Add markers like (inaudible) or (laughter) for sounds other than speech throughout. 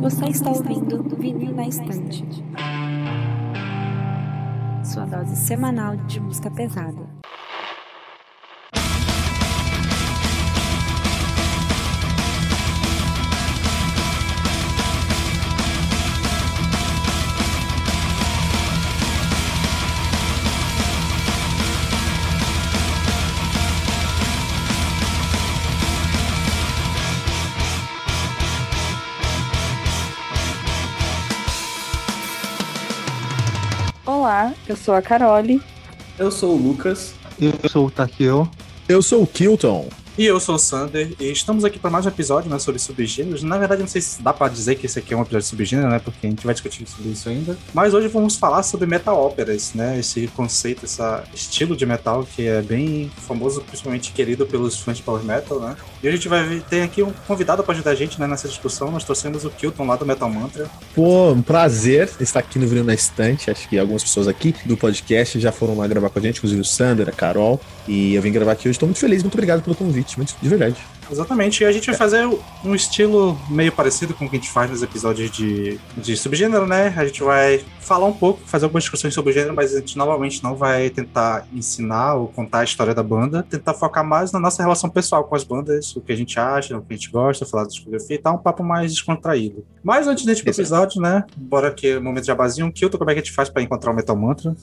Você está ouvindo Vinil na Estante. Sua dose semanal de música pesada. Eu sou a Carole. Eu sou o Lucas. Eu sou o Takeo. Eu sou o Kilton. E eu sou o Sander, e estamos aqui para mais um episódio né, sobre subgêneros. Na verdade, não sei se dá para dizer que esse aqui é um episódio de subgênero, né? Porque a gente vai discutir sobre isso ainda. Mas hoje vamos falar sobre metal óperas, né? Esse conceito, esse estilo de metal que é bem famoso, principalmente querido pelos fãs de power metal, né? E a gente vai ter aqui um convidado para ajudar a gente né, nessa discussão. Nós trouxemos o Kilton lá do Metal Mantra. Pô, um prazer estar aqui no Vinil na Estante. Acho que algumas pessoas aqui do podcast já foram lá gravar com a gente, inclusive o Sander, a Carol. E eu vim gravar aqui hoje. Estou muito feliz, muito obrigado pelo convite, muito de verdade. Exatamente, e a gente vai fazer um estilo meio parecido com o que a gente faz nos episódios de, de subgênero, né? A gente vai falar um pouco, fazer algumas discussões sobre o gênero, mas a gente novamente não vai tentar ensinar ou contar a história da banda, tentar focar mais na nossa relação pessoal com as bandas, o que a gente acha, o que a gente gosta, falar da discografia e tal, um papo mais descontraído. Mas antes desse episódio, né? Bora aqui, momento de abazinho. Kilton, como é que a gente faz para encontrar o Metal Mantra?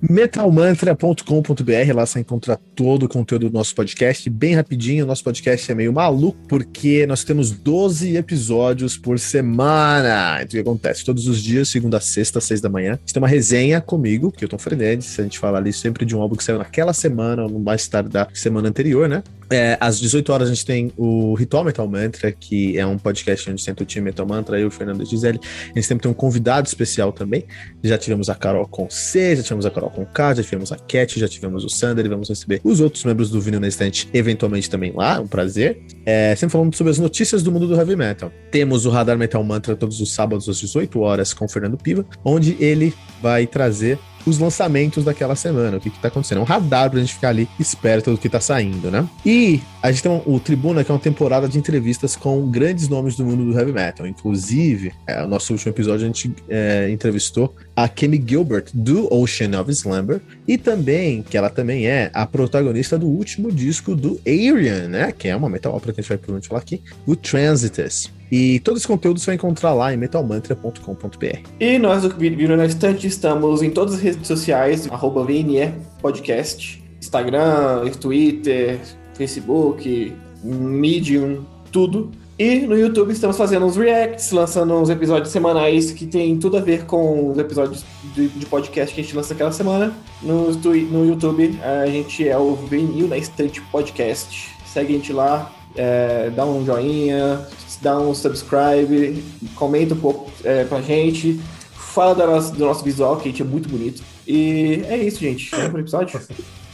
Metalmantra.com.br, lá você encontra todo o conteúdo do nosso podcast, bem rapidinho. O nosso podcast é meio maluco, porque nós temos 12 episódios por semana. Então, o que acontece? Todos os dias, segunda a sexta, seis da manhã, tem uma resenha comigo, Kilton Frenedes. A gente fala ali sempre de um álbum que saiu naquela semana, ou mais tarde da semana anterior, né? É, às 18 horas a gente tem o Ritual Metal Mantra, que é um podcast onde senta o time Metal Mantra, eu, Fernando e Gisele. A gente sempre tem um convidado especial também. Já tivemos a Carol com C, já tivemos a Carol com K, já tivemos a Cat, já tivemos o Sander e vamos receber os outros membros do Vinil na Estante eventualmente também lá, um prazer. É, sempre falando sobre as notícias do mundo do heavy metal. Temos o Radar Metal Mantra todos os sábados às 18 horas com Fernando Piva, onde ele vai trazer os lançamentos daquela semana, o que, que tá acontecendo. É um radar pra gente ficar ali esperto do que tá saindo, né? E a gente tem o Tribuna, que é uma temporada de entrevistas com grandes nomes do mundo do heavy metal. Inclusive, é, o nosso último episódio a gente é, entrevistou a Kemi Gilbert, do Ocean of Slumber, e também, que ela também é a protagonista do último disco do Arian, né? Que é uma metal opera que a gente vai provavelmente falar aqui, o Transitus. E todo esse conteúdo você vai encontrar lá em metalmantra.com.br. E nós do Viro na Estante estamos em todas as redes sociais, arroba VNE Podcast, Instagram, Twitter, Facebook, Medium, tudo. E no YouTube estamos fazendo uns reacts, lançando uns episódios semanais que tem tudo a ver com os episódios de, de podcast que a gente lança aquela semana. No, no YouTube a gente é o Vinil na Estante Podcast. Segue a gente lá, é, dá um joinha, dá um subscribe, comenta um pouco é, pra gente, fala do nosso, do nosso visual, que a gente é muito bonito. E é isso, gente. Vamos pro episódio? (laughs)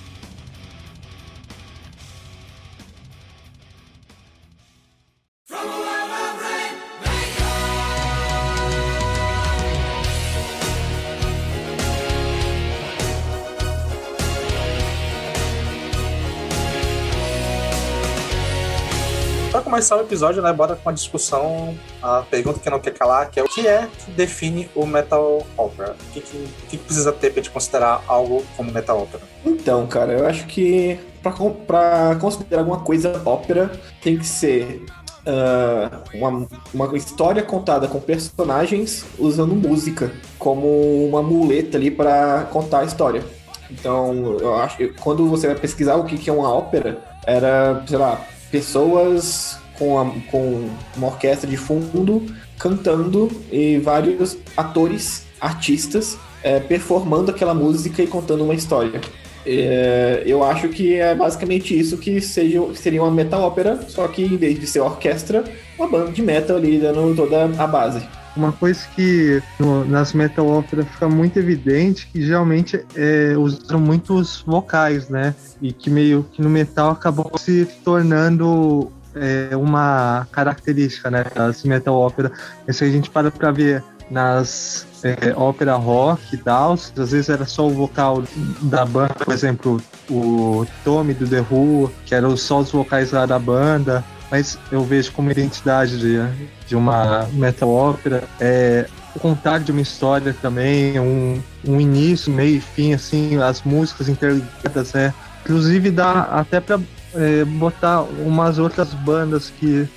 começar o episódio, né, bora com a discussão, a pergunta que não quer calar, que é o que é que define o metal opera? O que, que, que precisa ter para gente considerar algo como metal opera? Então, cara, eu acho que para considerar alguma coisa ópera tem que ser uh, uma, uma história contada com personagens usando música como uma muleta ali para contar a história. Então, eu acho que quando você vai pesquisar o que, que é uma ópera, era, sei lá, pessoas com, a, com uma orquestra de fundo cantando e vários atores, artistas, é, performando aquela música e contando uma história. É, eu acho que é basicamente isso que seja, seria uma metal ópera, só que em vez de ser orquestra, uma banda de metal ali dando toda a base. Uma coisa que no, nas metal ópera fica muito evidente que geralmente é, usam muitos vocais, né? E que meio que no metal acabou se tornando é, uma característica, né? Das metal ópera. Se a gente para pra ver nas é, ópera rock e tal, às vezes era só o vocal da banda, por exemplo, o Tommy do The Who, que eram só os vocais lá da banda, mas eu vejo como identidade de, de uma metal ópera é o contar de uma história também, um, um início, meio e fim, assim, as músicas interligadas, né? Inclusive dá até para é, botar umas outras bandas que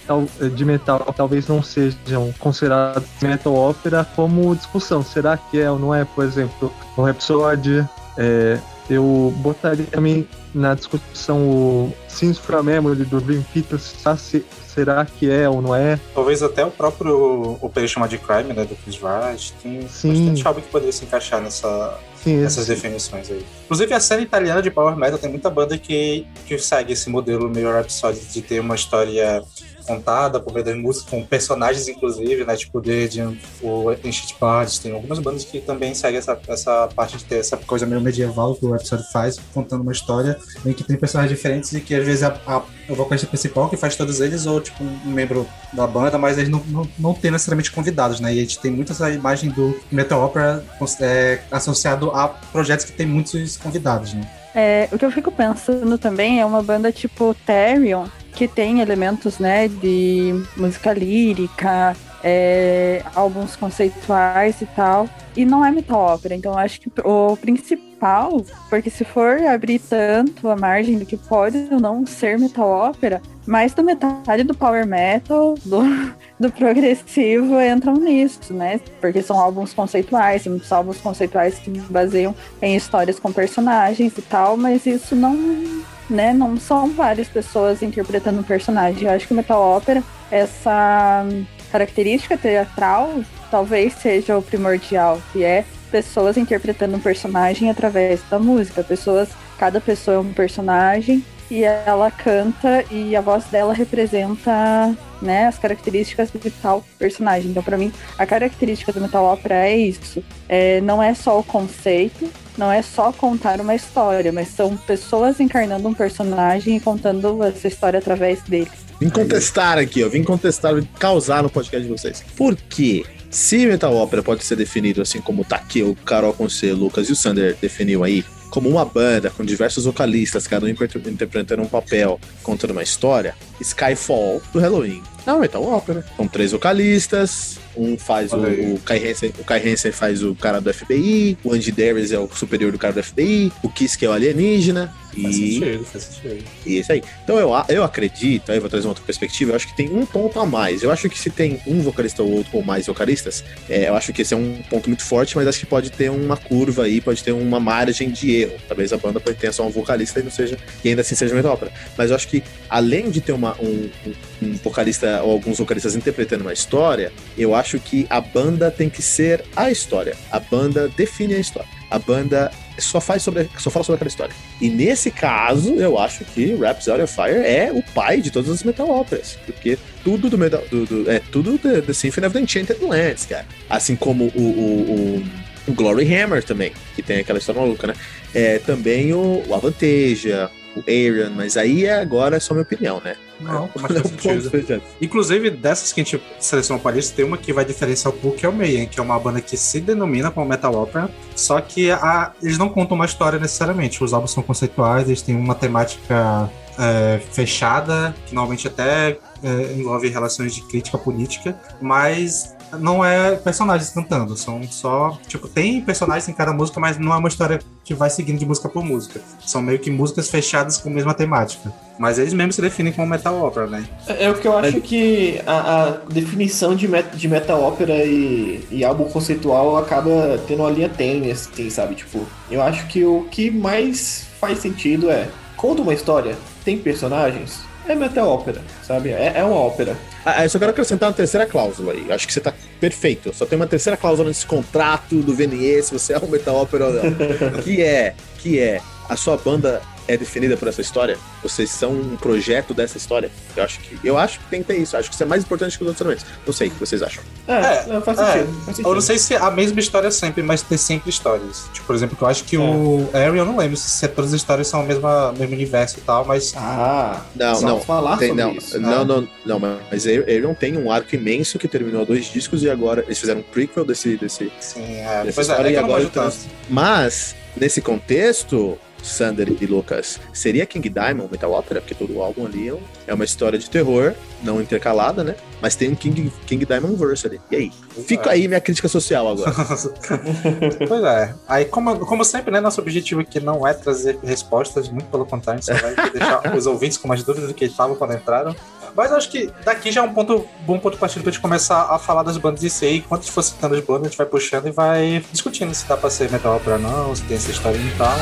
de metal talvez não sejam consideradas metal ópera como discussão. Será que é ou não é? Por exemplo, o Rhapsody, é, eu botaria também na discussão o Sins from Memory do Dream Theater, será que é ou não é? Talvez até o próprio Operation de Crime, né, do Chris Wright, tem Sim. bastante algo que poderia se encaixar nessa, Sim, essas definições aí. Inclusive, a cena italiana de Power Metal tem muita banda que, que segue esse modelo meio Rhapsody de ter uma história contada por meio das músicas, com personagens, inclusive, né? Tipo Dedian, o Ancient Bards, tem algumas bandas que também seguem essa, essa parte de ter essa coisa meio medieval que o episódio faz, contando uma história em que tem personagens diferentes e que às vezes a, a, o vocalista principal que faz todos eles, ou tipo um membro da banda, mas eles não, não, não tem necessariamente convidados, né? E a gente tem muito essa imagem do metal opera é, associado a projetos que tem muitos convidados, né? É, o que eu fico pensando também é uma banda tipo Therion, que tem elementos, né, de música lírica, é, álbuns conceituais e tal. E não é metal ópera, então acho que o principal, porque se for abrir tanto a margem do que pode ou não ser metal ópera, mais da metade do power metal, do, (laughs) do progressivo entram nisso, né? Porque são álbuns conceituais, são álbuns conceituais que baseiam em histórias com personagens e tal, mas isso não né? Não são várias pessoas interpretando um personagem. Eu acho que o metal ópera, essa característica teatral, talvez seja o primordial, que é pessoas interpretando um personagem através da música. Pessoas, cada pessoa é um personagem e ela canta e a voz dela representa né, as características de tal personagem. Então, para mim, a característica do metal ópera é isso. É, não é só o conceito, não é só contar uma história, mas são pessoas encarnando um personagem e contando essa história através dele. Vim contestar aqui, ó. Vim contestar, vim causar no podcast de vocês. Por quê? Se metal ópera pode ser definido assim como o Carol Conce, Lucas e o Sander definiu aí, como uma banda com diversos vocalistas, cada um interpretando um papel, contando uma história, Skyfall do Halloween. Não, metal ópera. São três vocalistas, um faz o, o, Kai Hansen, o Kai Hansen faz o cara do FBI, o Andy Darius é o superior do cara do FBI, o Kiss que é o alienígena. Faz e... sentido, faz sentido. E isso aí. Então eu, eu acredito, aí vou trazer uma outra perspectiva, eu acho que tem um ponto a mais. Eu acho que se tem um vocalista ou outro ou mais vocalistas, é, eu acho que esse é um ponto muito forte, mas acho que pode ter uma curva aí, pode ter uma margem de erro. Talvez a banda tenha só um vocalista e não seja, e ainda assim seja uma ópera. Mas eu acho que além de ter uma, um, um, um vocalista ou alguns vocalistas interpretando uma história, eu acho que a banda tem que ser a história. A banda define a história. A banda só faz sobre, só fala sobre aquela história. E nesse caso, eu acho que Rhapsody of Fire é o pai de todas as metal óperas, porque tudo do metal, do, do, é tudo da Symphony of the Enchanted Lands, cara. Assim como o, o, o, o Glory Hammer também, que tem aquela história maluca, né? É, também o, o Avanteja, o Arian, mas aí é, agora é só minha opinião, né? Não, mas faz sentido. Inclusive, dessas que a gente selecionou para isso, tem uma que vai diferenciar um pouco, que é o Mayhem, que é uma banda que se denomina como Metal Opera, só que a, eles não contam uma história necessariamente. Os álbuns são conceituais, eles têm uma temática é, fechada, que normalmente até é, envolve relações de crítica política, mas não é personagens cantando, são só. Tipo, tem personagens em cada música, mas não é uma história que vai seguindo de música por música. São meio que músicas fechadas com a mesma temática. Mas eles mesmos se definem como metal opera, né? É, é o que eu acho é... que a, a, definição de, met, de metal opera e, e álbum conceitual acaba tendo uma linha tênue, assim, sabe? Tipo, eu acho que o que mais faz sentido é conta uma história, tem personagens, é metal ópera, sabe? É, é uma ópera. Ah, eu só quero acrescentar uma terceira cláusula aí. Acho que você tá perfeito. Só tem uma terceira cláusula nesse contrato do VNE, se você é um metal ópera ou não. que é, que é, a sua banda é definida por essa história? Vocês são um projeto dessa história? Eu acho que eu acho que tem que ter isso. Eu acho que isso é mais importante que os outros elementos. Não sei o que vocês acham. É, É, não, faz é. sentido. faz sentido. Eu não sei se é a mesma história sempre, mas tem sempre histórias. Tipo, por exemplo, eu acho que o Ariel, eu não lembro se é todas as histórias são o mesmo, mesmo universo e tal, mas. Ah, Não, não. falar Tem- sobre não, isso. não, não, não, mas Arion tem um arco imenso que terminou dois discos e agora eles fizeram um prequel desse, desse, Sim, é. dessa Pois é, história é e não agora Mas, nesse contexto, Sander e Lucas, seria King Diamond Metal Opera? Porque todo o álbum ali é é uma história de terror, não intercalada, né? Mas tem um King, King Diamond verse ali. E aí? Fica É. aí minha crítica social agora. (laughs) Pois é. Aí, como, como sempre, né, nosso objetivo aqui não é trazer respostas, muito pelo contrário, a gente só vai (laughs) deixar os ouvintes com mais dúvidas do que estavam quando entraram. Mas acho que daqui já é um ponto, bom ponto partido pra gente começar a falar das bandas. E enquanto a gente for citando as bandas, a gente vai puxando e vai discutindo se dá pra ser metal opera ou não, se tem essa história e tal.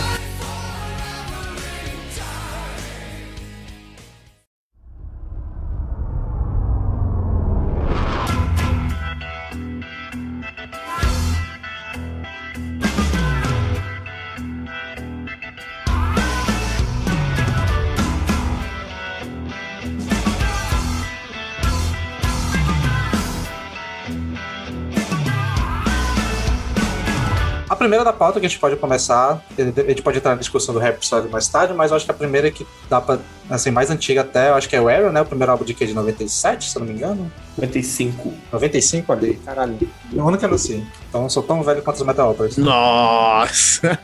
Primeira da pauta que a gente pode começar, a gente pode entrar na discussão do Rap Story mais tarde, mas eu acho que a primeira que dá pra, assim, mais antiga até, eu acho que é o Arrow, né? O primeiro álbum de que é de 97, se eu não me engano. 55. 95, olha aí, caralho. O ano que eu nasci. Então eu sou tão velho quanto os Metal Operas. Nossa!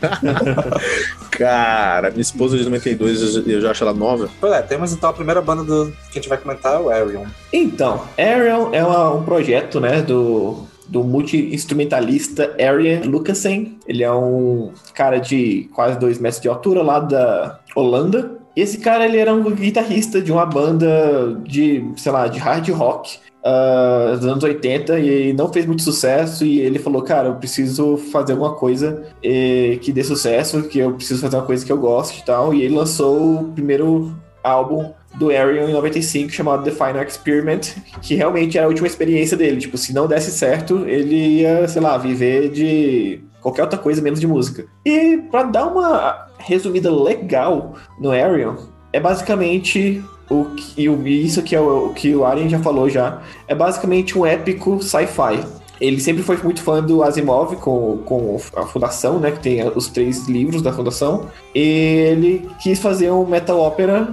(laughs) Cara, minha esposa de 92, eu- eu já acho ela nova. Pois é, temos então a primeira banda do, que a gente vai comentar é o Arion. Então, Ariel é uma- um projeto, né, do, do multi-instrumentalista Ariel Lucasen. Ele é um cara de quase dois metros de altura lá da Holanda. Esse cara, ele era um guitarrista de uma banda de, sei lá, de hard rock ah, dos anos 80 e não fez muito sucesso e ele falou, cara, eu preciso fazer alguma coisa eh, que dê sucesso, que eu preciso fazer uma coisa que eu gosto e tal. E ele lançou o primeiro álbum do Arion em 95, chamado The Final Experiment, que realmente era a última experiência dele. Tipo, se não desse certo, ele ia, sei lá, viver de qualquer outra coisa menos de música. E pra dar uma resumida legal no Arion, é basicamente o que isso que é o, o que o Arian já falou já, é basicamente um épico sci-fi. Ele sempre foi muito fã do Asimov com, com a Fundação, né? Que tem os três livros da Fundação. E ele quis fazer um metal opera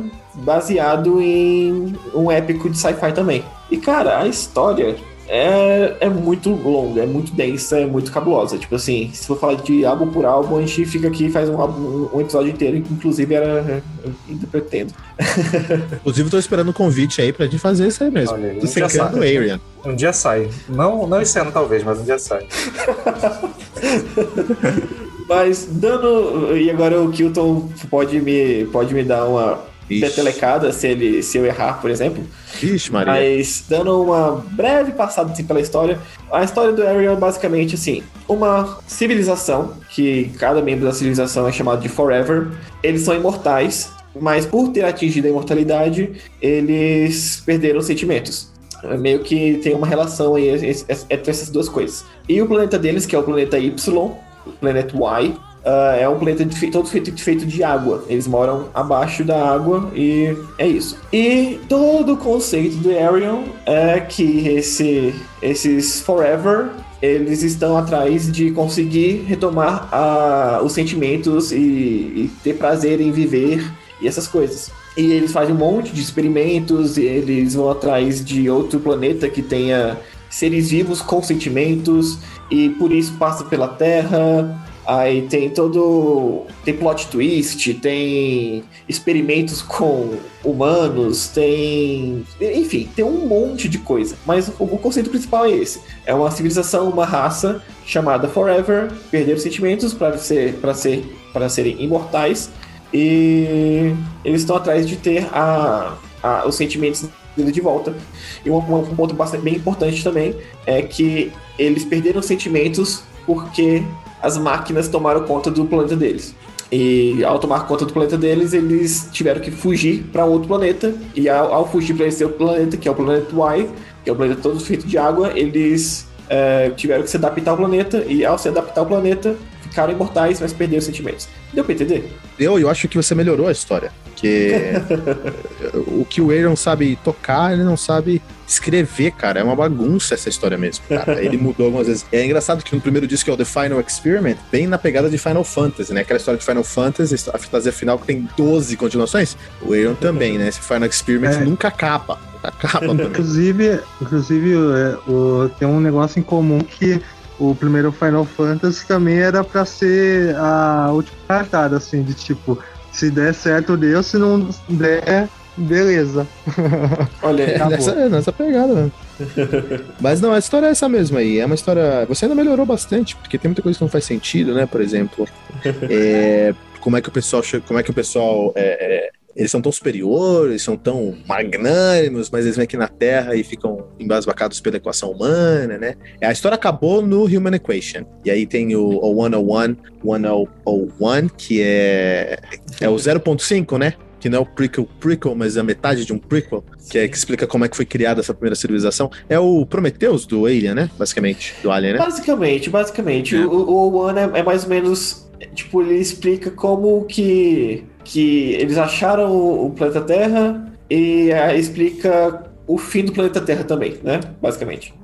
baseado em um épico de sci-fi também. E, cara, a história é, é muito longa, é muito densa, é muito cabulosa. Tipo assim, se for falar de álbum por álbum, a gente fica aqui e faz um, álbum- um episódio inteiro, que inclusive era. Eu ainda pretendo. (laughs) Inclusive, tô esperando o convite aí pra gente fazer isso aí mesmo. Olha Tô já secando o. Um dia sai. Não, não esse ano, talvez, mas um dia sai. (laughs) Mas dando. E agora o Kilton pode me, pode me dar uma Ixi. petelecada se, ele, se eu errar, por exemplo. Vixe, Maria. Mas dando uma breve passada assim, pela história, a história do Ariel é basicamente assim: uma civilização, que cada membro da civilização é chamado de Forever, eles são imortais, mas por ter atingido a imortalidade, eles perderam os sentimentos. É Meio que tem uma relação aí entre essas duas coisas. E o planeta deles, que é o planeta Y, o planeta Y, ah, é um planeta de todo feito, feito de água. Eles moram abaixo da água e é isso. E todo o conceito do Arion é que esse, esses Forever eles estão atrás de conseguir retomar os sentimentos e, e ter prazer em viver e essas coisas. E eles fazem um monte de experimentos, e eles vão atrás de outro planeta que tenha seres vivos com sentimentos, e por isso passa pela Terra. Aí tem todo. Tem plot twist, tem experimentos com humanos, tem. Enfim, tem um monte de coisa. Mas o, conceito principal é esse: é uma civilização, uma raça chamada Forever, perder os sentimentos para ser, para ser, para serem imortais. E eles estão atrás de ter a, a- os sentimentos de volta. E um, um ponto bastante, bem importante também é que eles perderam os sentimentos porque as máquinas tomaram conta do planeta deles. E ao tomar conta do planeta deles, eles tiveram que fugir para outro planeta. E ao, ao fugir para esse outro planeta, que é o planeta Y, que é o planeta todo feito de água, eles é, tiveram que se adaptar ao planeta. E ao se adaptar ao planeta, ficaram imortais, mas perderam os sentimentos. Deu pra entender? Eu, eu acho que você melhorou a história. Porque (laughs) o que o Aaron sabe tocar, ele não sabe escrever, cara. É uma bagunça essa história mesmo, cara. Ele (laughs) mudou algumas vezes. É engraçado que no primeiro disco, que é o The Final Experiment, bem na pegada de Final Fantasy, né? Aquela história de Final Fantasy, a fantasia final que tem 12 continuações. O Aaron também, né? Esse Final Experiment É. nunca acaba. Acaba (laughs) também. Inclusive, inclusive é, o- tem um negócio em comum que o primeiro Final Fantasy também era pra ser a última cartada, assim, de tipo, se der certo, deu, se não der, beleza. (laughs) Olha, É nessa, nessa pegada, né? (laughs) Mas não, a história é essa mesma aí. É uma história. Você ainda melhorou bastante, porque tem muita coisa que não faz sentido, né? Por exemplo, (laughs) é, como é que o pessoal. Como é que o pessoal. é, é, eles são tão superiores, são tão magnânimos, mas eles vêm aqui na Terra e ficam embasbacados pela equação humana, né? A história acabou no Human Equation. E aí tem o, o 101, 101, que é, é o 0.5, né? Que não é o prequel, prequel, mas é a metade de um prequel, que, é, que explica como é que foi criada essa primeira civilização. É o Prometheus do Alien, né? Basicamente, do Alien, né? Basicamente, basicamente. É. O, o One é, é mais ou menos. Tipo, ele explica como que, que eles acharam o, planeta Terra e ah, explica o fim do planeta Terra também, né? Basicamente.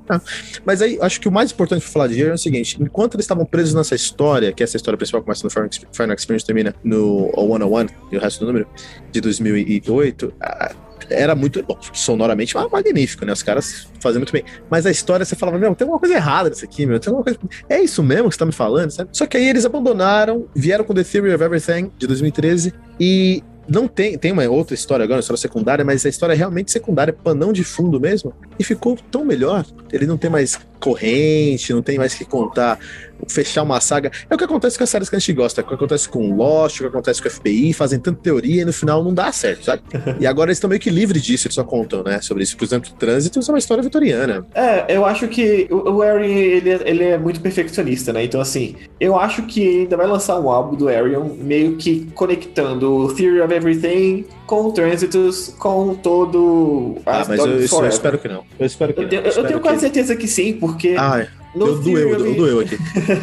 Mas aí, acho que o mais importante pra falar de Alien é o seguinte: enquanto eles estavam presos nessa história, que essa história principal começa no Final Exp- Final Experience termina no 101, e o resto do número, de 2008, ah, era muito, bom, sonoramente magnífico, né? Os caras faziam muito bem. Mas a história, você falava, meu, tem alguma coisa errada nisso aqui, meu. Tem alguma coisa... É isso mesmo que você tá me falando, sabe? Só que aí eles abandonaram, vieram com The Theory of Everything, de 2013, e não tem, tem uma outra história agora, uma história secundária, mas a história é realmente secundária, panão de fundo mesmo, e ficou tão melhor. Ele não tem mais corrente, não tem mais que contar, fechar uma saga. É o que acontece com as séries que a gente gosta, é o que acontece com Lost, o que acontece com o FBI, fazem tanta teoria e no final não dá certo, sabe? (laughs) E agora eles estão meio que livres disso, eles só contam, né, sobre isso. Por exemplo, Trânsito é uma história vitoriana. É, eu acho que o, Arian, ele, é- ele é muito perfeccionista, né? Então, assim, eu acho que ainda vai lançar um álbum do Arian, meio que conectando o Theory of Everything com o Transitus, com todo a Ah, mas eu, eu espero que não. Eu espero que Eu não. tenho, eu espero tenho que- quase certeza que sim, porque Ah, no eu doeu, doeu aqui.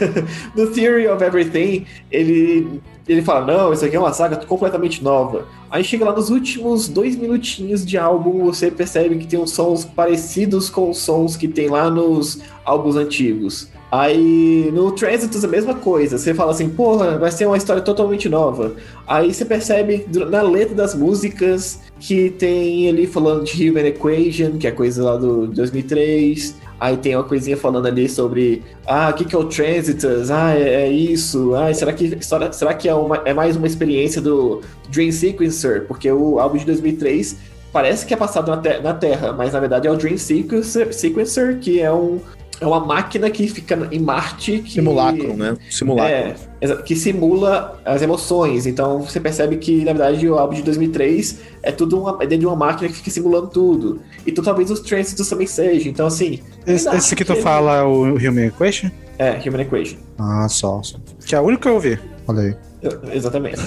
(laughs) no Theory of Everything, ele, ele fala, não, isso aqui é uma saga completamente nova. Aí chega lá nos últimos dois minutinhos de álbum, você percebe que tem uns sons parecidos com os sons que tem lá nos álbuns antigos. Aí no Transitus a mesma coisa, você fala assim, porra, vai ser uma história totalmente nova. Aí você percebe na letra das músicas que tem ali falando de Human Equation, que é coisa lá do 2003. Aí tem uma coisinha falando ali sobre, ah, o que, que é o Transitus? Ah, é, é isso. Ah, será que, história- será que é, uma- é mais uma experiência do Dream Sequencer? Porque o álbum de 2003 parece que é passado na, te- na Terra, mas na verdade é o Dream Sequencer, Sequencer que é, um, é uma máquina que fica em Marte. Que, Simulacro, né? Simulacro. é, que simula as emoções. Então você percebe que, na verdade, o álbum de 2003 é tudo uma, é dentro de uma máquina que fica simulando tudo. Então talvez os Transitus também sejam. Então, assim. Esse, esse acho que tu ele- fala é o Human Equation? É, Human Equation. Ah, só, só. Que é o único que eu ouvi. Olha aí. Eu- exatamente.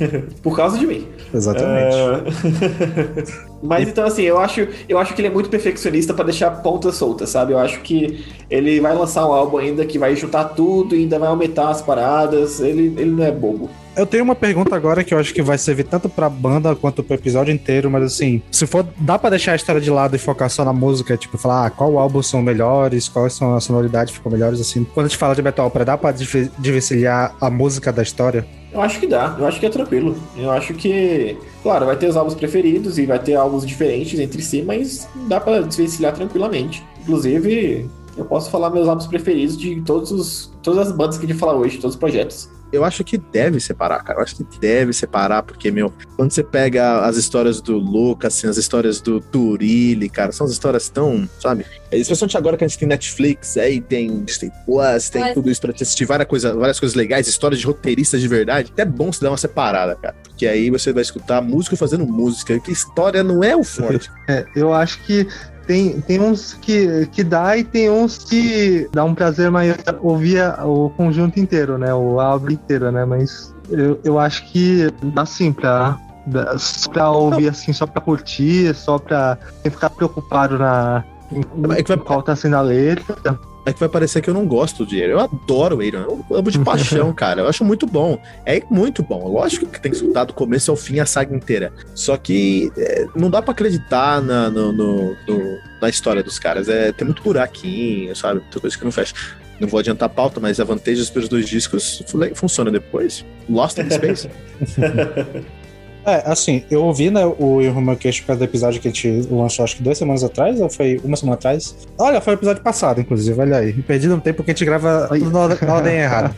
(laughs) Por causa de mim. Exatamente. É. (laughs) Mas então, assim, eu acho, eu acho que ele é muito perfeccionista pra deixar pontas soltas, sabe? Eu acho que ele vai lançar um álbum ainda que vai juntar tudo e ainda vai aumentar as paradas. Ele, ele não é bobo. Eu tenho uma pergunta agora que eu acho que vai servir tanto pra banda quanto pro episódio inteiro, mas assim, se for, dá pra deixar a história de lado e focar só na música, tipo, falar ah, qual álbum são melhores, quais são as sonoridades ficam melhores, assim. Quando a gente fala de metal opera, dá pra diversificar a música da história? Eu acho que dá, eu acho que é tranquilo. Eu acho que, claro, vai ter os álbuns preferidos e vai ter álbuns diferentes entre si, mas dá pra desvencilhar tranquilamente. Inclusive, eu posso falar meus álbuns preferidos de todos os, todas as bandas que a gente fala hoje, todos os projetos. Eu acho que deve separar, cara. Eu acho que deve separar, porque, meu, quando você pega as histórias do Lucas, assim, as histórias do Turilli, cara, são as histórias tão, sabe? É, Especialmente agora que a gente tem Netflix, aí tem Disney Plus, tem Mas- tudo isso pra te assistir várias, coisa, várias coisas legais, histórias de roteiristas de verdade. Até é bom você dar uma separada, cara. Porque aí você vai escutar músico fazendo música, que história não é o forte. (laughs) É, eu acho que tem, tem uns que, que dá e tem uns que dá um prazer maior ouvir a- o conjunto inteiro, né? O álbum inteiro, né? Mas eu, eu acho que dá sim pra, dá- pra ouvir assim, só pra curtir, só pra sem ficar preocupado na. Em, É vai- em qual tá sendo a letra. É que vai parecer que eu não gosto de Arion. Eu adoro o Arion. Eu amo de (laughs) paixão, cara. Eu acho muito bom. É muito bom. Lógico que tem que escutar do começo ao fim a saga inteira. Só que é, não dá para acreditar na, no, no, no, na história dos caras. É, tem muito buraquinho, sabe? Muita coisa que não fecha. Não vou adiantar a pauta, mas a vantagem pelos dois discos funciona depois. Lost in Space. (laughs) É, assim, eu ouvi, né, o Human Queixo por causa do episódio que a gente lançou, acho que duas semanas atrás, ou foi uma semana atrás? Olha, foi o episódio passado, inclusive, olha aí. Me perdi no tempo porque a gente grava tudo na ordem, (laughs) errada.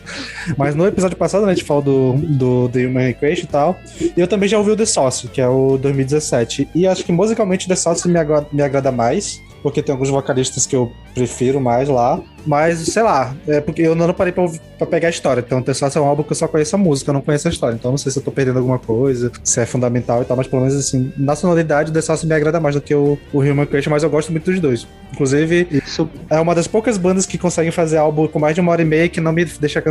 Mas no episódio passado, né, a gente falou do, do The Human Queixo e tal. E eu também já ouvi o The Sauce, que é o 2017. E acho que musicalmente o The Sauce me, agrada, me agrada mais porque tem alguns vocalistas que eu prefiro mais lá. Mas, sei lá, é porque eu não parei pra, ouvir, pra pegar a história. Então, o Tessaço é um álbum que eu só conheço a música, eu não conheço a história. Então, não sei se eu tô perdendo alguma coisa, se é fundamental e tal, mas pelo menos, assim, na sonoridade, o Tessaço me agrada mais do que o, o Human Crush, mas eu gosto muito dos dois. Inclusive, Isso. é uma das poucas bandas que conseguem fazer álbum com mais de uma hora e meia que não me deixa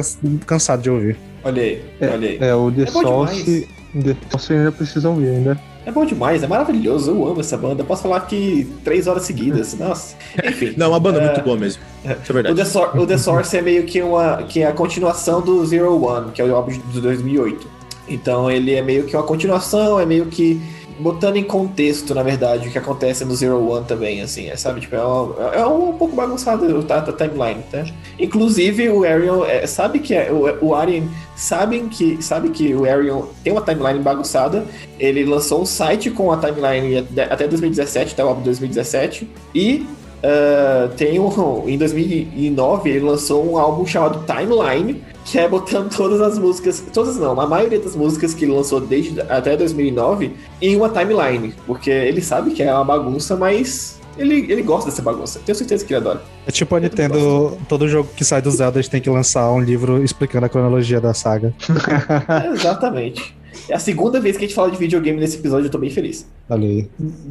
cansado de ouvir. Olha aí, olha aí. É, é o The é The Sauce ainda precisa ouvir ainda. É bom demais, é maravilhoso. Eu amo essa banda. Posso falar que três horas seguidas. (laughs) Nossa. Enfim. Não, uma banda é... muito boa mesmo. Isso é verdade. O The, Sor o The Source é meio que, uma, que é a continuação do Zero One, que é o álbum de 2008. Então ele é meio que uma continuação, é meio que botando em contexto, na verdade, o que acontece no Zero One também, assim, é, sabe? Tipo, é, uma, é um pouco bagunçado a, a timeline, tá? Inclusive, o Arion é, sabe que é, o, o Arian sabem que, sabe que o Arion tem uma timeline bagunçada. Ele lançou um site com a timeline até 2017, até o álbum 2017, e Uh, tem um, em 2009 ele lançou um álbum chamado Timeline, que é botando todas as músicas, todas não, a maioria das músicas que ele lançou desde até 2009 em uma timeline, porque ele sabe que é uma bagunça, mas ele, ele gosta dessa bagunça. Tenho certeza que ele adora. É tipo a Nintendo, todo jogo que sai do Zelda, a gente tem que lançar um livro explicando a cronologia da saga. (laughs) é, exatamente. É a segunda vez que a gente fala de videogame nesse episódio, eu tô bem feliz. Falei.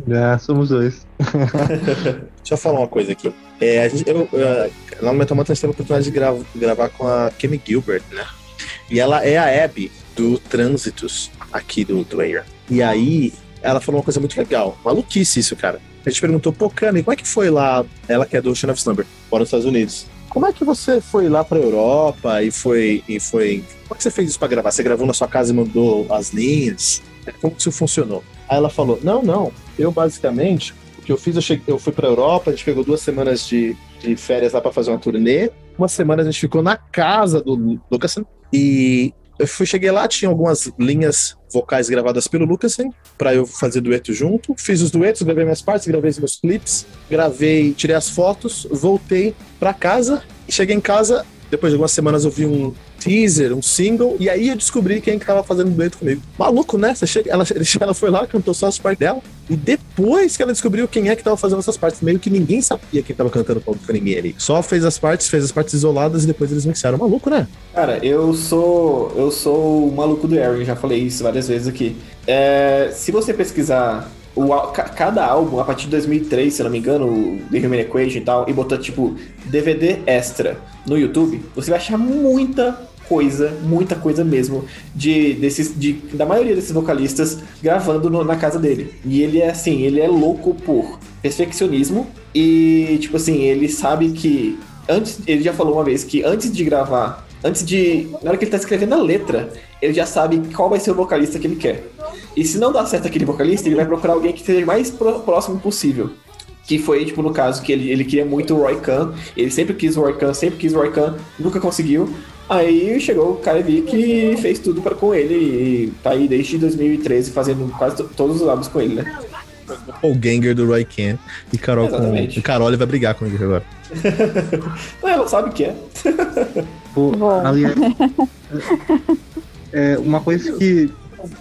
É, somos dois. (laughs) Deixa eu falar uma coisa aqui. É, a gente, eu, eu, lá no Metal Mantra, a gente teve a oportunidade de grava, gravar com a Kemi Gilbert, né? E ela é a Abby do Trânsitos aqui do, do Air. E aí, ela falou uma coisa muito legal. Maluquice isso, cara. A gente perguntou, pô, Kami, como é que foi lá? Ela que é do Ocean of Slumber, fora nos Estados Unidos. Como é que você foi lá pra Europa e foi. E foi... Como é que você fez isso pra gravar? Você gravou na sua casa e mandou as linhas? Como que isso funcionou? Aí ela falou: Não, não. Eu basicamente, o que eu fiz, eu, cheguei, eu fui pra Europa, a gente pegou duas semanas de, de férias lá para fazer uma turnê. Uma semana a gente ficou na casa do Lucasen e eu fui, cheguei lá, tinha algumas linhas vocais gravadas pelo Lucasen para eu fazer dueto junto. Fiz os duetos, gravei minhas partes, gravei meus clips, gravei, tirei as fotos, voltei para casa. Cheguei em casa, depois de algumas semanas eu vi um teaser, um single, e aí eu descobri quem que tava fazendo dueto comigo. Maluco, né? Você chega, ela, (laughs) ela foi lá, cantou só as partes dela, e depois que ela descobriu quem é que tava fazendo essas partes, meio que ninguém sabia quem tava cantando com ninguém ali. Só fez as partes, fez as partes isoladas e depois eles mixaram. Maluco, né? Cara, eu sou. Eu sou o maluco do Aaron, já falei isso várias vezes aqui. É, se você pesquisar o, cada álbum, a partir de 2003, se não me engano, o The Human Equation e tal, e botar, tipo, DVD extra no YouTube, você vai achar muita coisa, muita coisa mesmo, de, desses, de, da maioria desses vocalistas gravando no, na casa dele. E ele é assim, ele é louco por perfeccionismo e, tipo assim, ele sabe que. Antes, ele já falou uma vez que antes de gravar, antes de. Na hora que ele tá escrevendo a letra, ele já sabe qual vai ser o vocalista que ele quer. E se não dá certo aquele vocalista, ele vai procurar alguém que seja mais próximo possível. Que foi, tipo, no caso, que ele, ele queria muito o Roy Khan. Ele sempre quis o Roy Khan, sempre quis o Roy Khan, nunca conseguiu. Aí chegou o Karevik e fez tudo para com ele. E tá aí desde 2013 fazendo quase todos os álbuns com ele, né? O Ganger do Roy Khan e Carol Exatamente. com. E Carol vai brigar com ele agora. (laughs) não, ela sabe que é. Pô, aliás, (laughs) é, uma coisa que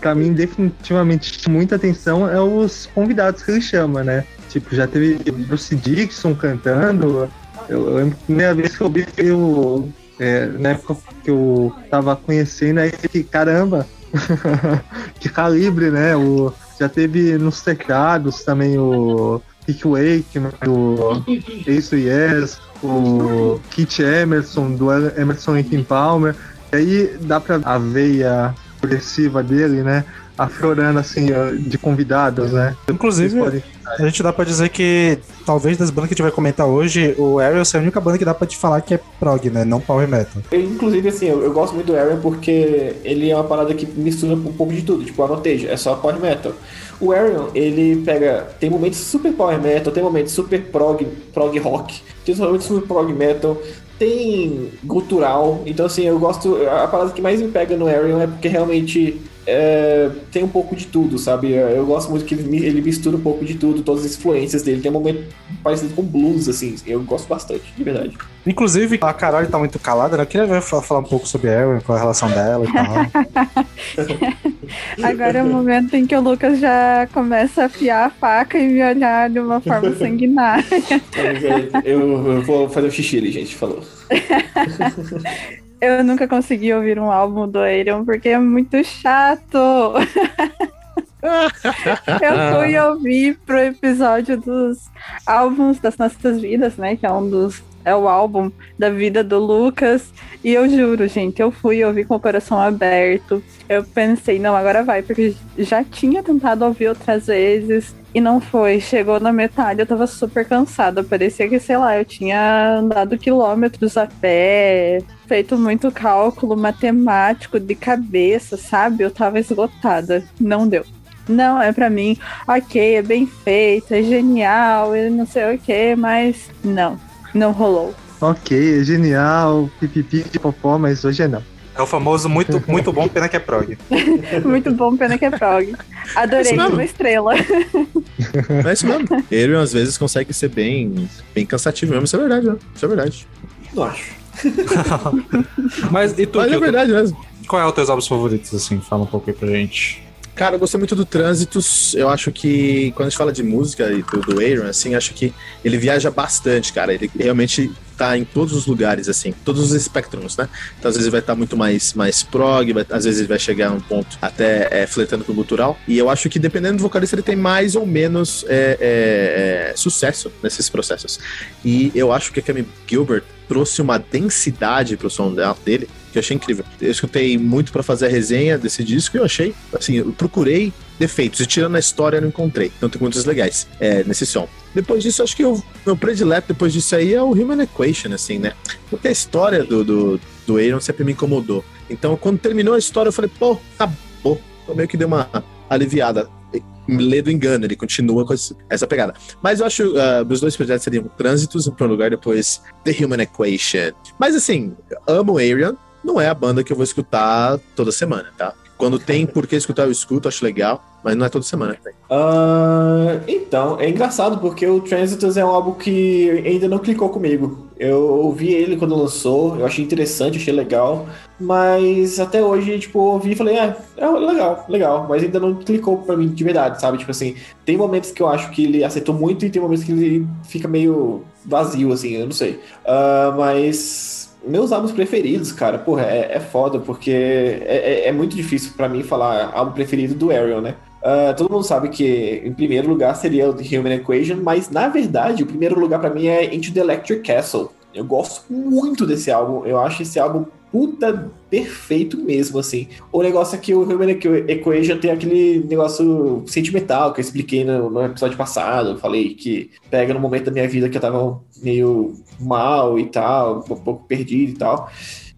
pra mim definitivamente chama muita atenção é os convidados que ele chama, né? Tipo, já teve Bruce Dixon cantando. Eu, eu lembro a primeira vez que eu vi o. É, na época que eu tava conhecendo aí que caramba, (laughs) que calibre, né? O, já teve nos teclados também o Rick Wake, o Ace Yes, o Kit Emerson, do Emerson Palmer. E aí dá pra a veia progressiva dele, né? aflorando assim ó, de convidados, né? Inclusive, podem- a gente dá pra dizer que talvez das bandas que a gente vai comentar hoje, o Ariel é a única banda que dá pra te falar que é prog, né? Não power metal. Eu, inclusive, assim, eu, eu gosto muito do Arian porque ele é uma parada que mistura um pouco de tudo. Tipo, anoteja, é só power metal. O Arian, ele pega. Tem momentos super power metal, tem momentos super prog, prog rock, tem momentos super prog metal, tem gutural. Então, assim, eu gosto. A parada que mais me pega no Arian é porque realmente. É, tem um pouco de tudo, sabe? Eu gosto muito que ele, ele mistura um pouco de tudo, todas as influências dele. Tem um momento parecido com blues, assim. Eu gosto bastante, de verdade. Inclusive, a Carol tá muito calada, né? Eu queria ver- falar um pouco sobre a Ariel, qual é a relação dela e tal. (laughs) Agora é o momento em que o Lucas já começa a afiar a faca e me olhar de uma forma (laughs) sanguinária. Eu, eu vou fazer o xixi ali, gente. Falou. (laughs) Eu nunca consegui ouvir um álbum do Aerion porque é muito chato. (laughs) Eu fui ouvir pro episódio dos álbuns das nossas vidas, né? Que é um dos. É o álbum da vida do Lucas. E eu juro, gente, eu fui ouvir com o coração aberto. Eu pensei, não, agora vai, porque já tinha tentado ouvir outras vezes e não foi. Chegou na metade, eu tava super cansada. Parecia que, sei lá, eu tinha andado quilômetros a pé, feito muito cálculo matemático de cabeça, sabe? Eu tava esgotada. Não deu. Não, é pra mim, ok, é bem feito, é genial, e não sei o que, mas não, não rolou. Ok, é genial, pipipi de popó, mas hoje é não. É o famoso muito, (laughs) muito bom, pena que é prog. (laughs) Muito bom, pena que é prog. Adorei mesmo. uma estrela. Mas é isso mesmo. Ele às vezes consegue ser bem, bem cansativo mesmo. Isso é verdade, né? Isso é verdade. Não acho. (laughs) Mas e tu, Mas é verdade mesmo. qual é os teus álbuns favoritos, assim? Fala um pouco aí pra gente. Cara, eu gostei muito do Trânsitos. Eu acho que quando a gente fala de música e do, Aaron, assim, acho que ele viaja bastante, cara. Ele realmente tá em todos os lugares, assim, todos os espectros, né? Então, às vezes ele vai estar muito mais, mais prog, vai- às vezes ele vai chegar a um ponto até é, flertando com o gutural. E eu acho que dependendo do vocalista, ele tem mais ou menos é, é, é, sucesso nesses processos. E eu acho que a Camille Gilbert trouxe uma densidade pro som dele que achei incrível. Eu escutei muito pra fazer a resenha desse disco e eu achei, assim, eu procurei defeitos e tirando a história eu não encontrei. Então tem coisas legais é, nesse som. Depois disso, acho que o meu predileto depois disso aí é o Human Equation, assim, né? Porque a história do, do, do Aaron sempre me incomodou. Então, quando terminou a história, eu falei, pô, acabou. Então meio que deu uma aliviada. Lê do engano, ele continua com essa pegada. Mas eu acho uh, os dois projetos seriam Trânsitos, em primeiro lugar, depois The Human Equation. Mas assim, amo Arian, não é a banda que eu vou escutar toda semana, tá? Quando tem por que escutar, eu escuto, acho legal, mas não é toda semana. Ah, então, é engraçado porque o Transitus é um álbum que ainda não clicou comigo. Eu ouvi ele quando lançou, eu achei interessante, achei legal, mas até hoje, tipo, ouvi e falei, ah, é legal, legal, mas ainda não clicou pra mim de verdade, sabe? Tipo assim, tem momentos que eu acho que ele acertou muito e tem momentos que ele fica meio vazio, assim, eu não sei. Ah, mas meus álbuns preferidos, cara, porra, é, é foda, porque é, é- é muito difícil pra mim falar álbum preferido do Ariel, né? Ah, todo mundo sabe que em primeiro lugar seria o The Human Equation, mas na verdade o primeiro lugar pra mim é Into the Electric Castle. Eu gosto muito desse álbum, eu acho esse álbum puta perfeito mesmo, assim. O negócio é que o Human Equ- Equation tem aquele negócio sentimental que eu expliquei no, no episódio passado. Eu falei que pega no momento da minha vida que eu tava meio mal e tal, um pouco perdido e tal.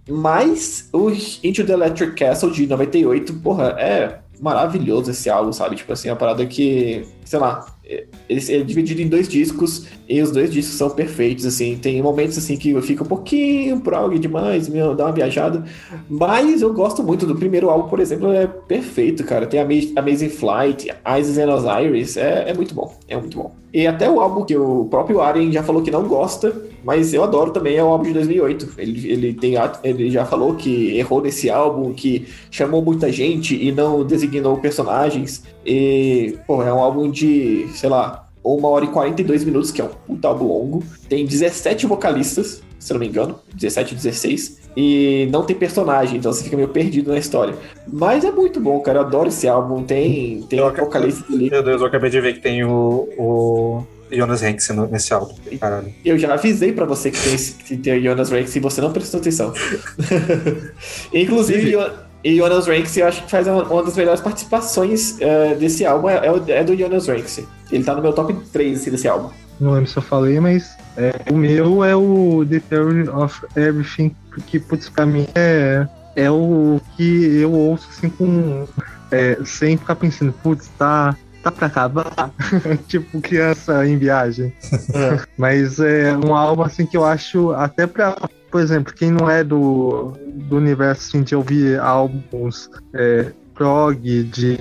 Mas o Into the Electric Castle de 98, porra, é maravilhoso esse álbum, sabe? Tipo assim, é uma parada que, sei lá, é, ele é dividido em dois discos e os dois discos são perfeitos, assim. Tem momentos assim que fica um pouquinho prog demais, meu, dá uma viajada. Mas eu gosto muito do primeiro álbum, por exemplo, é perfeito, cara. Tem Ama- Amazing Flight, Isis and Osiris, é, é muito bom, é muito bom. E até o álbum que o próprio Arjen já falou que não gosta, mas eu adoro também, é o álbum de 2008. Ele, ele, tem, ele já falou que errou nesse álbum, que chamou muita gente e não designou personagens. E, pô, é um álbum de, sei lá, uma hora e 42 minutos, que é um puta álbum longo. Tem 17 vocalistas, se eu não me engano, 17, 16. E não tem personagem, então você fica meio perdido na história. Mas é muito bom, cara. Eu adoro esse álbum. Tem, tem Eu um vocalista ali. Meu Deus, eu acabei de ver que tem o, o Jonas Hanks nesse álbum. Caralho. Eu já avisei pra você que tem, que tem o Jonas Rex e você não prestou atenção. (laughs) Inclusive, E Jonas Ranks, eu acho que faz uma, das melhores participações uh, desse álbum, é, é, é do Jonas Ranks. Ele tá no meu top 3 assim, desse álbum. Não lembro se eu falei, mas é, o meu é o The Theory of Everything, que, putz, pra mim é, é o que eu ouço assim com. É, sem ficar pensando, putz, tá, tá pra acabar. (laughs) tipo, criança em viagem. É. Mas é um álbum assim que eu acho até pra. Por exemplo, quem não é do, do universo assim, de ouvir álbuns é, prog, de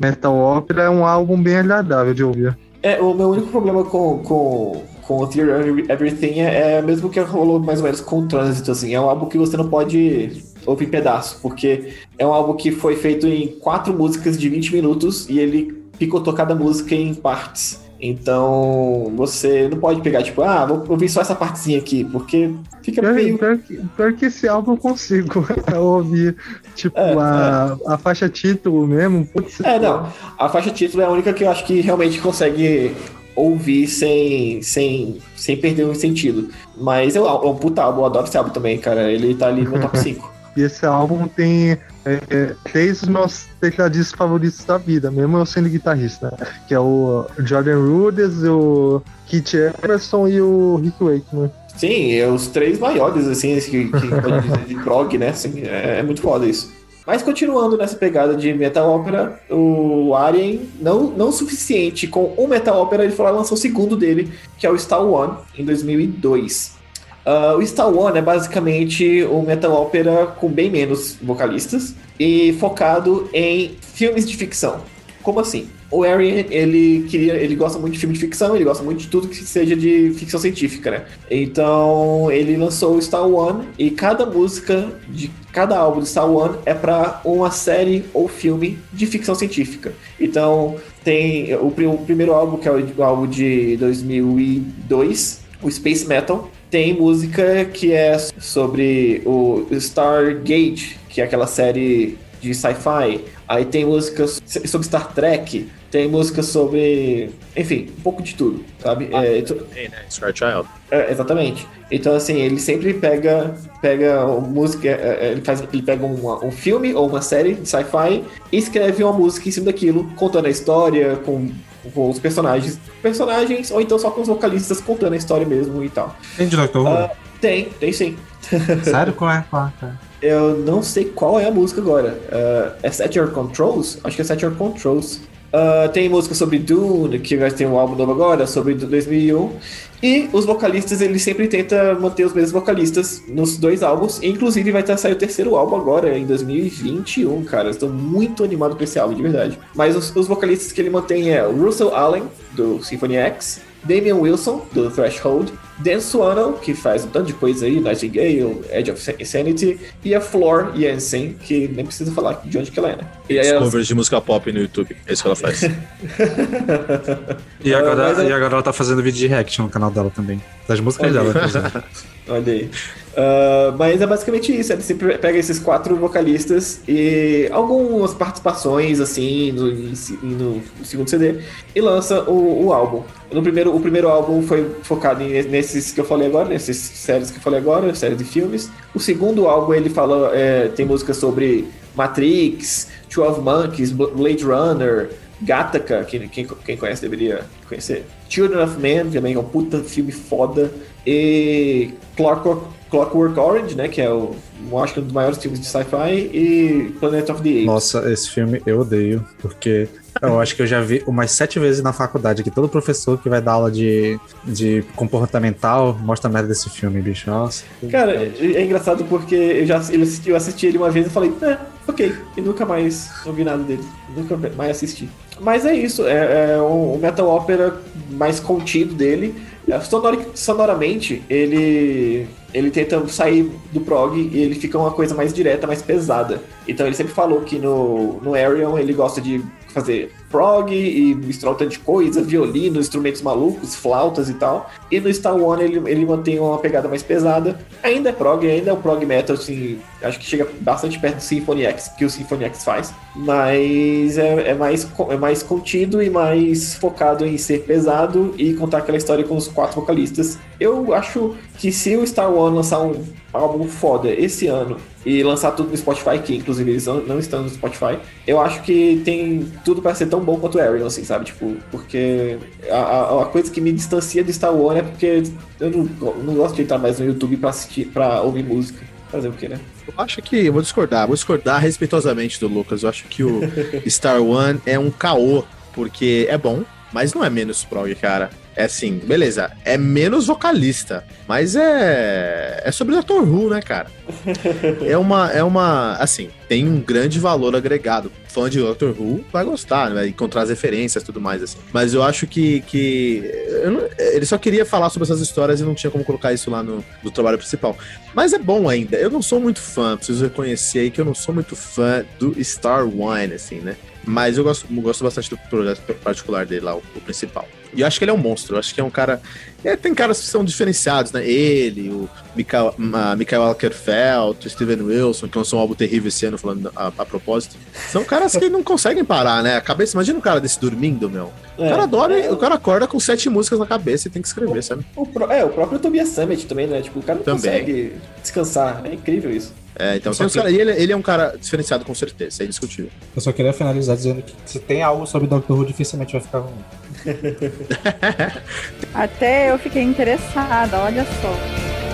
metal opera, é um álbum bem agradável de ouvir. É, o meu único problema com, com, com o Theory Everything é, é mesmo que rolou mais ou menos com o Trânsito, assim. É um álbum que você não pode ouvir em pedaço, porque é um álbum que foi feito em quatro músicas de 20 minutos e ele picotou cada música em partes. Então, você não pode pegar, tipo, ah, vou ouvir só essa partezinha aqui, porque fica pior, meio... Pior que, pior que esse álbum eu consigo (laughs) ouvir, tipo, é, a, é. a faixa título mesmo. É, não, a faixa título é a única que eu acho que realmente consegue ouvir sem, sem, sem perder um sentido. Mas é um puta álbum, eu adoro esse álbum também, cara. Ele tá ali no top (laughs) 5. E esse álbum tem é, três dos meus tecladistas favoritos da vida, mesmo eu sendo guitarrista, que é o Jordan Rudess, o Keith Emerson e o Rick Wakeman. Sim, é os três maiores, assim, que, que pode dizer de prog, né? Assim, é, é, muito foda isso. Mas continuando nessa pegada de metal opera, o Arien, não, não suficiente com o metal opera, ele foi lá lançou o segundo dele, que é o Star One, em 2002. Uh, o Star One é basicamente um metal ópera com bem menos vocalistas e focado em filmes de ficção. Como assim? O Arian, ele queria, ele gosta muito de filme de ficção, ele gosta muito de tudo que seja de ficção científica, né? Então, ele lançou o Star One e cada música de cada álbum do Star One é para uma série ou filme de ficção científica. Então, tem o, o primeiro álbum que é o álbum de 2002, o Space Metal, tem música que é sobre o Stargate, que é aquela série de sci-fi. Aí tem músicas sobre Star Trek, tem música sobre. Enfim, um pouco de tudo, sabe? Ah, é, tem, né? Star Child. É, exatamente. Então, assim, ele sempre pega, pega música, é, é, ele, faz, ele pega uma, um filme ou uma série de sci-fi e escreve uma música em cima daquilo, contando a história, com com os personagens. Personagens, ou então só com os vocalistas contando a história mesmo e tal. Tem de Doctor Who? Uh, tem, tem sim. (laughs) Sério? Qual é a quarta? Eu não sei qual é a música agora. Uh, é Set Your Controls? Acho que é Set Your Controls. Uh, tem música sobre Dune, que vai ter um álbum novo agora, sobre 2001. E os vocalistas, ele sempre tenta manter os mesmos vocalistas nos dois álbuns. Inclusive, vai estar sair o terceiro álbum agora, em 2021, cara. Estou muito animado com esse álbum, de verdade. Mas os, os vocalistas que ele mantém é Russell Allen, do Symphony X, Damian Wilson, do Threshold, Dan Swano, que faz um tanto de coisa aí, Nightingale, Edge of Insanity, e a Floor Jensen, que nem precisa falar de onde que ela é, né? E aí covers ela... de música pop no YouTube, é isso que ela faz. (laughs) e, agora, uh, e agora ela tá fazendo vídeo de react no canal dela também, das músicas dela, (laughs) Olha aí. Uh, mas é basicamente isso. Ele sempre pega esses quatro vocalistas e algumas participações, assim, no, no, no segundo CD, e lança o, o, álbum. No primeiro, o primeiro álbum foi focado em, nesses que eu falei agora, nesses séries que eu falei agora, séries de filmes. O segundo álbum ele fala, é, tem música sobre Matrix, Twelve Monkeys, Blade Runner, Gattaca, que quem, quem conhece deveria conhecer. Children of Men, também é um puta filme foda. E Clockwork, Clockwork Orange, né? Que é o, eu acho que um dos maiores filmes de sci-fi. E Planet of the Apes. Nossa, esse filme eu odeio, porque eu acho que eu já vi umas sete vezes na faculdade que todo professor que vai dar aula de, de comportamental mostra a merda desse filme, bicho. Nossa. Cara, é engraçado porque eu já eu assisti, eu assisti ele uma vez e falei, é, ok. E nunca mais ouvi nada dele. Nunca mais assisti. Mas é isso, é, é o metal opera mais contido dele. É, sonor, sonoramente, ele ele tenta sair do prog e ele fica uma coisa mais direta, mais pesada. Então ele sempre falou que no, no Arion ele gosta de fazer prog e mistura um tanto de coisa, violino, instrumentos malucos, flautas e tal. E no Star One ele, ele mantém uma pegada mais pesada. Ainda é prog, ainda é o prog metal, assim, acho que chega bastante perto do Symphony X, que o Symphony X faz. Mas é, é, mais, é mais contido e mais focado em ser pesado e contar aquela história com os quatro vocalistas. Eu acho que se o Star One lançar um álbum foda esse ano e lançar tudo no Spotify, que inclusive eles não estão no Spotify, eu acho que tem tudo para ser tão bom quanto o Ariel, assim, sabe? Tipo, porque a, a, coisa que me distancia do Star Wars é porque eu não, não gosto de entrar mais no YouTube pra assistir, para ouvir música. Fazer o que, né? Eu acho que, eu vou discordar, vou discordar respeitosamente do Lucas. Eu acho que o (laughs) Star One é um caô, porque é bom, mas não é menos prog, cara. É assim, beleza, é menos vocalista, mas é é sobre Doctor Who, né, cara? (laughs) É uma é uma assim, tem um grande valor agregado. Fã de Doctor Who vai gostar, vai encontrar as referências e tudo mais assim. Mas eu acho que que não, ele só queria falar sobre essas histórias e não tinha como colocar isso lá no, no trabalho principal. Mas é bom ainda. Eu não sou muito fã, preciso reconhecer aí que eu não sou muito fã do Star Wine assim, né? Mas eu gosto, gosto bastante do projeto particular dele lá, o, o principal. E eu acho que ele é um monstro. Eu acho que é um cara. É, tem caras que são diferenciados, né? Ele, o Michael, Ackerfeld, o Steven Wilson, que lançou um álbum terrível esse ano, falando a, a, propósito. São caras que não conseguem parar, né? A cabeça. Imagina um cara desse dormindo, meu. É, o cara adora, é, o cara acorda com sete músicas na cabeça e tem que escrever, o, sabe? O, é, o próprio Tobias Summit também, né? Tipo, o cara não também. consegue descansar. É incrível isso. É, então cara, ele, ele, é um cara diferenciado com certeza, é indiscutível. Eu só queria finalizar dizendo que se tem algo sobre Doctor Who, dificilmente vai ficar ruim. (laughs) (laughs) Até eu fiquei interessada, olha só.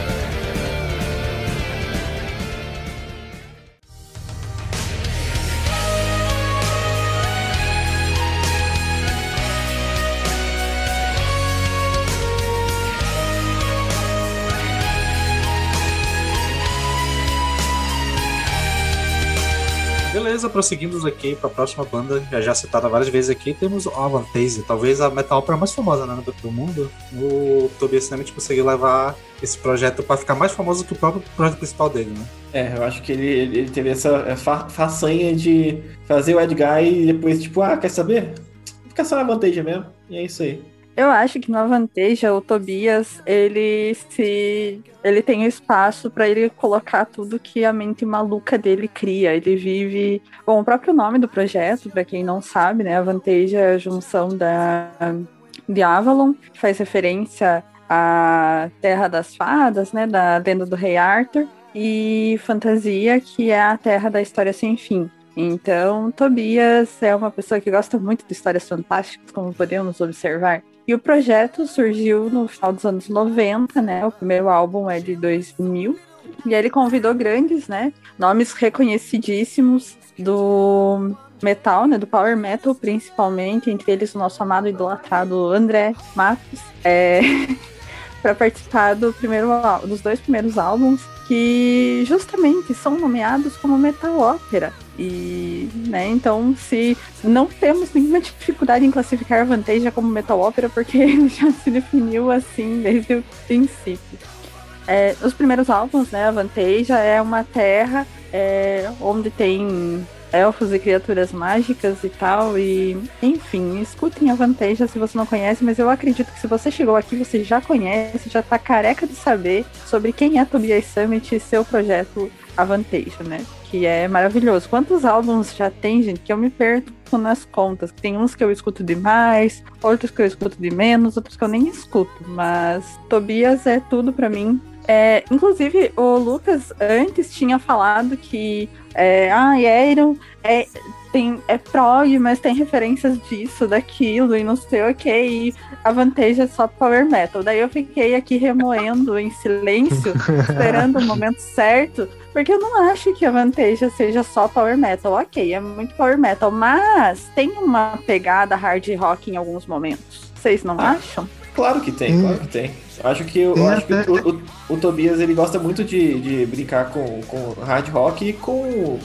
Beleza, prosseguimos aqui para a próxima banda, já citada várias vezes aqui, temos a Avantasia, talvez a metal opera mais famosa né, do mundo. O Tobias Sammet conseguiu levar esse projeto para ficar mais famoso que o próprio projeto principal dele, né? É, eu acho que ele, ele teve essa fa façanha de fazer o Ed Guy e depois, tipo, ah, quer saber? Fica só na Avantasia mesmo, e é isso aí. Eu acho que no Avanteja, o Tobias, ele se. Ele tem espaço para ele colocar tudo que a mente maluca dele cria. Ele vive. Bom, o próprio nome do projeto, para quem não sabe, né? Avanteja é a junção da, de Avalon, que faz referência à Terra das Fadas, né? Da lenda do Rei Arthur. E Fantasia, que é a Terra da História Sem Fim. Então, Tobias é uma pessoa que gosta muito de histórias fantásticas, como podemos observar. E o projeto surgiu no final dos anos 90, né? O primeiro álbum é de 2000. E ele convidou grandes, né? Nomes reconhecidíssimos do metal, né? Do power metal, principalmente. Entre eles o nosso amado idolatrado André Matos. É... (laughs) para participar do primeiro, dos dois primeiros álbuns que justamente são nomeados como metal ópera. E, né, então, se não temos nenhuma dificuldade em classificar a Vantage como metal ópera, porque (laughs) ele já se definiu assim desde o princípio. É, os primeiros álbuns, né, a Vantage é uma terra é, onde tem elfos e criaturas mágicas e tal. E, enfim, escutem a Vanteja se você não conhece, mas eu acredito que se você chegou aqui, você já conhece, já tá careca de saber sobre quem é Tobias Summit e seu projeto Avanteja, né? Que é maravilhoso. Quantos álbuns já tem, gente, que eu me perco nas contas? Tem uns que eu escuto demais, outros que eu escuto de menos, outros que eu nem escuto. Mas Tobias é tudo para mim. É, inclusive, o Lucas antes tinha falado que é, ah, Iron é, tem, é prog, mas tem referências disso, daquilo, e não sei o que, e a Vantage é só power metal. Daí eu fiquei aqui remoendo em silêncio, (laughs) esperando o momento certo, porque eu não acho que a Vantage seja só power metal. Ok, é muito power metal, mas tem uma pegada hard rock em alguns momentos. Vocês não ah, acham? Claro que tem, claro que tem. Eu acho que, eu, acho que o, o, o, Tobias ele gosta muito de, de brincar com, com hard rock e com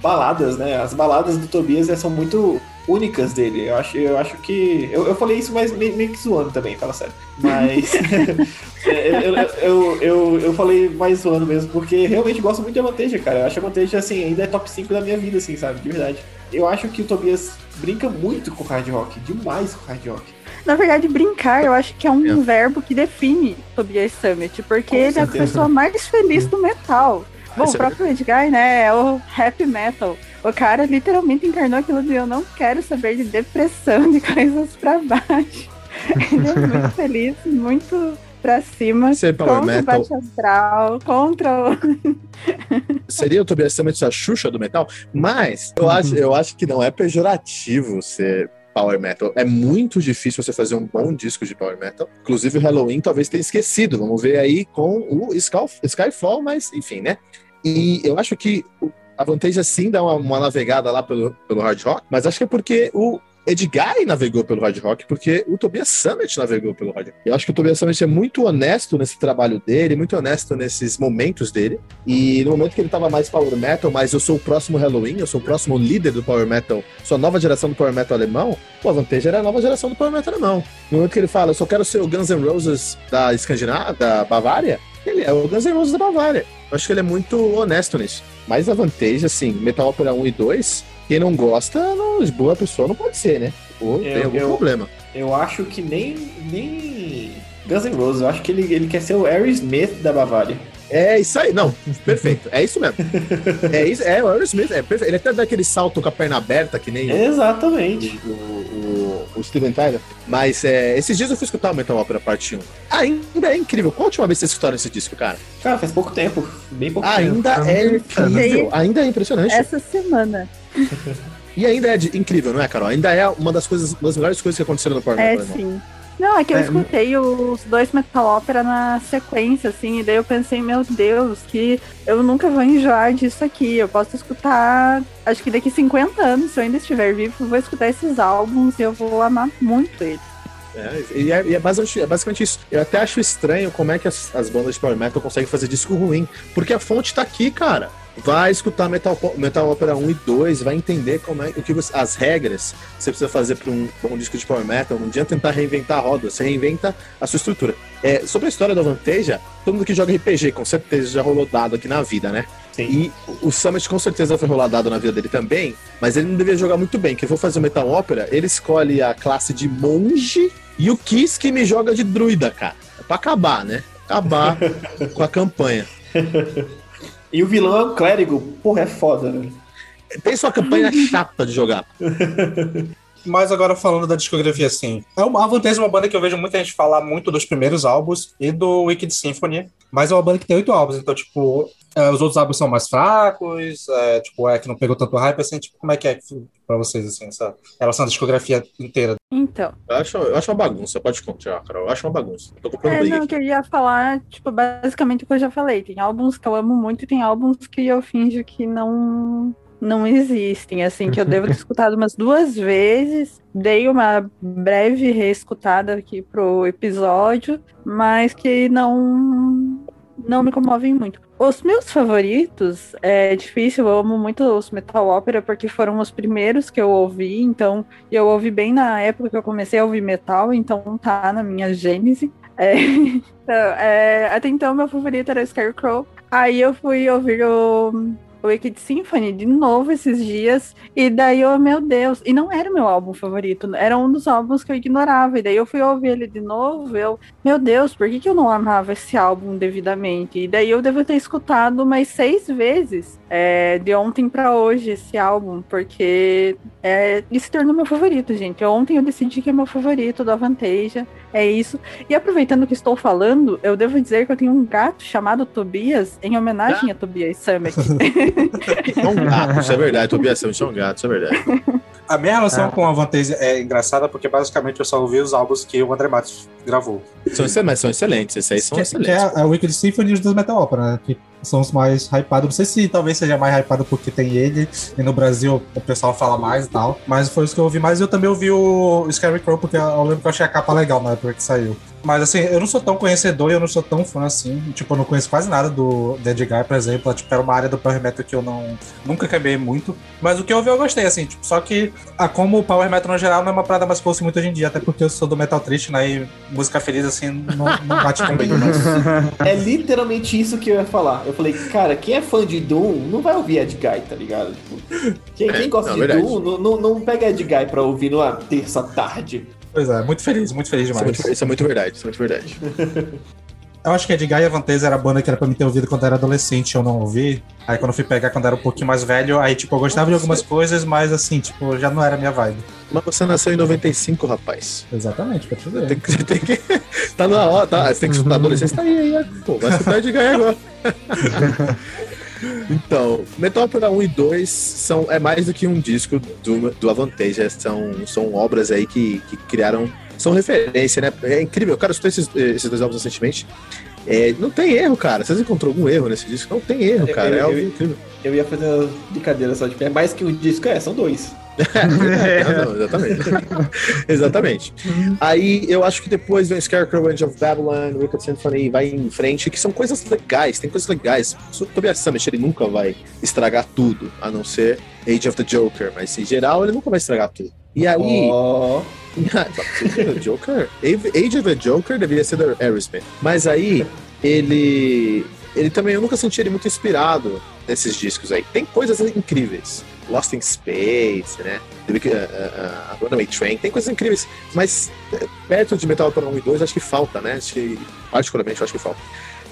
baladas, né? As baladas do Tobias são muito únicas dele. Eu acho, eu acho que. Eu, eu falei isso, mas meio, meio que zoando também, fala sério. Mas. (laughs) É, eu, eu, eu, eu, falei mais zoando mesmo, porque realmente gosto muito de Avanteja, cara. Eu acho a Avanteja, assim, ainda é top 5 da minha vida, assim, sabe? De verdade. eu acho que o Tobias brinca muito com hard rock, demais com hard rock. Na verdade, brincar, eu acho que é um É. verbo que define Tobias Summit, porque Com ele é a pessoa mais feliz do metal. Bom, o é próprio Edgar, né, é o happy metal. O cara literalmente encarnou aquilo de eu não quero saber de depressão, de coisas pra baixo. (laughs) Ele é muito (laughs) feliz, muito pra cima, Ser power contra o metal baixo astral, contra o... (laughs) seria o Tobias Summit a Xuxa do metal, mas eu acho, eu acho que não é pejorativo ser power metal. É muito difícil você fazer um bom disco de power metal. Inclusive o Halloween talvez tenha esquecido. Vamos ver aí com o Sky- Skyfall, mas enfim, né? E eu acho que o- a vantagem sim dá uma, uma navegada lá pelo, pelo hard rock, mas acho que é porque o Edgar navegou pelo hard rock, porque o Tobias Summit navegou pelo hard rock. Eu acho que o Tobias Summit é muito honesto nesse trabalho dele, muito honesto nesses momentos dele. E no momento que ele tava mais power metal, mas eu sou o próximo Halloween, eu sou o próximo líder do power metal, sou a nova geração do power metal alemão, pô, a vantagem era a nova geração do power metal alemão. No momento que ele fala, eu só quero ser o Guns N' Roses da Escandinávia, da Bavária, ele é o Guns N' Roses da Bavária. Eu acho que ele é muito honesto nisso. Mas a vantagem, assim, Metal Opera 1 e 2, quem não gosta, não, boa pessoa não pode ser, né? Ou tem Eu- algum eu- problema. Eu acho que nem, nem Guns N' Roses, eu acho que ele, ele quer ser o Aerosmith da Bavária. É isso aí, não, perfeito, é isso mesmo. É isso, é o Aerosmith, é perfeito. Ele até dá aquele salto com a perna aberta, que nem Exatamente. o, o, o Steven Tyler. Mas é, esses dias eu fui escutar o Metal Opera Parte 1. Ainda é incrível. Qual a última vez que vocês escutaram esse disco, cara? Cara, faz pouco tempo. Bem pouco tempo. Ainda é incrível. Ainda é impressionante. Essa semana. E ainda é de- incrível, não é, Carol? Ainda é uma das coisas, uma das melhores coisas que aconteceram no Power É, sim. Não, é que eu É, escutei os dois Metal Opera na sequência, assim, e daí eu pensei, meu Deus, que eu nunca vou enjoar disso aqui. Eu posso escutar, acho que daqui 50 anos, se eu ainda estiver vivo, eu vou escutar esses álbuns e eu vou amar muito eles. É, e é, e é basicamente, é basicamente isso. Eu até acho estranho como é que as, as bandas de Power Metal conseguem fazer disco ruim. Porque a fonte tá aqui, cara. Vai escutar Metal, Metal Opera 1 e 2, vai entender como é o que você- as regras que você precisa fazer para um bom disco de Power Metal. Não adianta tentar reinventar a roda, você reinventa a sua estrutura. É, sobre a história da Vanteja, todo mundo que joga RPG com certeza já rolou dado aqui na vida, né? Sim. E o Summit com certeza foi rolar dado na vida dele também, mas ele não devia jogar muito bem. Quem for fazer o Metal Opera, ele escolhe a classe de monge e o Kiss que me joga de druida, cara. É pra acabar, né? Acabar (laughs) com a campanha. (laughs) E o vilão é o clérigo. Porra, é foda, velho. Pensa uma campanha (laughs) chata de jogar. Mas agora falando da discografia, assim, é uma, é uma banda que eu vejo muita gente falar muito dos primeiros álbuns e do Wicked Symphony, mas é uma banda que tem oito álbuns, então, tipo, é, os outros álbuns são mais fracos, é, tipo, é que não pegou tanto hype, assim, tipo, como é que é pra vocês, assim, essa relação da discografia inteira? Então, Eu acho, eu acho uma bagunça, pode continuar, Carol. Eu acho uma bagunça. Tô comprando é, briga não, aqui. que eu ia falar, tipo, basicamente o que eu já falei. Tem álbuns que eu amo muito e tem álbuns que eu finjo que não não existem, assim, que eu devo ter (laughs) escutado umas duas vezes. Dei uma breve reescutada aqui pro episódio, mas que não não me comovem muito. Os meus favoritos, é difícil, eu amo muito os Metal Opera porque foram os primeiros que eu ouvi, então eu ouvi bem na época que eu comecei a ouvir metal, então tá na minha gênese. É, (laughs) então, é, até então, meu favorito era Scarecrow. Aí eu fui ouvir o Wicked Symphony de novo esses dias. E daí eu, meu Deus. E não era o meu álbum favorito, era um dos álbuns que eu ignorava. E daí eu fui ouvir ele de novo. Eu, meu Deus, por que, que eu não amava esse álbum devidamente? E daí eu devo ter escutado umas seis vezes é, de ontem pra hoje esse álbum, porque é, ele se tornou meu favorito, gente. Ontem eu decidi que é meu favorito do Avanteja. É isso. E aproveitando que estou falando, eu devo dizer que eu tenho um gato chamado Tobias em homenagem a Tobias Summit. (laughs) É um gato, isso é verdade. Tobias Summit é um gato, isso é verdade. A minha relação Ah. com a Vantagem é engraçada porque basicamente eu só ouvi os álbuns que o André Matos gravou. São excelentes, são excelentes. Esses aí são Que, que é excelentes. a Wicked Symphony e os dos Metal Opera, né? Que são os mais hypados. Não sei se talvez seja mais hypado porque tem ele, e no Brasil o pessoal fala mais e tal. Mas foi isso que eu ouvi mais. E eu também ouvi o Scarecrow, porque eu lembro que eu achei a capa legal na época que saiu. Mas assim, eu não sou tão conhecedor e eu não sou tão fã assim. Tipo, eu não conheço quase nada do The Edgar, por exemplo. Tipo, era uma área do Power Metal que eu não nunca queimei muito. Mas o que eu ouvi eu gostei, assim, tipo, só que a, como o Power Metal no geral não é uma parada mais que eu ouço muito hoje em dia, até porque eu sou do Metal Triste, né? E música feliz, assim, não, não bate (laughs) comigo. Mas... É literalmente isso que eu ia falar. Eu falei, cara, quem é fã de Doom não vai ouvir Ed Guy, tá ligado? Tipo, quem, quem gosta não, de verdade. Doom não, não, não pega Ed Guy pra ouvir numa terça tarde. Pois é, muito feliz, muito feliz Isso é demais. muito, isso é muito verdade, isso é muito verdade. Eu acho que Edgar e a Vanteza era a banda que era pra me ter ouvido quando eu era adolescente, eu não ouvi. Aí quando eu fui pegar quando era um pouquinho mais velho, aí tipo, eu gostava de algumas coisas, mas assim, tipo, já não era a minha vibe. Mas você nasceu em 95, rapaz. Exatamente, pra te ver. Tem que, (laughs) tem que, tá na hora, tá? Você tem que escutar adolescência, tá aí, aí, pô, vai escutar de ganhar agora. (laughs) Então, Metal Opera 1 e 2 são, é mais do que um disco do, do Avantasia, são, são obras aí que, que criaram, são referência, né? É incrível, cara, eu escutei esses, esses dois álbuns recentemente, é, não tem erro, cara, vocês encontrou algum erro nesse disco? Não tem erro, Eu- cara, é eu- algo eu- incrível. Eu ia fazer uma brincadeira só, tipo, é mais que um disco, é, são dois. (laughs) É, não, exatamente. (laughs) exatamente. Aí eu acho que depois vem Scarecrow, Range of Babylon, Wicked Symphony e vai em frente, que são coisas legais, tem coisas legais. O Tobias Summit ele nunca vai estragar tudo, a não ser Age of the Joker, mas em geral ele nunca vai estragar tudo. E aí, the (laughs) Joker, Age of the Joker deveria ser do Aerosmith, mas aí ele ele também eu nunca senti ele muito inspirado nesses discos aí. Tem coisas incríveis. Lost in Space, né? The Big- uh, uh, uh, Runaway Train, tem coisas incríveis, mas eh, perto de Metal Opera 1 e 2 acho que falta, né? Acho que, particularmente acho que falta.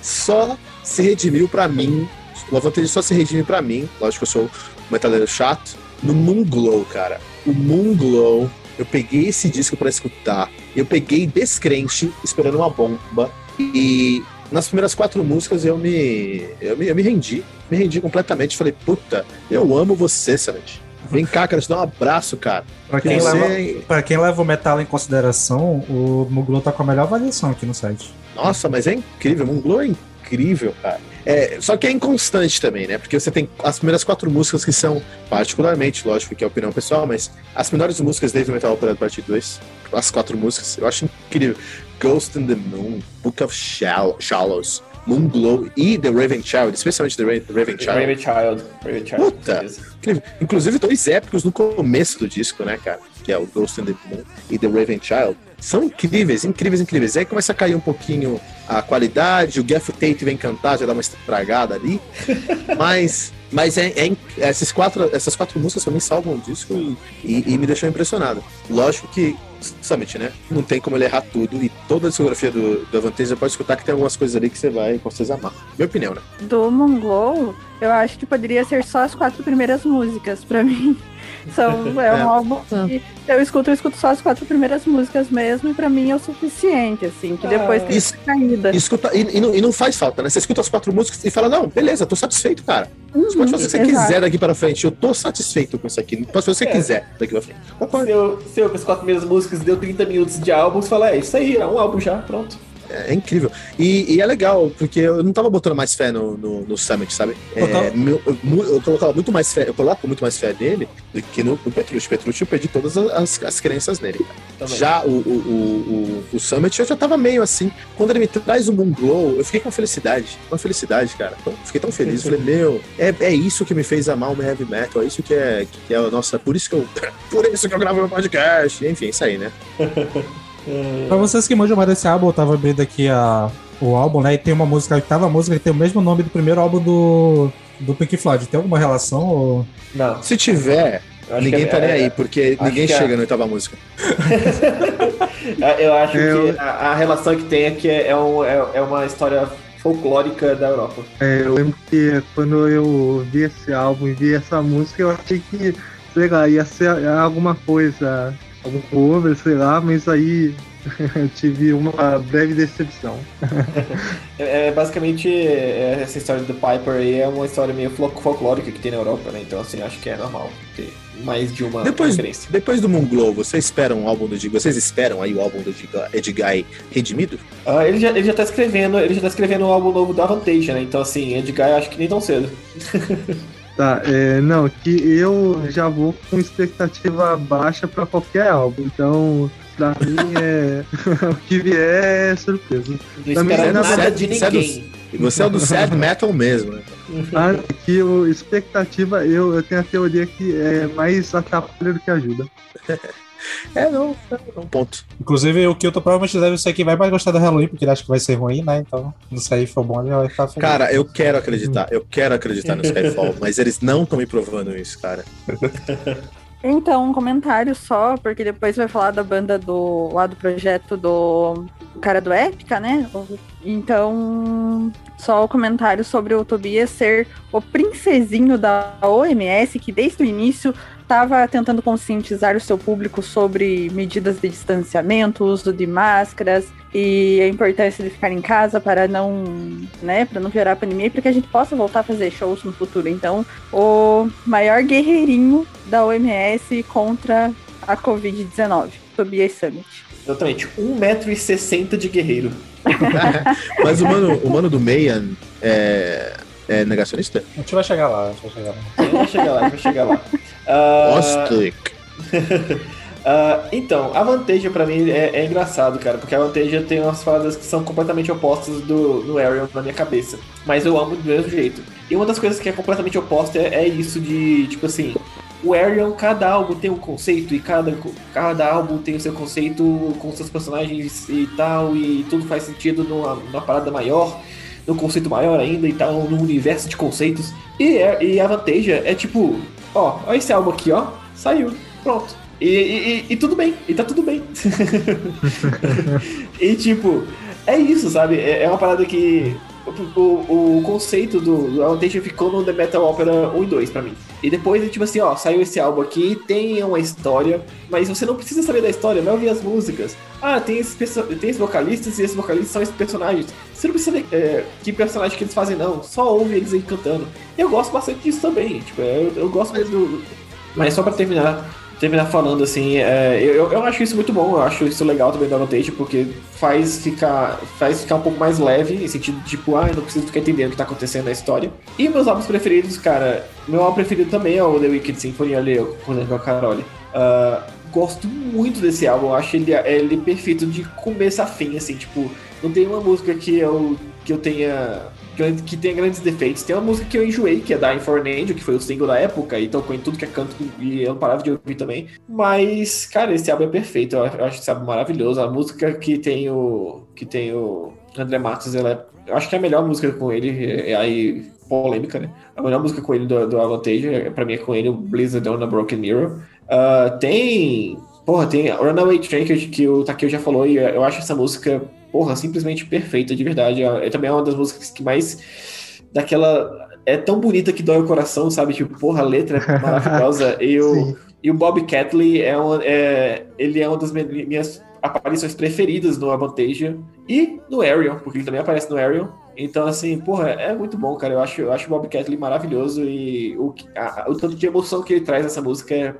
Só se redimiu pra mim, o Avantage só se redime pra mim, lógico que eu sou um metaleiro chato, no Moon Glow, cara. O Moon Glow, eu peguei esse disco pra escutar, eu peguei descrente, esperando uma bomba, e nas primeiras quatro músicas eu me, eu me, eu me rendi, me rendi completamente. Falei, puta, eu amo você, Samet. Vem cá, cara, te dar um abraço, cara. Pra quem, Você- leva, pra quem leva o metal em consideração, o Muglo tá com a melhor avaliação aqui no site. Nossa, mas é incrível, Glow é incrível, cara. É, só que é inconstante também, né? Porque você tem as primeiras quatro músicas que são, particularmente, lógico que é opinião pessoal, mas as melhores músicas desde o Metal Opera Parte 2, as quatro músicas, eu acho incrível. Ghost in the Moon, Book of Shall- Shallows, Moon Glow e The Raven Child, especialmente The Ra- Raven Child. Raven Child. Raven Child. Puta. Incrível. Inclusive, dois épicos no começo do disco, né, cara? Que é o Ghost in the Moon e The Raven Child. São incríveis, incríveis, incríveis. Aí começa a cair um pouquinho a qualidade, o Geoff Tate vem cantar, já dá uma estragada ali. (laughs) mas mas é, é esses quatro, essas quatro músicas mim salvam o disco e, e- e me deixou impressionado. Lógico que Summit, né? Não tem como ele errar tudo e toda a discografia do, do Avantage você pode escutar que tem algumas coisas ali que você vai com certeza amar. Minha opinião, né? Do Moonglow, eu acho que poderia ser só as quatro primeiras músicas pra mim. São, é um É. álbum que eu escuto, eu escuto só as quatro primeiras músicas mesmo, e pra mim é o suficiente, assim, que depois tem Isso- caída. E, escuta, e, e não, e não faz falta, né? Você escuta as quatro músicas e fala, não, beleza, tô satisfeito, cara. Você pode fazer o que você Uhum, exato. quiser daqui para frente. Eu tô satisfeito com isso aqui. Pode fazer o que você É. quiser daqui pra frente. Concordo. Se eu, se eu com as quatro primeiras músicas deu 30 minutos de álbum, você fala, é isso aí, é um álbum já, pronto. É, é incrível. E, e é legal, porque eu não tava botando mais fé no, no, no Summit, sabe? É, Eu tava- meu- eu, eu colocava muito mais fé, eu coloco muito mais fé nele do que no, no Petrucci. Petrucci eu perdi todas as, as crenças nele. Já o, o, o, o, Summit eu já tava meio assim. Quando ele me traz o Moon Glow, eu fiquei com felicidade. Uma felicidade, cara. Eu fiquei tão feliz. Falei, meu, é, é isso que me fez amar o heavy metal. É isso que é, que é a nossa. Por isso que eu. (laughs) Por isso que eu gravo meu podcast. Enfim, isso aí, né? (laughs) Pra vocês que manjam mais desse álbum, eu tava abrindo aqui a, o álbum, né? E tem uma música, a oitava música, que tem o mesmo nome do primeiro álbum do, do Pink Floyd. Tem alguma relação? Ou... Não. Se tiver, ninguém que tá é- nem aí, porque ninguém é- chega na oitava música. (laughs) Eu acho Eu- que a, a relação que tem é que é, um- é- é uma história folclórica da Europa. É, eu lembro que quando eu vi esse álbum e vi essa música, eu achei que, sei lá, ia ser alguma coisa, algum cover, sei lá, mas aí (laughs) eu tive uma breve decepção. (laughs) É, é basicamente é, essa história do Piper aí é uma história meio fol- folclórica que tem na Europa, né? Então assim, acho que é normal ter mais de uma Depois, referência. depois do Moon Glow, vocês esperam um álbum do Edguy? Vocês esperam aí o álbum do Edguy- Edguy redimido? Ah, ele, já, ele já tá escrevendo, ele já tá escrevendo um álbum novo da Avantage, né? Então assim, Edguy acho que nem tão cedo. (laughs) Tá, é, não, que eu já vou com expectativa baixa pra qualquer álbum, então pra mim é. (laughs) o que vier é surpresa. Não espera é na nada verdade, de ninguém. E você é o do sad metal mesmo, né? (laughs) Ah, que o expectativa, eu, eu tenho a teoria que é mais atrapalha do que ajuda. (laughs) É, não, é um ponto. Inclusive, o Kilton provavelmente deve ser quem vai mais gostar do Halloween, porque ele acha que vai ser ruim, né? Então, aí for bom, ele vai ficar feliz. Cara, eu quero acreditar, eu quero acreditar no (laughs) Skyfall, mas eles não estão me provando isso, cara. (laughs) Então, um comentário só, porque depois vai falar da banda do lá do projeto do cara do Épica, né? Então, só o comentário sobre o Tobias ser o princesinho da OMS, que desde o início estava tentando conscientizar o seu público sobre medidas de distanciamento, uso de máscaras e a importância de ficar em casa para não, né, para não piorar a pandemia e para que a gente possa voltar a fazer shows no futuro. Então, o maior guerreirinho da OMS contra a Covid-19, Tobias Summit. Exatamente, 1,60m de guerreiro. (laughs) (laughs) Mas o mano, o mano do Meian é, é negacionista? A gente vai chegar lá, a gente vai chegar lá. A gente vai chegar lá, a gente vai chegar lá. Uh, uh, (laughs) então, a Vantage pra mim é, é, engraçado, cara, porque a Vantage tem umas falas que são completamente opostas do, do Arion na minha cabeça. Mas eu amo do mesmo jeito. E uma das coisas que é completamente oposta é, é isso de, tipo assim, o Arion, cada álbum tem um conceito e cada, cada álbum tem o seu conceito com seus personagens e tal, e tudo faz sentido numa, numa parada maior, num conceito maior ainda e tal, num universo de conceitos. E, é, e a Vantage é tipo, ó, ó esse álbum aqui, ó, saiu, pronto. E, e, e, tudo bem, e tá tudo bem. (laughs) e tipo, é isso, sabe? É, é uma parada que. O, o, conceito do, do ficou no The Metal Opera 1 e 2 pra mim. E depois, tipo assim, ó, saiu esse álbum aqui, tem uma história, mas você não precisa saber da história, vai ouvir as músicas. Ah, tem esses, tem esses vocalistas e esses vocalistas são esses personagens. Você não precisa saber é, que personagem que eles fazem, não. Só ouve eles aí cantando. E eu gosto bastante disso também. Tipo, é, eu, eu gosto mesmo do. Mas só pra terminar, terminar falando assim, é, eu, eu acho isso muito bom, eu acho isso legal também do Annotate, porque faz ficar, faz ficar um pouco mais leve, em sentido de, tipo, ah, eu não preciso ficar entendendo o que tá acontecendo na história. E meus álbuns preferidos, cara, meu álbum preferido também é o The Wicked Symphony, ali, com a Carole. Uh, gosto muito desse álbum, eu acho ele, ele perfeito de começo a fim, assim, tipo, não tem uma música que eu, que eu tenha que tem grandes defeitos. Tem uma música que eu enjoei, que é an Angel, que foi o single da época, e tocou em tudo que é canto, e eu não parava de ouvir também. Mas, cara, esse álbum é perfeito, eu acho esse álbum maravilhoso. A música que tem o. que tem o André Matos, ela é, eu acho que é a melhor música com ele, é, é aí polêmica, né? A melhor música com ele do, do Avantage, é, pra mim é com ele, o Blizzard on a Broken Mirror. Uh, tem. Porra, tem Runaway Train que, que o Takeo já falou, e eu acho essa música porra, simplesmente perfeita, de verdade. É, é também uma das músicas que mais daquela é tão bonita que dói o coração, sabe? Tipo, porra, a letra é (laughs) maravilhosa. e, o, e o Bob Catley é, uma, é ele é uma das minhas aparições preferidas no Avantasia e no Ariel, porque ele também aparece no Ariel. Então, assim, porra, é muito bom, cara. Eu acho, eu acho o Bob Catley maravilhoso e o, a, o tanto de emoção que ele traz nessa música é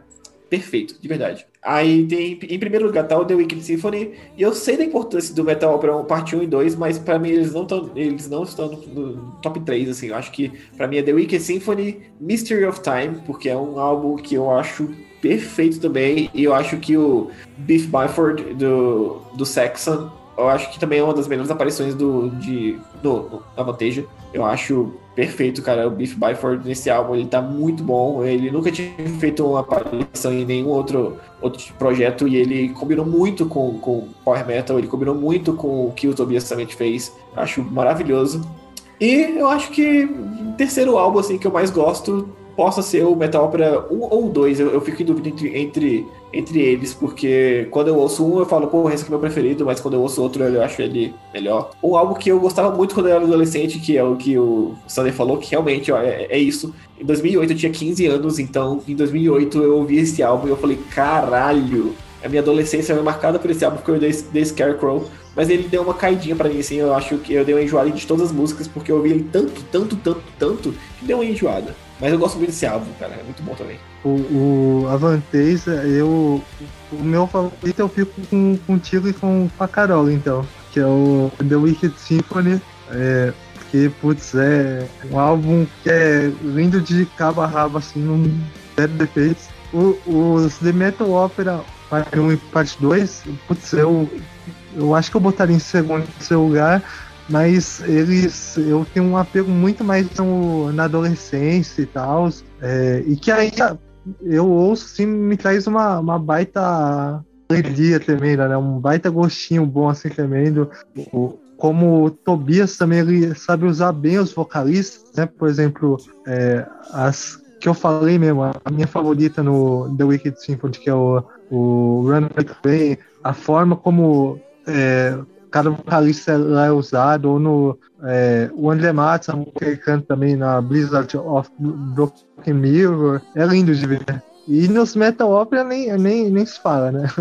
perfeito, de verdade. Aí tem, em primeiro lugar, tá o The Wicked Symphony, e eu sei da importância do Metal Opera parte 1 e 2, mas para mim eles não, tão, eles não estão no, no, top 3, assim, eu acho que para mim é The Wicked Symphony, Mystery of Time, porque é um álbum que eu acho perfeito também, e eu acho que o Beef Byford do, do Saxon, eu acho que também é uma das melhores aparições do, de, do, da Vantage, eu acho perfeito, cara. O Beef Byford nesse álbum, ele tá muito bom. Ele nunca tinha feito uma aparição em nenhum outro, outro projeto e ele combinou muito com, com Power Metal, ele combinou muito com o que o Tobias também fez. Acho maravilhoso. E eu acho que o terceiro álbum assim, que eu mais gosto possa ser o Metal Opera 1 ou 2. Eu, eu fico em dúvida entre, entre, entre eles, porque quando eu ouço um, eu falo, pô, esse aqui é meu preferido, mas quando eu ouço outro, eu acho ele melhor. Um álbum que eu gostava muito quando eu era adolescente, que é o que o Sander falou, que realmente ó, é, é, isso. Em 2008 eu tinha 15 anos, então em 2008 eu ouvi esse álbum e eu falei, caralho, a minha adolescência foi marcada por esse álbum, porque eu dei, dei Scarecrow. Mas ele deu uma caidinha para mim, assim, eu acho que eu dei uma enjoada de todas as músicas, porque eu ouvi ele tanto, tanto, tanto, tanto, que deu uma enjoada. Mas eu gosto muito desse álbum, cara. É muito bom também. O, o eu. O meu favorito eu fico com, contigo e com, com a Carol, então. Que é o The Wicked Symphony. É, que, putz, é um álbum que é lindo de cabo a rabo, assim, não zero defeitos. O, os The Metal Opera parte 1 e parte 2, putz, eu, eu acho que eu botaria em segundo lugar mas eles eu tenho um apego muito mais no, na adolescência e tal é, e que ainda eu ouço, assim, me traz uma, uma baita alegria também, né? Um baita gostinho bom, assim, também, do, o, como o Tobias também ele sabe usar bem os vocalistas, né? Por exemplo, é, as que eu falei mesmo, a minha favorita no The Wicked Symphony, que é o, o Run a forma como é, cada vocalista lá é usado, ou no é, o André Matos, que ele canta também na Blizzard of Broken Mirror, é lindo de ver. E nos Metal Opera nem, nem, nem se fala, né? (laughs)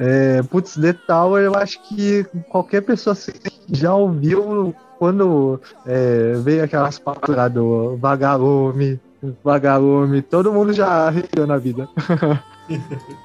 É, putz, The Tower, eu acho que qualquer pessoa assim, já ouviu quando é, veio aquelas palavras do vagalume, vagalume, todo mundo já riu na vida. (laughs)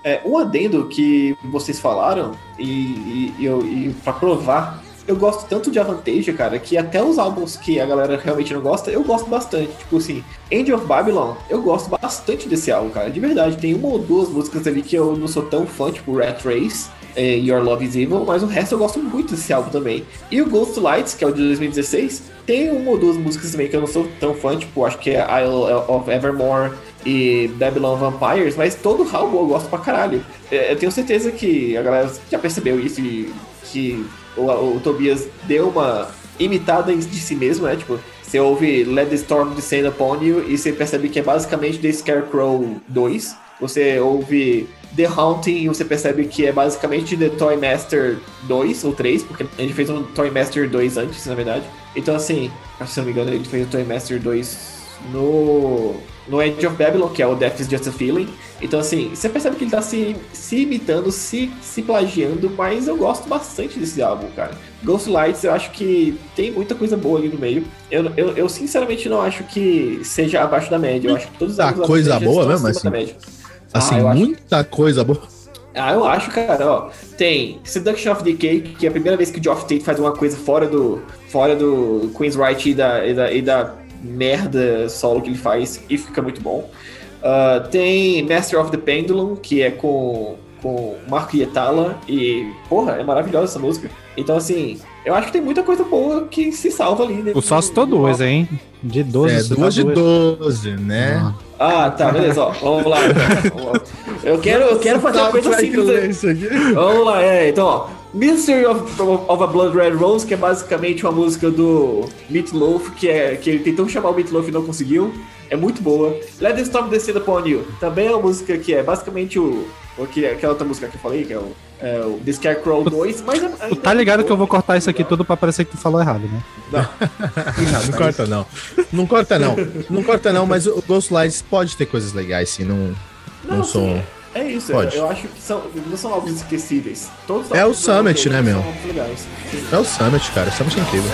é, um adendo que vocês falaram, e, e, e, e para provar eu gosto tanto de Avantage, cara, que até os álbuns que a galera realmente não gosta, eu gosto bastante. Tipo assim, End of Babylon, eu gosto bastante desse álbum, cara, de verdade. Tem uma ou duas músicas ali que eu não sou tão fã, tipo Rat Race, é, Your Love is Evil, mas o resto eu gosto muito desse álbum também. E o Ghost Lights, que é o de 2016, tem uma ou duas músicas também que eu não sou tão fã, tipo, acho que é Isle of Evermore e Babylon Vampires, mas todo álbum eu gosto pra caralho. É, eu tenho certeza que a galera já percebeu isso e que o, o Tobias deu uma imitada de si mesmo, né? Tipo, você ouve Let the Storm Descend Upon You e você percebe que é basicamente The Scarecrow 2. Você ouve The Haunting e você percebe que é basicamente The Toy Master 2 ou 3, porque a gente fez um Toy Master 2 antes, na verdade. Então, assim, se não me engano, ele fez o Toy Master 2 no, no Edge of Babylon, que é o Death is Just a Feeling. Então, assim, você percebe que ele tá se, se imitando, se, se plagiando, mas eu gosto bastante desse álbum, cara. Ghost Lights, eu acho que tem muita coisa boa ali no meio. Eu, eu, eu sinceramente não acho que seja abaixo da média. Eu acho que todos os álbuns. coisa boa mesmo, assim. Assim, ah, muita acho... coisa boa. Ah, eu acho, cara, ó. Tem Seduction of Decay, que é a primeira vez que o Geoff Tate faz uma coisa fora do. fora do Queen's Right e da, e da, e da merda solo que ele faz e fica muito bom. Uh, tem Master of the Pendulum, que é com, com Marco Yetala, e, porra, é maravilhosa essa música. Então, assim, eu acho que tem muita coisa boa que se salva ali. Né? O só citou duas, hein? De 12. É, duas de 12, né? Ah, tá, beleza, ó. Vamos lá. Então. (laughs) Eu quero, eu quero fazer uma coisa simples. Vamos lá, é, então, ó. Mystery of, of a Blood Red Rose, que é basicamente uma música do Meatloaf, que, é, que ele tentou chamar o Meatloaf e não conseguiu. É muito boa. Let the Storm Descend Upon You, também é uma música que é basicamente o, o que, aquela outra música que eu falei, que é o, é o The Scarecrow 2, mas... É, tu tá ligado que eu vou cortar isso aqui tudo pra parecer que tu falou errado, né? Não, não, não corta não. Não corta não. Não corta não, mas o Ghost Lights pode ter coisas legais, sim, não, não, não são... É isso, Pode. eu acho que são, não são álbuns esquecíveis. Todos é o Summit, né, meu? É o Summit, cara. O Summit é incrível.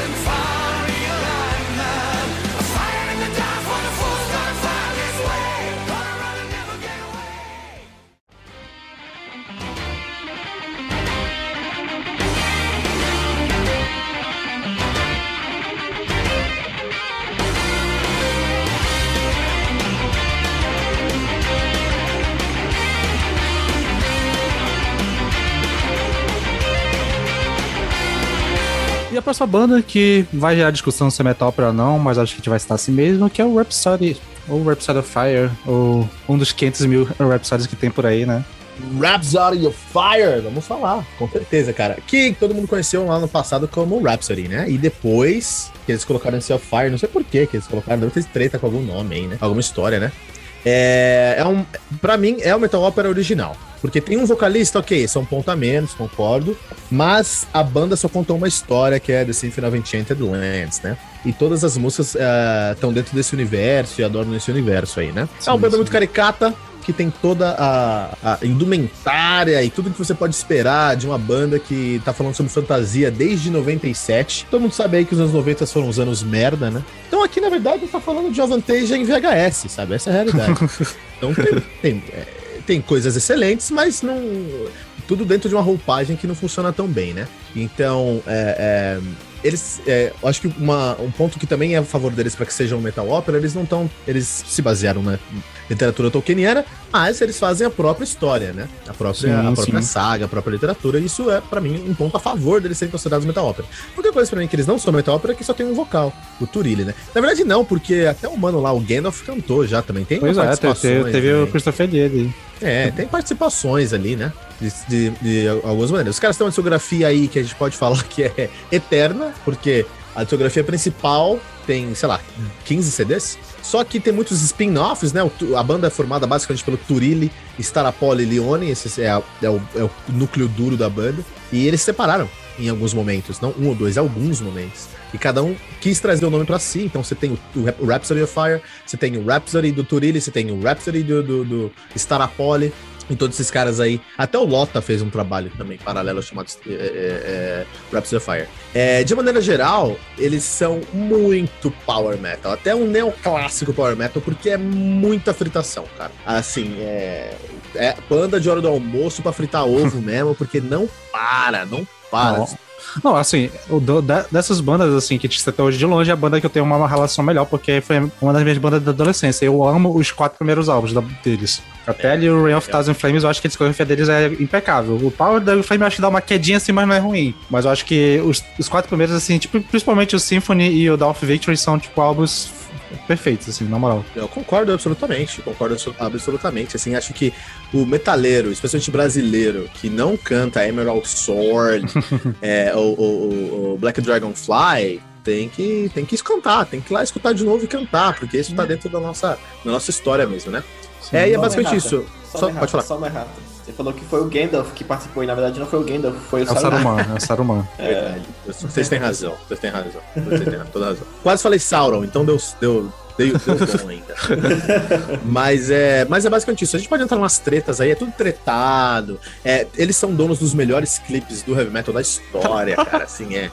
A próxima banda que vai gerar discussão se é metal ou não, mas acho que a gente vai citar assim mesmo, que é o Rhapsody, ou Rhapsody of Fire, ou um dos 500 mil Rhapsodies que tem por aí, né? Rhapsody of Fire, vamos falar, com certeza, cara. Que todo mundo conheceu lá no passado como Rhapsody, né? E depois que eles colocaram esse of Fire, não sei por que eles colocaram, deve ter treta com algum nome aí, né? Alguma história, né? É, é um, pra mim, é o Metal Opera original. Porque tem um vocalista, ok, são ponta menos, concordo. Mas a banda só contou uma história que é The Symphony of Enchanted Lands, né? E todas as músicas estão uh, dentro desse universo e adoram nesse universo aí, né? Sim, é uma banda sim. muito caricata, que tem toda a, a, indumentária e tudo que você pode esperar de uma banda que tá falando sobre fantasia desde 97. Todo mundo sabe aí que os anos 90 foram uns anos merda, né? Então aqui, na verdade, a gente tá falando de Avantage em VHS, sabe? Essa é a realidade. (laughs) então tem, tem, é, tem coisas excelentes, mas não tudo dentro de uma roupagem que não funciona tão bem, né? Então, é, é, eles. É, eu acho que uma, um ponto que também é a favor deles para que seja um metal opera, eles não estão. Eles se basearam na literatura tolkieniana, mas eles fazem a própria história, né? A própria, Sim, a própria sim. saga, a própria literatura. E isso é, para mim, um ponto a favor deles serem considerados metal opera. A única coisa pra mim que eles não são metal opera é que só tem um vocal, o Turile, né? Na verdade, não, porque até o mano lá, o Gandalf, cantou já também. Tem Pois é, teve, teve, o. Christopher Lee. É, tem participações ali, né? De, de, de algumas maneiras. Os caras têm uma discografia aí que a gente pode (laughs) falar que é eterna, porque a discografia principal tem, sei lá, 15 CDs. Só que tem muitos spin-offs, né? A banda é formada basicamente pelo Turilli, Starapoli e Lione, esse é, a- é o, é o núcleo duro da banda. E eles se separaram em alguns momentos, não um ou dois, alguns momentos. E cada um quis trazer o nome pra si. Então você tem o, o Rhapsody of Fire, você tem o Rhapsody do Turilli, você tem o Rhapsody do, do, do Starapoli. E todos esses caras aí. Até o Lota fez um trabalho também paralelo chamado é, é, é, Rhapsody of Fire. É, de maneira geral, eles são muito power metal. Até um neoclássico power metal, porque é muita fritação, cara. Assim, é. É banda de hora do almoço pra fritar ovo (laughs) mesmo, porque não para, não para. Não. Não, assim, o do- da- dessas bandas, assim, que te citou hoje de longe, é a banda que eu tenho uma relação melhor, porque foi uma das minhas bandas da adolescência. Eu amo os quatro primeiros álbuns da- deles. Até ali o Rain of Thousand Flames, eu acho que a discografia deles é impecável. O Power da Flame eu acho que dá uma quedinha assim, mas não é ruim. Mas eu acho que os, os quatro primeiros, assim, tipo, principalmente o Symphony e o Dawn of Victory são, tipo, álbuns perfeitos, assim, na moral. Eu concordo absolutamente, concordo abso- absolutamente. Assim, acho que o metaleiro, especialmente brasileiro, que não canta Emerald Sword, (laughs) é, o, o- o- o Black Dragonfly, tem que, tem que cantar, tem que ir lá escutar de novo e cantar, porque isso tá dentro da nossa, da nossa história mesmo, né? É, e é basicamente isso. Só, Só- pode falar. Só uma errata. Você falou que foi o Gandalf que participou, e na verdade não foi o Gandalf, foi o É o Saruman. Saruman, é o Saruman. (laughs) Verdade. Vocês têm razão, vocês têm razão. Vocês têm toda razão. Quase falei Sauron, então deu, deu, deu, deu bom ainda. mas, é, mas é basicamente isso. A gente pode entrar umas tretas aí, é tudo tretado. É, eles são donos dos melhores clipes do heavy metal da história, cara. Assim, é.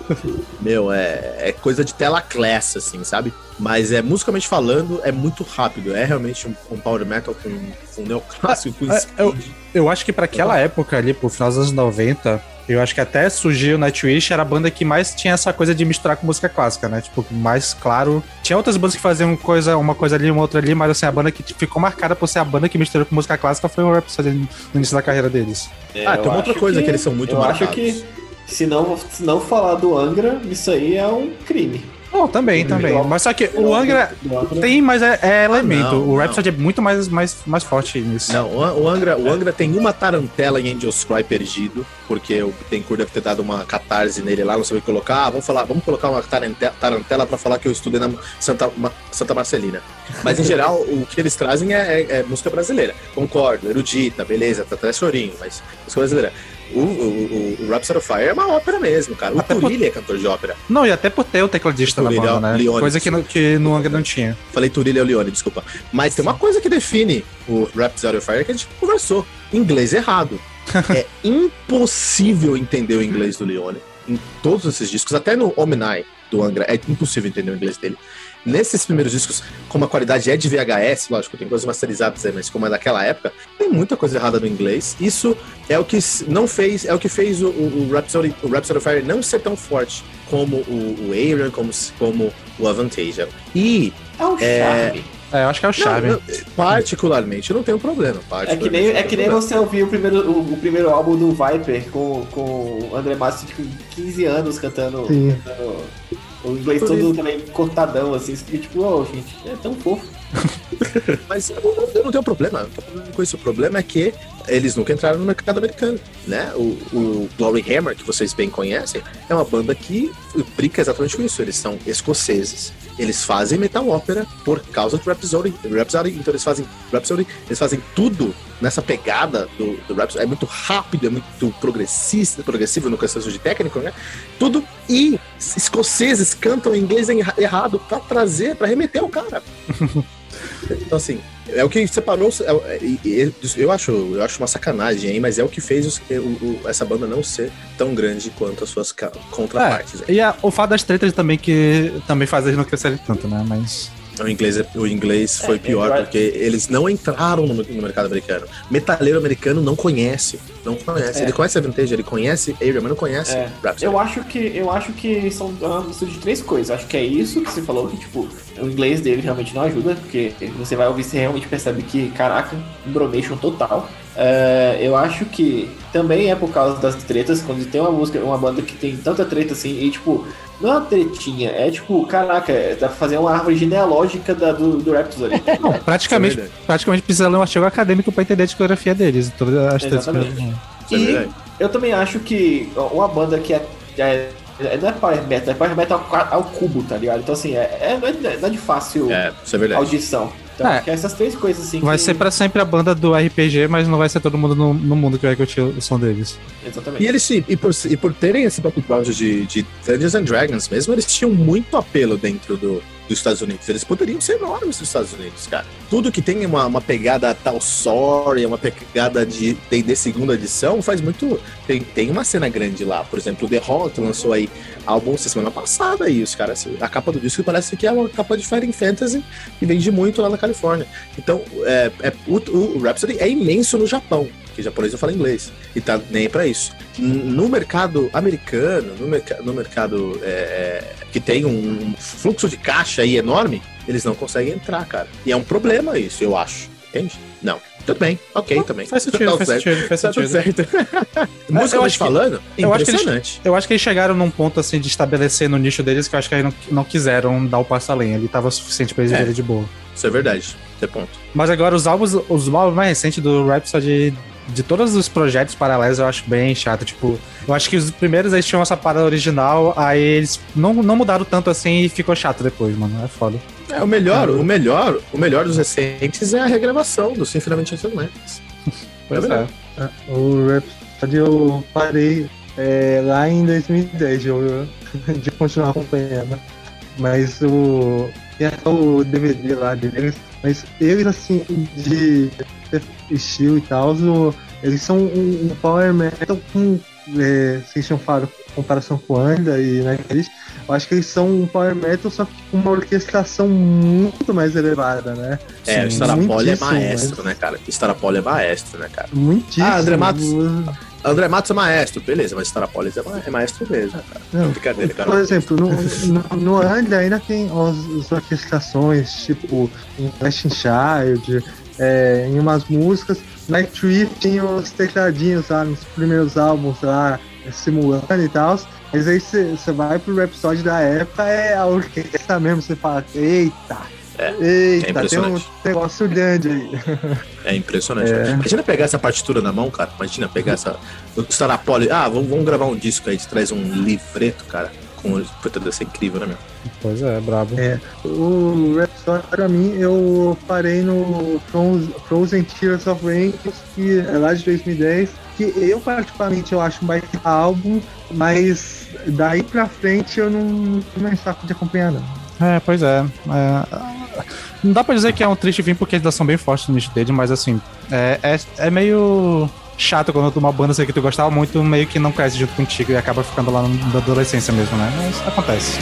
Meu, é, é coisa de tela class, assim, sabe? Mas é musicalmente falando, é muito rápido. É realmente um, um power metal com, com neoclássico, com É, speed. eu- Eu acho que pra aquela época ali, pro final dos anos 90, eu acho que até surgiu o Nightwish, era a banda que mais tinha essa coisa de misturar com música clássica, né? Tipo, mais claro. Tinha outras bandas que faziam coisa, uma coisa ali, uma outra ali, mas assim, a banda que ficou marcada por ser a banda que misturou com música clássica foi o Rhapsody no início da carreira deles. É, Ah, tem uma outra acho coisa que eles são muito Eu acho marcados. que se não, se não falar do Angra, isso aí é um crime. Não, também, também. Mas só que o Angra tem, mas é, é elemento. não, o Rhapsody é muito mais, mais, mais forte nisso. Não, o Angra, o Angra tem uma tarantela em Angel's Cry perdido, porque o Bittencourt deve ter dado uma catarse nele lá, não sabia colocar. Ah, vamos falar, vamos colocar uma tarante- tarantela pra falar que eu estudei na Santa, Santa Marcelina. Mas em (laughs) geral, o que eles trazem é, é- é música brasileira. Concordo, erudita, beleza, tá até chorinho, mas música brasileira. O, o, o, o Rhapsody of Fire é uma ópera mesmo, cara. O Até por- Turilli é cantor de ópera. Não, e até por ter o tecladista na Legal, banda, né? Leone. Coisa que no, que no Angra não tinha. Falei Turilli é o Leone, desculpa. Mas tem uma coisa que define o Rhapsody of Fire que a gente conversou. Inglês errado. (laughs) é impossível entender o inglês do Leone em todos esses discos, até no Omni do Angra, é impossível entender o inglês dele. Nesses primeiros discos, como a qualidade é de VHS, lógico, tem coisas masterizadas aí, mas como é daquela época, tem muita coisa errada no inglês. Isso é o que não fez, é o que fez o, o, o Rhapsody, o Rhapsody Fire não ser tão forte como o, o Aaron, como, como o Avantasia. E É um É, charme. É, eu acho que é o charme. não, não, particularmente, eu não tenho problema. É que nem, é que nem você ouvir o primeiro, o, o primeiro álbum do Viper com, com o André Massa de 15 anos cantando, cantando o inglês todo também cortadão, assim, fica tipo, ô, gente, é tão fofo. (laughs) Mas eu, eu não tenho problema. Eu não tenho problema com isso. O problema é que eles nunca entraram no mercado americano, né? O, o Glory Hammer, que vocês bem conhecem, é uma banda que brinca exatamente com isso. Eles são escoceses, eles fazem metal ópera por causa do Rhapsody. Rhapsody então eles fazem Rhapsody, eles fazem tudo nessa pegada do, do Rhapsody. É muito rápido, é muito progressista, progressivo no questão de técnico, né? Tudo. E escoceses cantam em inglês erra- errado pra trazer, pra remeter o cara. (laughs) Então, assim, é o que separou. é- é- Eu acho, eu acho uma sacanagem aí, mas é o que fez os- o- o- essa banda não ser tão grande quanto as suas contrapartes. aí. E a- o fato das tretas também, que também faz eles não crescerem tanto, né? Mas. O inglês, é- o inglês foi É, pior eu- porque eles não entraram no, no mercado americano. Metaleiro americano não conhece. Não conhece. É. Ele conhece a Vintage, ele conhece Abraham, mas não conhece É. Rhapsody. Eu acho que eu acho que são uma mistura de três coisas. Acho que é isso que você falou, que tipo, o inglês dele realmente não ajuda, porque você vai ouvir você realmente percebe que, caraca, bromation total. É, eu acho que também é por causa das tretas, quando tem uma música, uma banda que tem tanta treta assim, e tipo, não é uma tretinha, é tipo, caraca, dá pra fazer uma árvore genealógica da, do, do Raptors ali. Não, praticamente, é praticamente precisa ler um artigo acadêmico pra entender a discografia deles. Todas as tretas. Exatamente. Isso é E verdade. eu também acho que uma banda que é. é é- não é power metal, é power metal ao, ao cubo, tá ligado? Então, assim, é, é, não é- não é de fácil É, isso é verdade. audição. Então, É. acho que essas três coisas, assim. Vai que- ser pra sempre a banda do RPG, mas não vai ser todo mundo no, no mundo que vai curtir o som deles. Exatamente. E eles se- e por, e por terem esse background de, de Dungeons and Dragons mesmo, eles tinham muito apelo dentro do, dos Estados Unidos. Eles poderiam ser enormes nos Estados Unidos, cara. Tudo que tem uma, uma pegada tal sorry, uma pegada de D&D segunda edição, faz muito... Tem, tem uma cena grande lá. Por exemplo, o The Hot lançou aí álbum semana passada aí, os caras... A capa do disco parece que é uma capa de Fighting Fantasy e vende muito lá na Califórnia. Então, é, é- o, o Rhapsody é imenso no Japão, que japonês não fala inglês, e tá nem aí pra isso. No mercado americano, no, merca- no mercado é, é, que tem um fluxo de caixa aí enorme, eles não conseguem entrar, cara. E é um problema isso, eu acho. Entende? Não. Tudo bem, ok também. Faz sentido, Tá faz certo. sentido, faz Tá sentido. certo. (laughs) Musicalmente acho que- falando, eu acho que eles- impressionante. Eu acho que eles chegaram num ponto assim de estabelecer no nicho deles que eu acho que eles não, não quiseram dar o passo além. Ele tava suficiente pra eles É. verem de boa. Isso é verdade. Isso é ponto. Mas agora os álbuns, os álbuns mais recentes do Rhapsody, de todos os projetos paralelos, eu acho bem chato. Tipo, eu acho que os primeiros eles tinham essa parada original, aí eles não, não mudaram tanto assim e ficou chato depois, mano. É foda. É, o melhor, o melhor, o melhor dos recentes é a regravação do of Enchanted (laughs) Pois É é. verdade. O Rhapsody eu parei é, lá em 2010 de, eu- (laughs) de continuar acompanhando. Mas o. Tem até o DVD lá deles. Mas eles, assim, de estilo e tal, o- eles são um, um power metal com. É, vocês tinham falado comparação com Anda e Nightwish. Eu acho que eles são um power metal, só que com uma orquestração muito mais elevada, né? É, o Sim, Starapoli é maestro, né, cara? Starapoli é maestro, né, cara? Muitíssimo. Ah, André Matos. André Matos é maestro, beleza, mas Starapoli é, ma- é maestro mesmo, cara. Não, Brincadeira, cara. Por exemplo, no, no, no André ainda tem as, as orquestrações, tipo, em West Child, é, em umas músicas. Nightwish tinha os tecladinhos lá nos primeiros álbuns lá, é, simulando e tal. Mas aí você vai pro Rhapsody da época, é a orquestra mesmo, você fala, eita, É, eita, tem um negócio grande aí. É impressionante. É. Imagina pegar essa partitura na mão, cara. Imagina pegar essa. O Starapoli. Ah, vamos, vamos gravar um disco aí. Traz um livreto, cara. Com... Puta, deve ser incrível, né, meu? Pois é, brabo. É, o Rhapsody, pra mim, eu parei no Frozen, Frozen Tears of Rain, que é lá de 2010, que eu particularmente eu acho um baita álbum, mas daí pra frente eu não não tenho mais saco de acompanhar, não. É, pois é. É, Não dá pra dizer que é um triste fim porque eles são bem fortes no nicho dele, mas assim, é, é, é meio chato quando uma banda assim, que tu gostava muito meio que não cresce junto contigo e acaba ficando lá na adolescência mesmo, né? Mas acontece.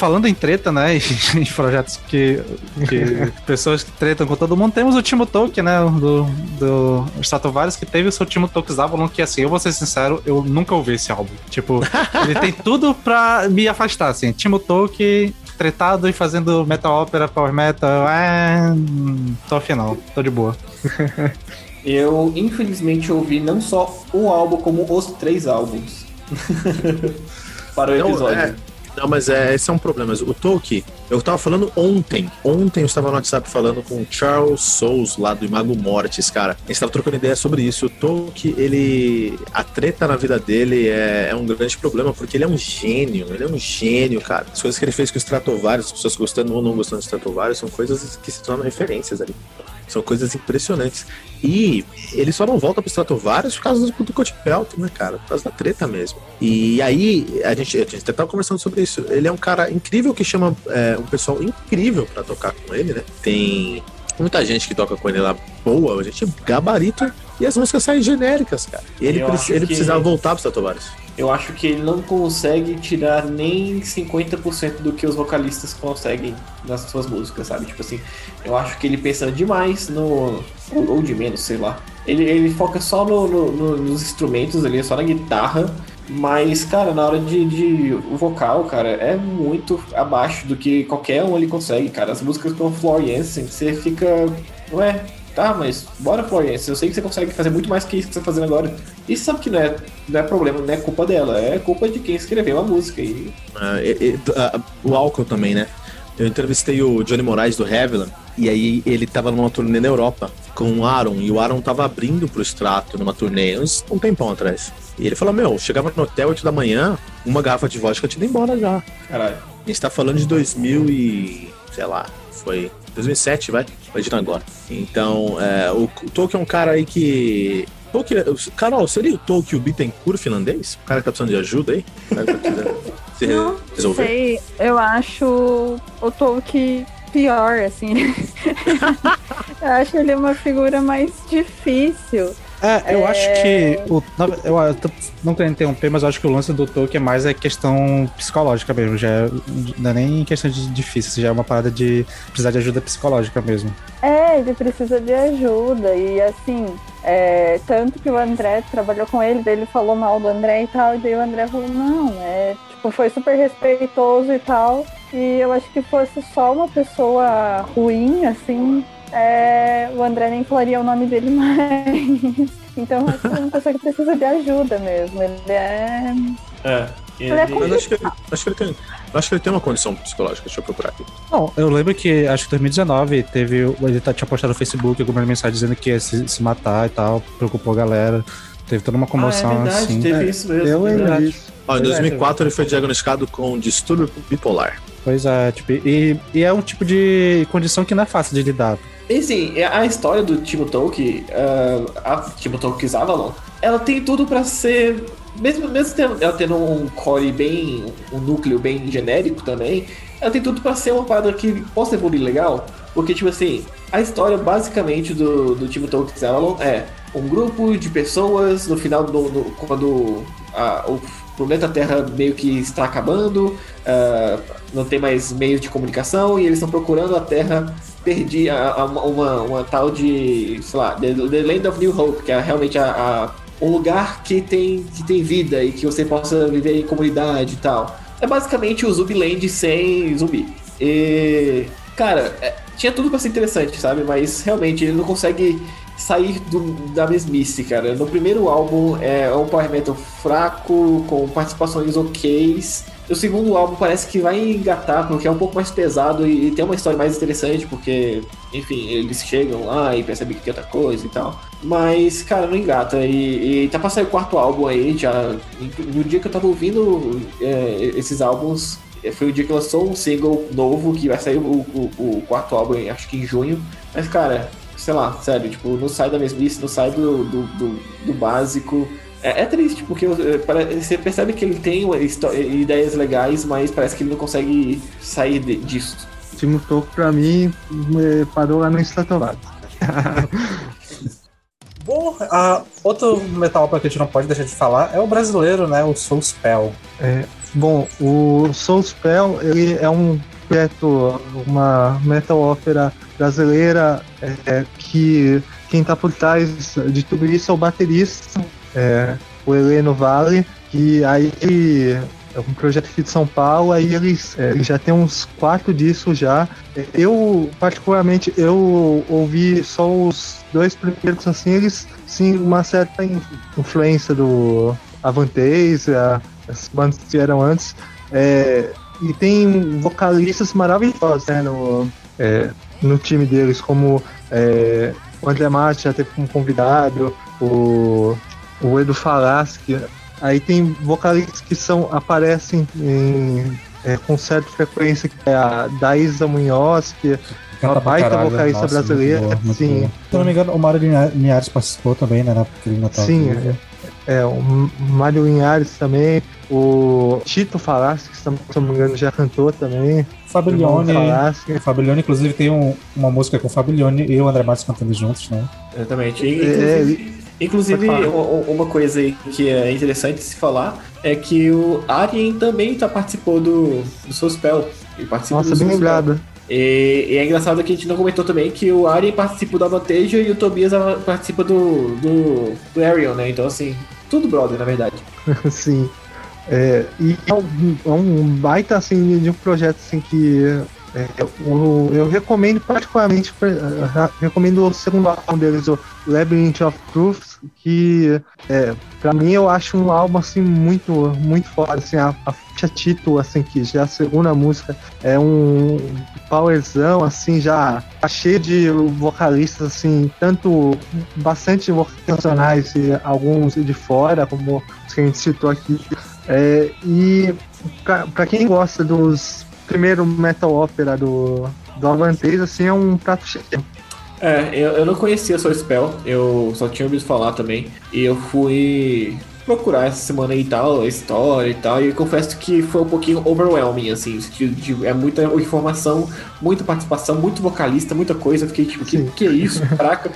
Falando em treta, né? E (laughs) em projetos que, que (laughs) pessoas que tretam com todo mundo, temos o Timo Tolkien, né? Do, do Stratovarius, que teve o seu Timo Tolkien Avalon, que assim, eu vou ser sincero, eu nunca ouvi esse álbum. Tipo, ele tem (laughs) tudo pra me afastar, assim. Timo Tolkien tretado e fazendo metal opera, power metal, é... Tô afinal, tô de boa. Eu, infelizmente, ouvi não só o álbum, como os três álbuns. Para o Não, episódio. é, não, mas é, esse é um problema. O Tolkien, eu tava falando ontem. Ontem eu estava no WhatsApp falando com o Charles Souls, lá do Imago Mortis, cara. A gente tava trocando ideia sobre isso. O Tolkien, ele. A treta na vida dele é, é um grande problema, porque ele é um gênio. Ele é um gênio, cara. As coisas que ele fez com o Stratovarius, as pessoas gostando ou não gostando do Stratovarius, são coisas que se tornam referências ali. São coisas impressionantes. E ele só não volta pro Stratovarius por causa do, do Coach Pelton, né, cara? Por causa da treta mesmo. E aí, a gente, a gente até tava conversando sobre isso. Ele é um cara incrível que chama é, um pessoal incrível para tocar com ele, né? Tem muita gente que toca com ele lá boa, a gente gabarito e as músicas saem genéricas, cara. E ele, ele que- precisava voltar pro Stratovarius. Eu acho que ele não consegue tirar nem 50% do que os vocalistas conseguem nas suas músicas, sabe? Tipo assim, eu acho que ele pensa demais no. Ou, de menos, sei lá. Ele, ele foca só no, no- no- nos instrumentos ali, só na guitarra. Mas, cara, na hora de, de. O vocal, cara, é muito abaixo do que qualquer um ali consegue, cara. As músicas com Floriansen, você fica. Ué, tá, mas bora, Floriansen. Eu sei que você consegue fazer muito mais que isso que você tá fazendo agora. E você sabe que não é, não é problema, não é culpa dela, é culpa de quem escreveu a música. E Ah, e- e- ah, o álcool também, né? Eu entrevistei o Johnny Moraes do Heaviland e aí ele tava numa turnê na Europa com o Aaron e o Aaron tava abrindo pro Strato numa turnê uns, um tempão atrás. E ele falou: Meu, chegava no hotel 8 da manhã, uma garrafa de vodka tinha ido embora já. caralho. A gente tá falando de 2000 e. sei lá, foi 2007, vai? Imagina agora. Então, é, o, o Tolkien é um cara aí que. Tolkien, Carol, seria o Tolkien o Bittencourt finlandês? O cara que tá precisando de ajuda aí? O cara que tá precisando (laughs) se Não resolver? sei, eu acho o Tolkien pior, assim. (laughs) eu acho ele uma figura mais difícil. É, eu É. acho que. O, eu, eu não quero interromper, mas eu acho que o lance do Tolkien é mais é questão psicológica mesmo. Já é, não é nem questão de difícil, já é uma parada de precisar de ajuda psicológica mesmo. É, ele precisa de ajuda. E assim, é, tanto que o André trabalhou com ele, daí ele falou mal do André e tal, e daí o André falou, não, é, tipo, foi super respeitoso e tal. E eu acho que fosse só uma pessoa ruim, assim, é, o André nem falaria o nome dele mais. Então, é uma pessoa que precisa de ajuda mesmo. Ele é. É. Ele é Mas acho que, ele- acho, que ele tem, acho que ele tem uma condição psicológica, deixa eu procurar aqui. Não, eu lembro que acho que em 2019 teve. Ele tá- tinha postado no Facebook alguma mensagem dizendo que ia se, se matar e tal, preocupou a galera. Teve toda uma comoção ah, é verdade, assim. teve É, isso mesmo. eu é lembro verdade. disso. Ó, em Pois é, 2004 ele foi diagnosticado com distúrbio bipolar. Pois é, tipo, e, e é um tipo de condição que não é fácil de lidar. E assim, é- a história do Timo Tolkien, ah, a Timo Tolkien's Avalon, ela tem tudo pra ser. Mesmo, mesmo tendo- ela tendo um core bem. um núcleo bem genérico também, ela tem tudo pra ser uma parada que possa evoluir legal. Porque, tipo assim, a história basicamente do, do Timo Tolkien's Avalon é um grupo de pessoas no final do. do- quando a- o planeta Terra meio que está acabando, ah, não tem mais meios de comunicação e eles estão procurando a Terra perdi a, a- uma, uma tal de, sei lá, The, The Land of New Hope, que é realmente a, a- um lugar que tem, que tem vida e que você possa viver em comunidade e tal. É basicamente o Zumbiland sem zumbi. E, cara, é- tinha tudo pra ser interessante, sabe? Mas realmente ele não consegue sair do- da mesmice, cara. No primeiro álbum é um power metal fraco, com participações oks. O segundo álbum parece que vai engatar, porque é um pouco mais pesado e, e tem uma história mais interessante, porque, enfim, eles chegam lá e percebem que tem outra coisa e tal. Mas, cara, não engata. E, e tá pra sair o quarto álbum aí, já. No dia que eu tava ouvindo é, esses álbuns, é, foi o dia que lançou um single novo, que vai sair o, o- o quarto álbum, acho que em junho. Mas, cara, sei lá, sério, tipo, não sai da mesmice, não sai do, do, do- do básico. É, é triste, porque é, você percebe que ele tem histó- ideias legais, mas parece que ele não consegue sair de- disso. Timo Toco, pra mim, parou lá no Stratovarius. (laughs) Bom, a, outro metal que a gente não pode deixar de falar é o brasileiro, né? O Soul Spell. Bom, o Soul Spell, ele é um projeto, uma metal ópera brasileira é, que quem tá por trás de tudo isso é o baterista, é, o Heleno Vale, que aí é um projeto aqui de São Paulo, aí eles é, já tem uns quatro discos já. Eu, particularmente, eu ouvi só os dois primeiros, assim, eles, sim, uma certa in- influência do Avantasia, a- as bandas que vieram antes. É, e tem vocalistas maravilhosos né, no, é, no time deles, como é, o André Marte já teve como convidado, o, o Edu Falaschi. Aí tem vocalistas que são, aparecem em é, com certa frequência, que é a da Isa Munhoz, que Canta Uma baita caralho. vocalista Nossa, muito brasileira, boa, muito sim. boa. Se eu não me engano, o Mário Linha- Linhares participou também, né? Naquele Natal. Sim, é, o Mário Linhares também, o Tito Falaschi, que se não me engano já cantou também. Fabilione. Fabilione, inclusive, tem um- uma música com o Fabilione e o André Matos cantando juntos, né? Exatamente. É, Inclusive, uma coisa aí que é interessante se falar é que o Arien também tá, participou do, do Soul Spell. Ele participa Nossa, do bem lembrado. E, e é engraçado que a gente não comentou também que o Arien participa do Avanteja e o Tobias participa do, do, do Arion, né? Então, assim, tudo brother, na verdade. (laughs) Sim. É, e é um, é um baita assim, de um projeto assim, que é, eu, eu recomendo particularmente, eh, recomendo o segundo álbum deles, o Labyrinth of Truth, que é, pra mim eu acho um álbum assim muito, muito foda, assim, a, a título, assim, que já é a segunda música é um powerzão, assim, já tá cheio de vocalistas, assim, tanto bastante profissionais e alguns de fora, como os que a gente citou aqui. É, e pra quem gosta dos primeiro metal ópera do, do Avanteja, assim, é um prato cheio. É, eu, eu não conhecia Soul Spell, eu só tinha ouvido falar também. E eu fui procurar essa semana e tal, a história e tal, e confesso que foi um pouquinho overwhelming, assim, no sentido de, é muita informação, muita participação, muito vocalista, muita coisa. Eu fiquei tipo, que, Sim. que é isso, (laughs) caraca?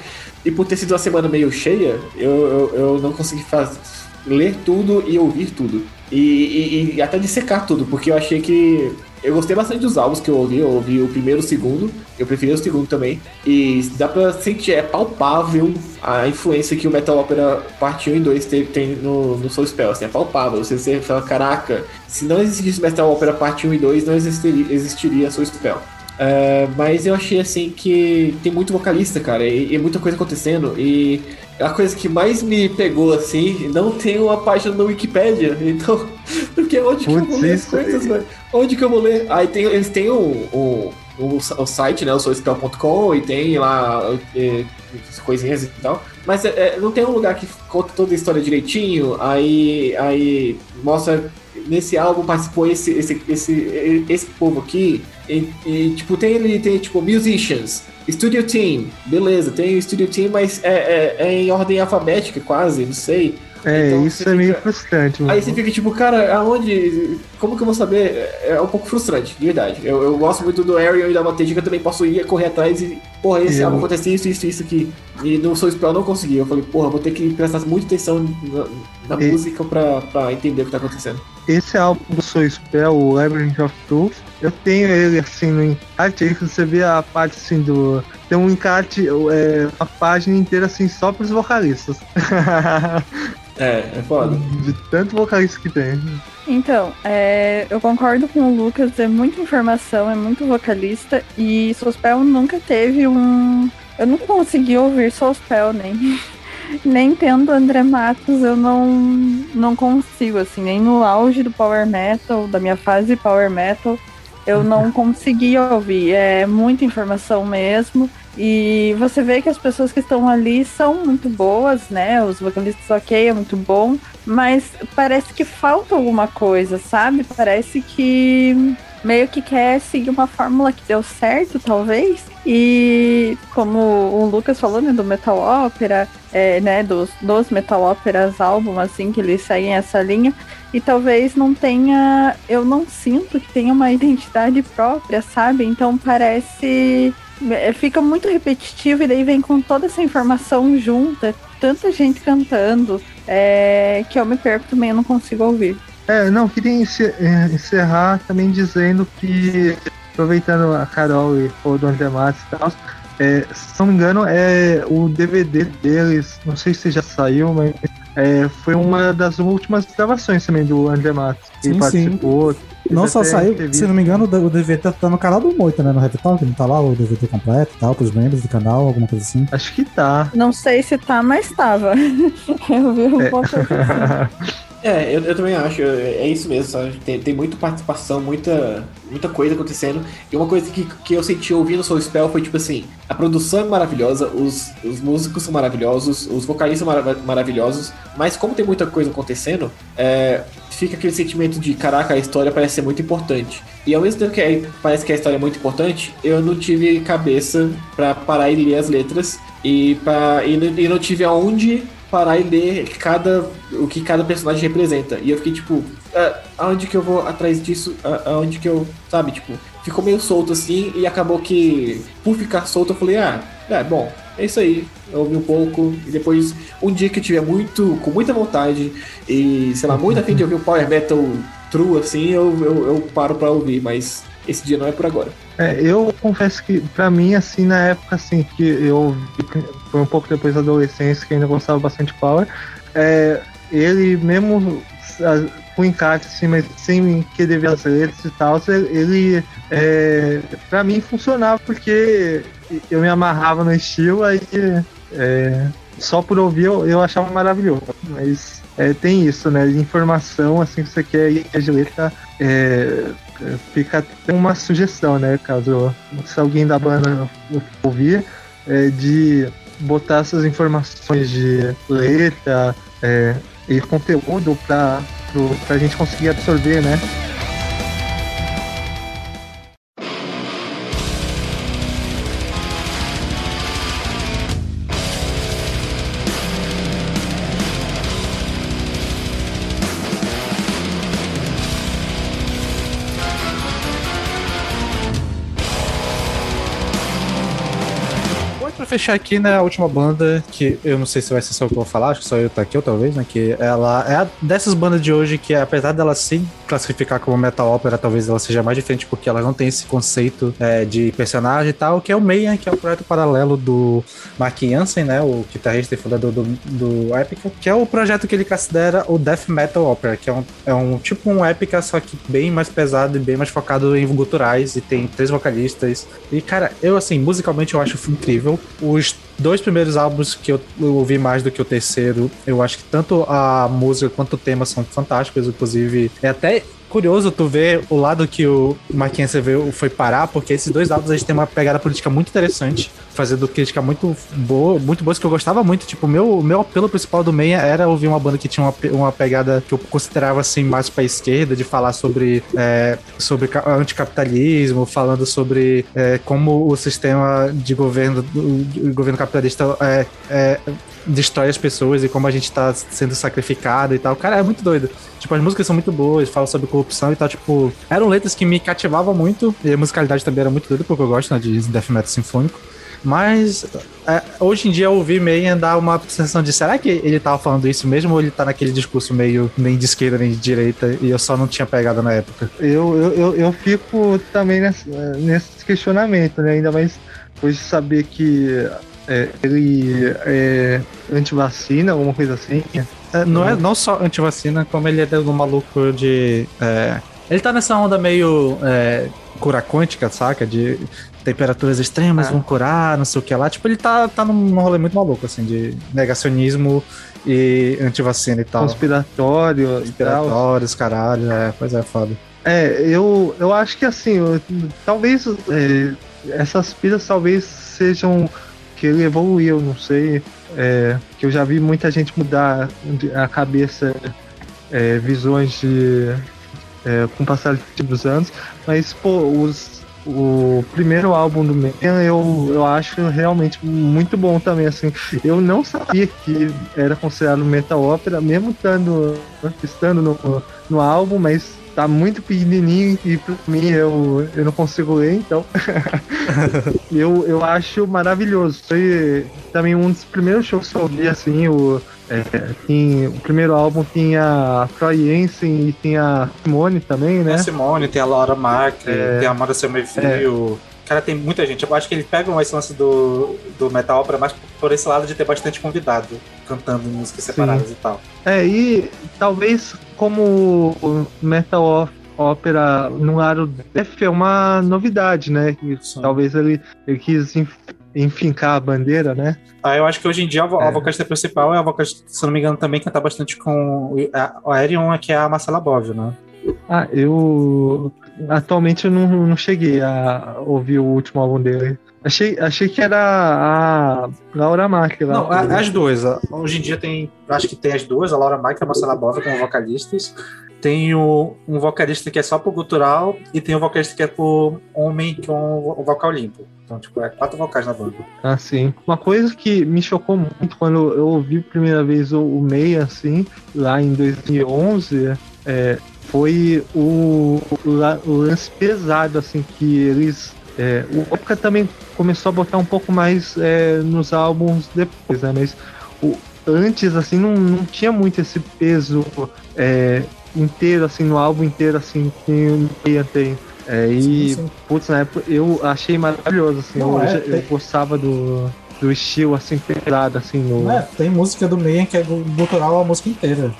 E por ter sido uma semana meio cheia, eu, eu, eu não consegui faz, ler tudo e ouvir tudo. E, e- e até dissecar tudo, porque eu achei que. Eu gostei bastante dos álbuns que eu ouvi, eu ouvi o primeiro e o segundo, eu preferi o segundo também. E dá pra sentir, é palpável a influência que o Metal Opera parte 1 e 2 tem, tem no, no Soul Spell, assim, é palpável. Você, você fala, caraca, se não existisse Metal Opera parte 1 e 2, não existiria, existiria Soul Spell. É, mas eu achei assim que tem muito vocalista, cara, e, e muita coisa acontecendo. E a coisa que mais me pegou assim, não tem uma página no Wikipedia, (laughs) então. Porque onde que eu vou Putz, ler as coisas, velho? Onde que eu vou ler? Aí tem, eles têm o, o, o site, né? O soulspell.com e tem lá é, coisinhas e tal. Mas é, é, não tem um lugar que conta toda a história direitinho. Aí, aí mostra nesse álbum participou esse, esse, esse, esse povo aqui. E, e, tipo, tem ele tem tipo musicians, studio team, beleza, tem o studio team, mas é, é, é em ordem alfabética quase, não sei. É, Então isso é meio frustrante. Aí mano. você fica tipo, cara, aonde. Como que eu vou saber? É um pouco frustrante, de verdade. Eu, eu gosto muito do Ariel e da Bateja, que eu também posso ir correr atrás e. Porra, esse Eu- álbum aconteceu isso, isso, isso aqui. E no Soul Spell eu não consegui. Eu falei, porra, vou ter que prestar muita atenção na, na E- música pra, pra entender o que tá acontecendo. Esse álbum do Soul Spell, o Labyrinth of Truth, eu tenho ele assim no encarte, aí você vê a parte assim do. Tem um encarte, é, uma página inteira assim só pros vocalistas. (laughs) É, é foda. De tanto vocalista que tem. Então, é, eu concordo com o Lucas, é muita informação, é muito vocalista, e Soulspell nunca teve um. Eu nunca consegui ouvir Soulspell, nem. (laughs) Nem tendo André Matos, eu não, não consigo, assim, nem no auge do Power Metal, da minha fase Power Metal, eu não (laughs) consegui ouvir. É muita informação mesmo. E você vê que as pessoas que estão ali são muito boas, né? Os vocalistas ok, é muito bom. Mas parece que falta alguma coisa, sabe? Parece que meio que quer seguir uma fórmula que deu certo, talvez. E como o Lucas falou, né, do Metal Opera, é, né, dos, dos Metal Operas álbum, assim, que eles seguem essa linha. E talvez não tenha, eu não sinto que tenha uma identidade própria, sabe? Então parece fica muito repetitivo e daí vem com toda essa informação junta, tanta gente cantando, é, que eu me perco também, eu não consigo ouvir. É, não, queria é, encerrar também dizendo que, aproveitando a Carol e o do André Matos e tal, é, se não me engano, é o DVD deles, não sei se já saiu, mas é, foi uma das últimas gravações também do André Matos. que Sim, participou. Não Fez só saiu, entrevista. se não me engano, o DVD tá, no canal do Moita, né? No Red Talk, não tá lá o DVD completo e tal, pros membros do canal, alguma coisa assim. Acho que tá. Não sei se tá, mas tava. (laughs) eu vi um É. pouco assim. (laughs) É, eu, eu também acho, é é isso mesmo, sabe? Tem, tem muita participação, muita, muita coisa acontecendo. E uma coisa que, que eu senti ouvindo Soul Spell foi tipo assim: a produção é maravilhosa, os, os músicos são maravilhosos, os vocalistas são marav- maravilhosos, mas como tem muita coisa acontecendo, é, fica aquele sentimento de caraca, a história parece ser muito importante. E ao mesmo tempo que é- parece que a história é muito importante, eu não tive cabeça pra parar e ler as letras e, pra, e, e não tive aonde parar e ler cada, o que cada personagem representa. E eu fiquei tipo, ah, aonde que eu vou atrás disso? Ah, aonde que eu. Sabe, tipo, ficou meio solto assim e acabou que, por ficar solto, eu falei, ah, é bom, é isso aí. Eu ouvi um pouco e depois, um dia que eu tiver muito, com muita vontade e, sei lá, muito afim de ouvir o Power Metal True, assim, eu, eu, eu paro pra ouvir, mas esse dia não é por agora. É, eu confesso que, pra mim, assim, na época, assim, que eu foi um pouco depois da adolescência, que ainda gostava bastante de Power, é, ele mesmo com encaixe, assim, mas sem querer ver as letras e tal, ele, é, pra mim, funcionava, porque eu me amarrava no estilo, aí é, só por ouvir eu, eu achava maravilhoso, mas é, tem isso, né, informação, assim, que você quer ir de letra, é, fica até uma sugestão, né? Caso se alguém da banda ouvir, é, de botar essas informações de letra é, e conteúdo para a gente conseguir absorver, né? Fechar aqui, né, a última banda, que eu não sei se vai ser só o que eu vou falar, acho que só eu tá aqui, ou talvez, né, que ela é dessas bandas de hoje que, apesar dela se classificar como metal ópera, talvez ela seja mais diferente porque ela não tem esse conceito é, de personagem e tal, que é o Mayhem, que é o projeto paralelo do Mark Jansen, né, o guitarrista e fundador do, do Epica, que é o projeto que ele considera o Death Metal Opera, que é um, é um tipo um Epica, só que bem mais pesado e bem mais focado em guturais, e tem três vocalistas, e cara, eu assim, musicalmente eu acho incrível, os dois primeiros álbuns que eu, ouvi mais do que o terceiro, eu acho que tanto a música quanto o tema são fantásticos, inclusive é até curioso tu ver o lado que o Mackenzie veio foi parar, porque esses dois álbuns eles têm uma pegada política muito interessante, fazendo crítica muito boa, muito boas que eu gostava muito, tipo, meu, meu apelo principal do Meia era ouvir uma banda que tinha uma, uma pegada que eu considerava assim mais pra esquerda, de falar sobre, é, sobre ca- anticapitalismo, falando sobre é, como o sistema de governo, do governo capitalista é, é, destrói as pessoas e como a gente tá sendo sacrificado e tal. Cara, é muito doido. Tipo, as músicas são muito boas, falam sobre corrupção e tal. Tipo, eram letras que me cativavam muito. E a musicalidade também era muito doida, porque eu gosto né, de death metal sinfônico. Mas é, hoje em dia eu ouvi meio dar uma sensação de será que ele tava falando isso mesmo ou ele tá naquele discurso meio nem de esquerda nem de direita e eu só não tinha pegado na época? Eu, eu, eu, eu fico também nesse, nesse questionamento, né? Ainda mais depois de saber que é, ele é anti-vacina, alguma coisa assim. É, não é não só antivacina, como ele é do maluco de. é, ele tá nessa onda meio é, cura quântica, saca? De temperaturas extremas Ah. vão curar, não sei o que lá. Tipo, ele tá, tá num, rolê muito maluco, assim, de negacionismo e antivacina e tal. Conspiratório e tal. Conspiratórios, caralho, é, pois é, foda. É, eu, eu acho que assim, eu- talvez é, essas piras talvez sejam que ele evoluiu, não sei. É, que eu já vi muita gente mudar a cabeça, é, visões de. é, com o passar dos anos, mas pô, os, o primeiro álbum do Megan eu, eu acho realmente muito bom também, assim. Eu não sabia que era considerado metal ópera, mesmo estando, estando no, no álbum, mas tá muito pequenininho e pra mim eu, eu não consigo ler, então (laughs) eu, eu acho maravilhoso. Foi também um dos primeiros shows que eu vi, assim, o, é, tem, o primeiro álbum tinha a Troy Jensen e tinha a Simone também, Tem né? a Simone, tem a Laura Mark, É. tem a Amanda Somerville. Cara, tem muita gente. Eu acho que eles pegam esse lance do, do metal opera mais por esse lado de ter bastante convidado cantando músicas separadas e tal. É, e talvez como o Metal Ópera no lado Def é uma novidade, né? Sim. Talvez ele, ele quis inf- enfincar a bandeira, né? Ah, eu acho que hoje em dia a, vo- a É. vocalista principal é a vocalista, se não me engano, também canta bastante com a, a Aerion, que é a Marcela Bovio, né? Ah, eu atualmente eu não, não cheguei a ouvir o último álbum dele. Achei, achei que era a Laura Mack lá. Não, a- as duas. a- Hoje em dia tem, acho que tem as duas, a Laura Mike e a Marcela Bova como vocalistas. Tem o, um vocalista que é só pro gutural e tem um vocalista que é pro homem com o vocal limpo. Então, tipo, é quatro vocais na banda. Assim, uma coisa que me chocou muito quando eu ouvi a primeira vez o, o Meia, assim, lá em 2011, é, foi o, o, o lance pesado, assim, que eles. É, o Oka também começou a botar um pouco mais é, nos álbuns depois, né? Mas o, antes, assim, não, não tinha muito esse peso é, inteiro, assim, no álbum inteiro, assim, que Meia tem. É, e, Sim, sim. putz, na época eu achei maravilhoso, assim, Não, eu, é, eu tem- gostava do, do estilo, assim, pesado, assim, no... É, tem música do Meia que é gu- gutural a música inteira.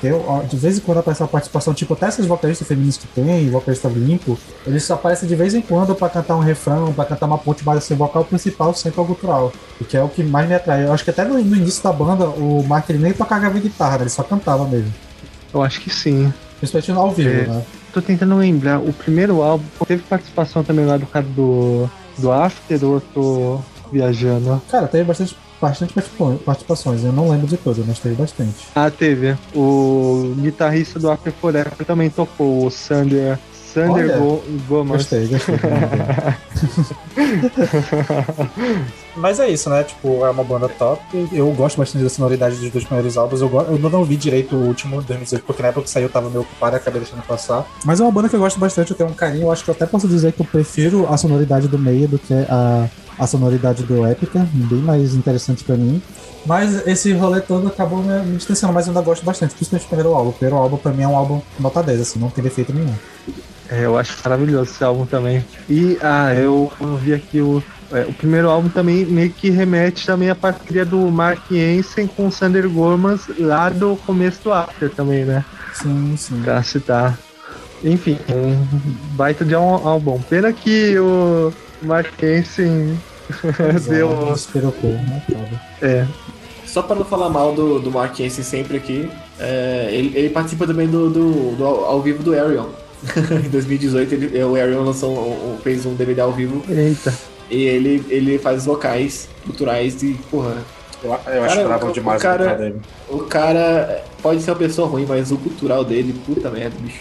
Tipo, ó, de vez em quando aparece uma participação, tipo, até esses vocalistas femininos que tem, vocalista limpo, eles aparecem de vez em quando pra cantar um refrão, pra cantar uma ponte, mas assim, o vocal principal sempre é o gutural. Que é o que mais me atrai. Eu acho que até no, no início da banda, o Mark ele nem tocava guitarra, né? ele só cantava mesmo. Eu acho que sim. Principalmente no ao vivo, É. né? Tô tentando lembrar, o primeiro álbum teve participação também lá do cara do, do After, ou eu tô viajando? Cara, teve bastante, bastante participa- participações. Eu não lembro de todas, mas teve bastante. Ah, teve. O guitarrista do After Forever também tocou, o Sander, Sander Olha, Go, Gomes. Gostei, gostei. (laughs) Mas é isso, né? Tipo, é uma banda top. Eu gosto bastante da sonoridade dos dois primeiros álbuns. Eu, eu não ouvi direito o último, 2018, porque na época que saiu eu tava meio ocupado e acabei deixando passar. Mas é uma banda que eu gosto bastante, eu tenho um carinho. Eu acho que eu até posso dizer que eu prefiro a sonoridade do Meia do que a, a sonoridade do Épica, bem mais interessante pra mim. Mas esse rolê todo acabou me, me distanciando, mas eu ainda gosto bastante, principalmente do primeiro álbum. O primeiro álbum pra mim é um álbum nota 10, assim, não tem defeito nenhum. É, eu acho maravilhoso esse álbum também. E, ah, eu, eu vi aqui o. é, o primeiro álbum também meio que remete também à parceria do Mark Jensen com o Sander Gormans lá do começo do After também, né? Sim, sim. Pra citar. Enfim, um baita de um álbum. Pena que o Mark Jensen (laughs) deu. Esperou pouco, né? É, Só para não falar mal do, do Mark Hansen sempre aqui, é, ele, ele participa também do, do, do ao ao vivo do Arion. (laughs) em 2018 ele, o Arion lançou fez um DVD ao vivo eita. e ele, ele faz vocais culturais e, porra, Eu, eu Cara, acho brabo o- demais o cara- o vocal dele. o cara pode ser uma pessoa ruim, mas o cultural dele, puta merda, bicho.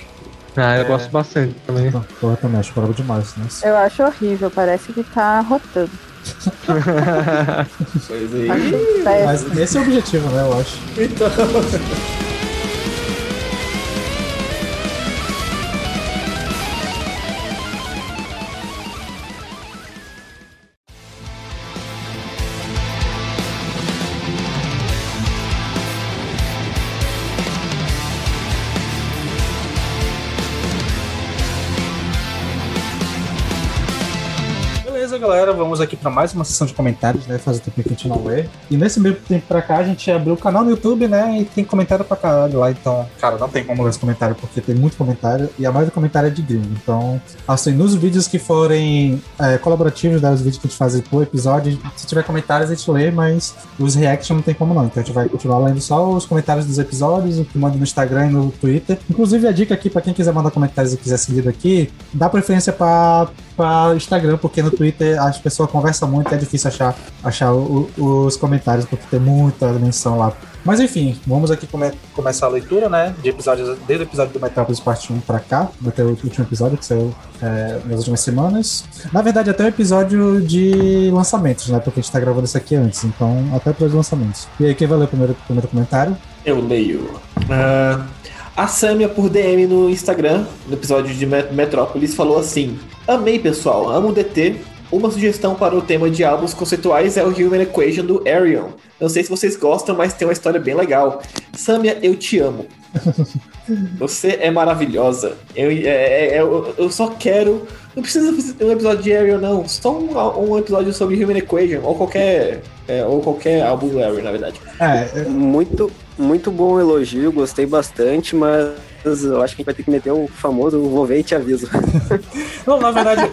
Ah, eu É. gosto bastante também. Porra, também acho brabo demais, né? Eu acho horrível, parece que tá rotando. (laughs) Pois. Acho péssimo. Mas esse é o objetivo, né? Eu acho. Então, of a aqui pra mais uma sessão de comentários. né? Faz tempo que a gente não lê. E nesse meio tempo pra cá, a gente abriu o canal no YouTube, né? E tem comentário pra caralho lá, então. Cara, não tem como ler esse comentário, porque tem muito comentário. E a maioria do comentário é de gringo. Então, assim, nos vídeos que forem é, colaborativos, né, os vídeos que a gente faz por episódio, se tiver comentários, a gente lê, mas os reaction não tem como não. Então a gente vai continuar lendo só os comentários dos episódios, o que manda no Instagram e no Twitter. Inclusive, a dica aqui pra quem quiser mandar comentários e quiser seguir daqui, dá preferência pra para Instagram, porque no Twitter as pessoas conversam muito, é difícil achar, achar o- os comentários, porque tem muita menção lá. Mas enfim, vamos aqui come- começar a leitura, né? De episódios, desde o episódio do Metrópolis Parte 1 pra cá, até o último episódio que saiu é, nas últimas semanas. Na verdade, até o episódio de lançamentos, né? Porque a gente tá gravando isso aqui antes, então até o episódio de lançamentos. E aí, quem vai ler o primeiro, primeiro comentário? Eu leio. Ah, a Samia, por DM no Instagram, no episódio de Met- Metrópolis, falou assim: Amei, pessoal, amo o DT. Uma sugestão para o tema de álbuns conceituais é o Human Equation do Arion. Não sei se vocês gostam, mas tem uma história bem legal. Samia, eu te amo. (laughs) Você é maravilhosa. Eu, é, é, eu, eu só quero. Não precisa um episódio de Ariel, não. Só um, um episódio sobre Human Equation, ou qualquer. É, ou qualquer álbum do Ariel, na verdade. É, Muito, muito bom elogio, gostei bastante, mas eu acho que a gente vai ter que meter o famoso vou ver e te aviso. (laughs) Não, na verdade,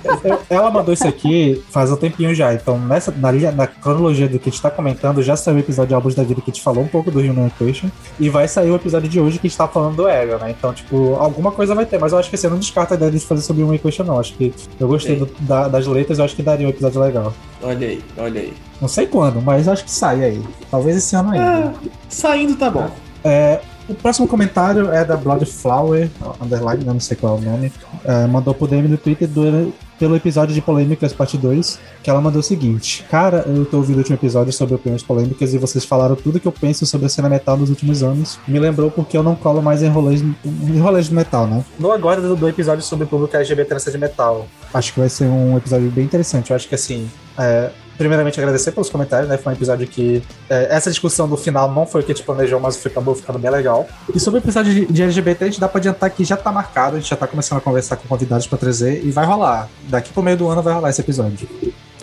ela mandou isso aqui faz um tempinho já. Então, nessa, na, linha- na cronologia do que a gente tá comentando, já saiu o episódio de Álbuns da Vida que a gente falou um pouco do Human Equation. E vai sair o episódio de hoje que a gente tá falando do Ego, né? Então, tipo, alguma coisa vai ter. Mas eu acho que você não descarta a ideia de fazer sobre Human Equation, não. Acho que eu gostei do- da- das letras, eu acho que daria um episódio legal. Olha aí, olha aí. Não sei quando, mas acho que sai aí. Talvez esse ano ainda. Ah, saindo tá bom. É, o próximo comentário é da Bloodflower, underline, não sei qual é o nome. É, mandou pro DM no Twitter do- pelo episódio de polêmicas parte 2, que ela mandou o seguinte: Cara, eu tô ouvindo o último episódio sobre opiniões polêmicas e vocês falaram tudo que eu penso sobre a cena metal nos últimos anos. Me lembrou porque eu não colo mais em rolês, em rolês de metal, né? No agora do, episódio sobre o público LGBT de metal. Acho que vai ser um episódio bem interessante. Eu acho que assim. é, Primeiramente, agradecer pelos comentários, né? Foi um episódio que. é, essa discussão do final não foi o que a gente planejou, mas foi, acabou ficando bem legal. E sobre o episódio de, LGBT, a gente dá pra adiantar que já tá marcado, a gente já tá começando a conversar com convidados pra trazer e vai rolar. Daqui pro meio do ano vai rolar esse episódio.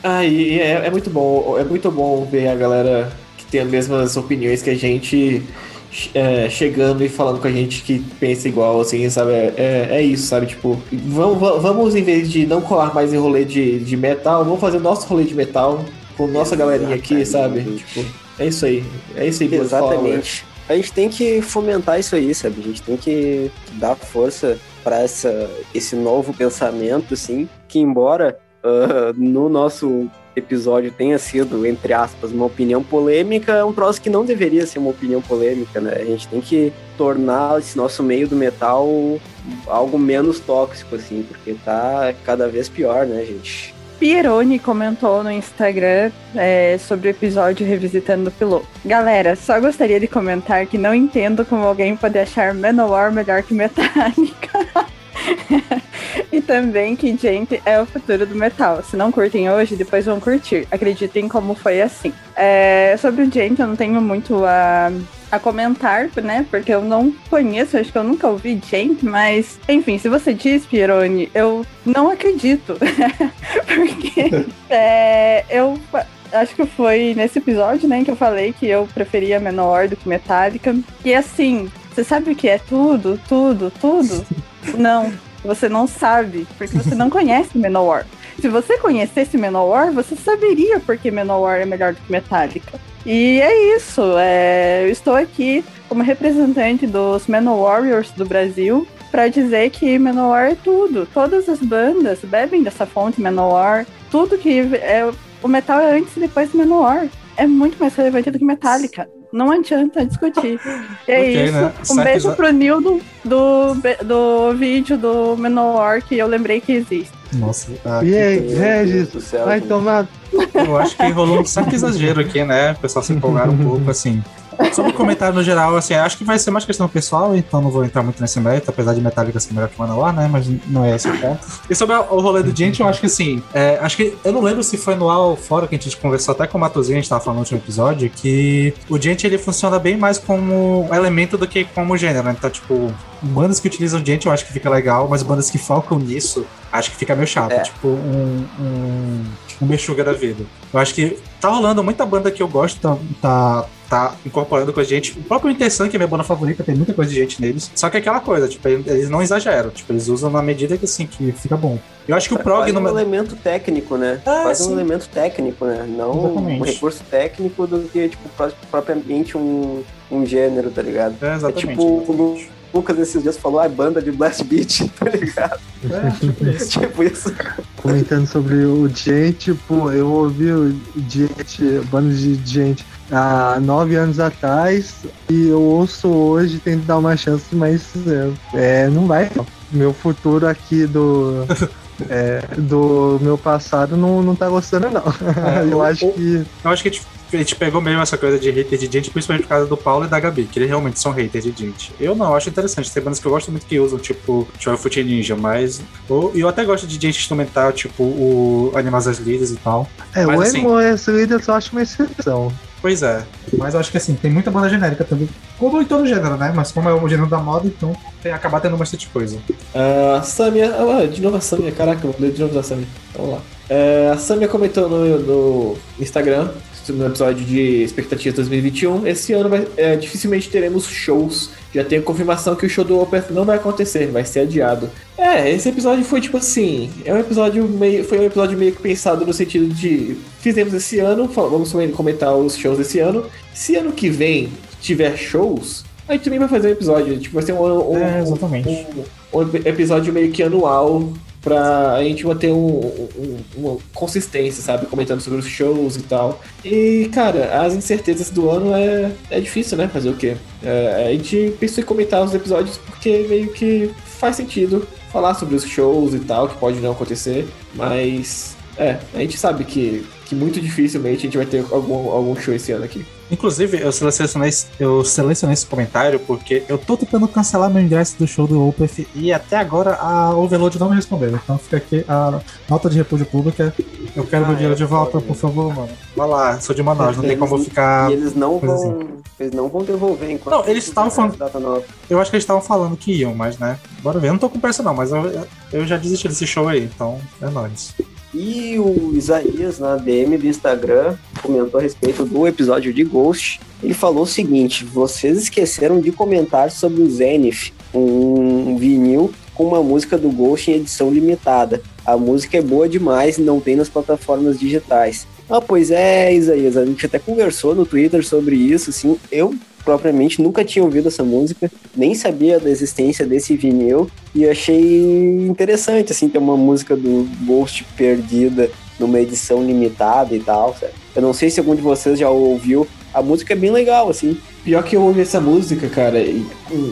Ah, e é, é muito bom, é muito bom ver a galera que tem as mesmas opiniões que a gente é, chegando e falando com a gente que pensa igual, assim, sabe? É, é, é isso, sabe? Tipo, vamos, va- vamos, em vez de não colar mais em rolê de, de metal, vamos fazer nosso rolê de metal com nossa galerinha aqui, sabe? Tipo, é isso aí. É isso aí. Exatamente. A gente tem que fomentar isso aí, sabe? A gente tem que dar força para essa esse novo pensamento, assim, que embora ah, no nosso episódio tenha sido, entre aspas, uma opinião polêmica, é um troço que não deveria ser uma opinião polêmica, né? A gente tem que tornar esse nosso meio do metal algo menos tóxico, assim, porque tá cada vez pior, né, gente? Pieroni comentou no Instagram é, sobre o episódio Revisitando o Piloto. Galera, só gostaria de comentar que não entendo como alguém pode achar Manowar melhor que Metallica. (laughs) (laughs) e também que gente é o futuro do metal. Se não curtem hoje, depois vão curtir. Acreditem como foi assim. É, sobre o gente, eu não tenho muito a, a comentar, né? Porque eu não conheço, acho que eu nunca ouvi gente, mas enfim, se você diz, Pieroni, eu não acredito. (laughs) Porque (laughs) é, eu acho que foi nesse episódio, né, que eu falei que eu preferia Menor do que Metallica. E assim, você sabe o que é tudo, tudo, tudo? Não, você não sabe, porque você não conhece Menor. Se você conhecesse Menor, você saberia porque Menor é melhor do que Metallica. E é isso, é, eu estou aqui como representante dos Menor Warriors do Brasil para dizer que Menor é tudo. Todas as bandas bebem dessa fonte Menor. Tudo que é o metal é antes e depois do Menor. É muito mais relevante do que Metallica. Não adianta discutir. É Ok, isso. né? Um Sabe beijo pro Nildo do, do vídeo do Menor que eu lembrei que existe. Nossa, ah, E aí, Regis, céu, vai tomar. eu acho que rolou um certo exagero aqui, né? O pessoal se empolgaram um pouco, assim. Sobre o comentário no geral, assim, acho que vai ser mais questão pessoal, então não vou entrar muito nesse mérito, apesar de Metallica ser melhor que Manowar, né? Mas não é esse o ponto. E sobre o rolê do Gente, eu acho que assim, é, acho que eu não lembro se foi no ao fora que a gente conversou até com o Matosinho, a gente tava falando no último episódio, que o Gente ele funciona bem mais como elemento do que como gênero, né? Então, tipo, bandas que utilizam Gente eu acho que fica legal, mas bandas que focam nisso, acho que fica meio chato. É. Tipo, um, um, um Mexuga da vida. Eu acho que tá rolando muita banda que eu gosto, tá, tá, tá incorporando com a gente. O próprio Intersan, que é minha banda favorita, tem muita coisa de gente neles. Só que é aquela coisa, tipo, eles não exageram. Tipo, eles usam na medida que assim, que fica bom. Eu acho que o prog Quase no um elemento técnico, né? Ah, Quase sim. um elemento técnico, né? Não Exatamente. um recurso técnico do que, tipo, pro- propriamente um, um gênero, tá ligado? É, É exatamente. tipo, o exatamente. Lucas esses dias falou, ah, banda de blast beat, (laughs) tá ligado? É, (laughs) tipo isso. Comentando sobre o gente, tipo, eu ouvi o gente, bando de gente há nove anos atrás e eu ouço hoje, tento dar uma chance, mas é, não vai. não. Meu futuro aqui do. (laughs) é, do meu passado não, não tá gostando, não. É, eu acho que. Eu acho que a gente, pegou mesmo essa coisa de hater de gente, principalmente por causa do Paulo e da Gabi, que eles realmente são haters de gente. Eu não, acho interessante. Tem bandas que eu gosto muito que usam, tipo, Foot Ninja, mas. ou- E eu até gosto de gente instrumental, tipo o Animais das Lidas e tal. É, Mas o assim- Emo S Leaders eu acho uma exceção. Pois é. Mas eu acho que assim, tem muita banda genérica também. Como em todo gênero, né? Mas como é o gênero da moda, então tem acabar tendo bastante coisa. A Samia. Ah, de novo a Samia, caraca, eu falei de novo da Samia. Vamos lá. É, a Samia comentou no, no Instagram, no episódio de Expectativas 2021. Esse ano vai- é, dificilmente teremos shows. Já tenho confirmação que o show do Opeth não vai acontecer, vai ser adiado. É, esse episódio foi tipo assim. É um episódio meio. Foi um episódio meio que pensado no sentido de. Fizemos esse ano, vamos comentar os shows desse ano. Se ano que vem tiver shows, a gente também vai fazer um episódio. Tipo, vai ser um, um, É, exatamente. um, um episódio meio que anual pra a gente manter um, um- uma consistência, sabe? Comentando sobre os shows e tal. E, cara, as incertezas do ano é, é difícil, né? Fazer o quê? É, a gente pensou em comentar os episódios porque meio que faz sentido falar sobre os shows e tal, que pode não acontecer, mas. É, a gente sabe que, que muito dificilmente a gente vai ter algum, algum show esse ano aqui. Inclusive, eu selecionei, eu selecionei esse comentário porque eu tô tentando cancelar meu ingresso do show do Opeth e até agora a Overload não me respondeu. Então fica aqui a nota de repúdio pública. Eu quero meu Ah, dinheiro é de volta, por favor, mano. Vai lá, sou de Manaus, não tem como ficar. E eles não vão. Eles não vão devolver enquanto. Não, eles estavam falando-. Eu acho que eles estavam falando que iam, mas né. Bora ver. Eu não tô com pressa não, mas eu, eu já desisti desse show aí, então é nóis. E o Isaías, na DM do Instagram, comentou a respeito do episódio de Ghost. Ele falou o seguinte: vocês esqueceram de comentar sobre o Zenith, um vinil com uma música do Ghost em edição limitada. A música é boa demais e não tem nas plataformas digitais. Ah, pois é, Isaías, a gente até conversou no Twitter sobre isso, assim, eu propriamente nunca tinha ouvido essa música, nem sabia da existência desse vinil, e achei interessante, assim, ter uma música do Ghost perdida numa edição limitada e tal, sabe? Eu não sei se algum de vocês já ouviu, a música é bem legal, assim. Pior que eu ouvi essa música, cara,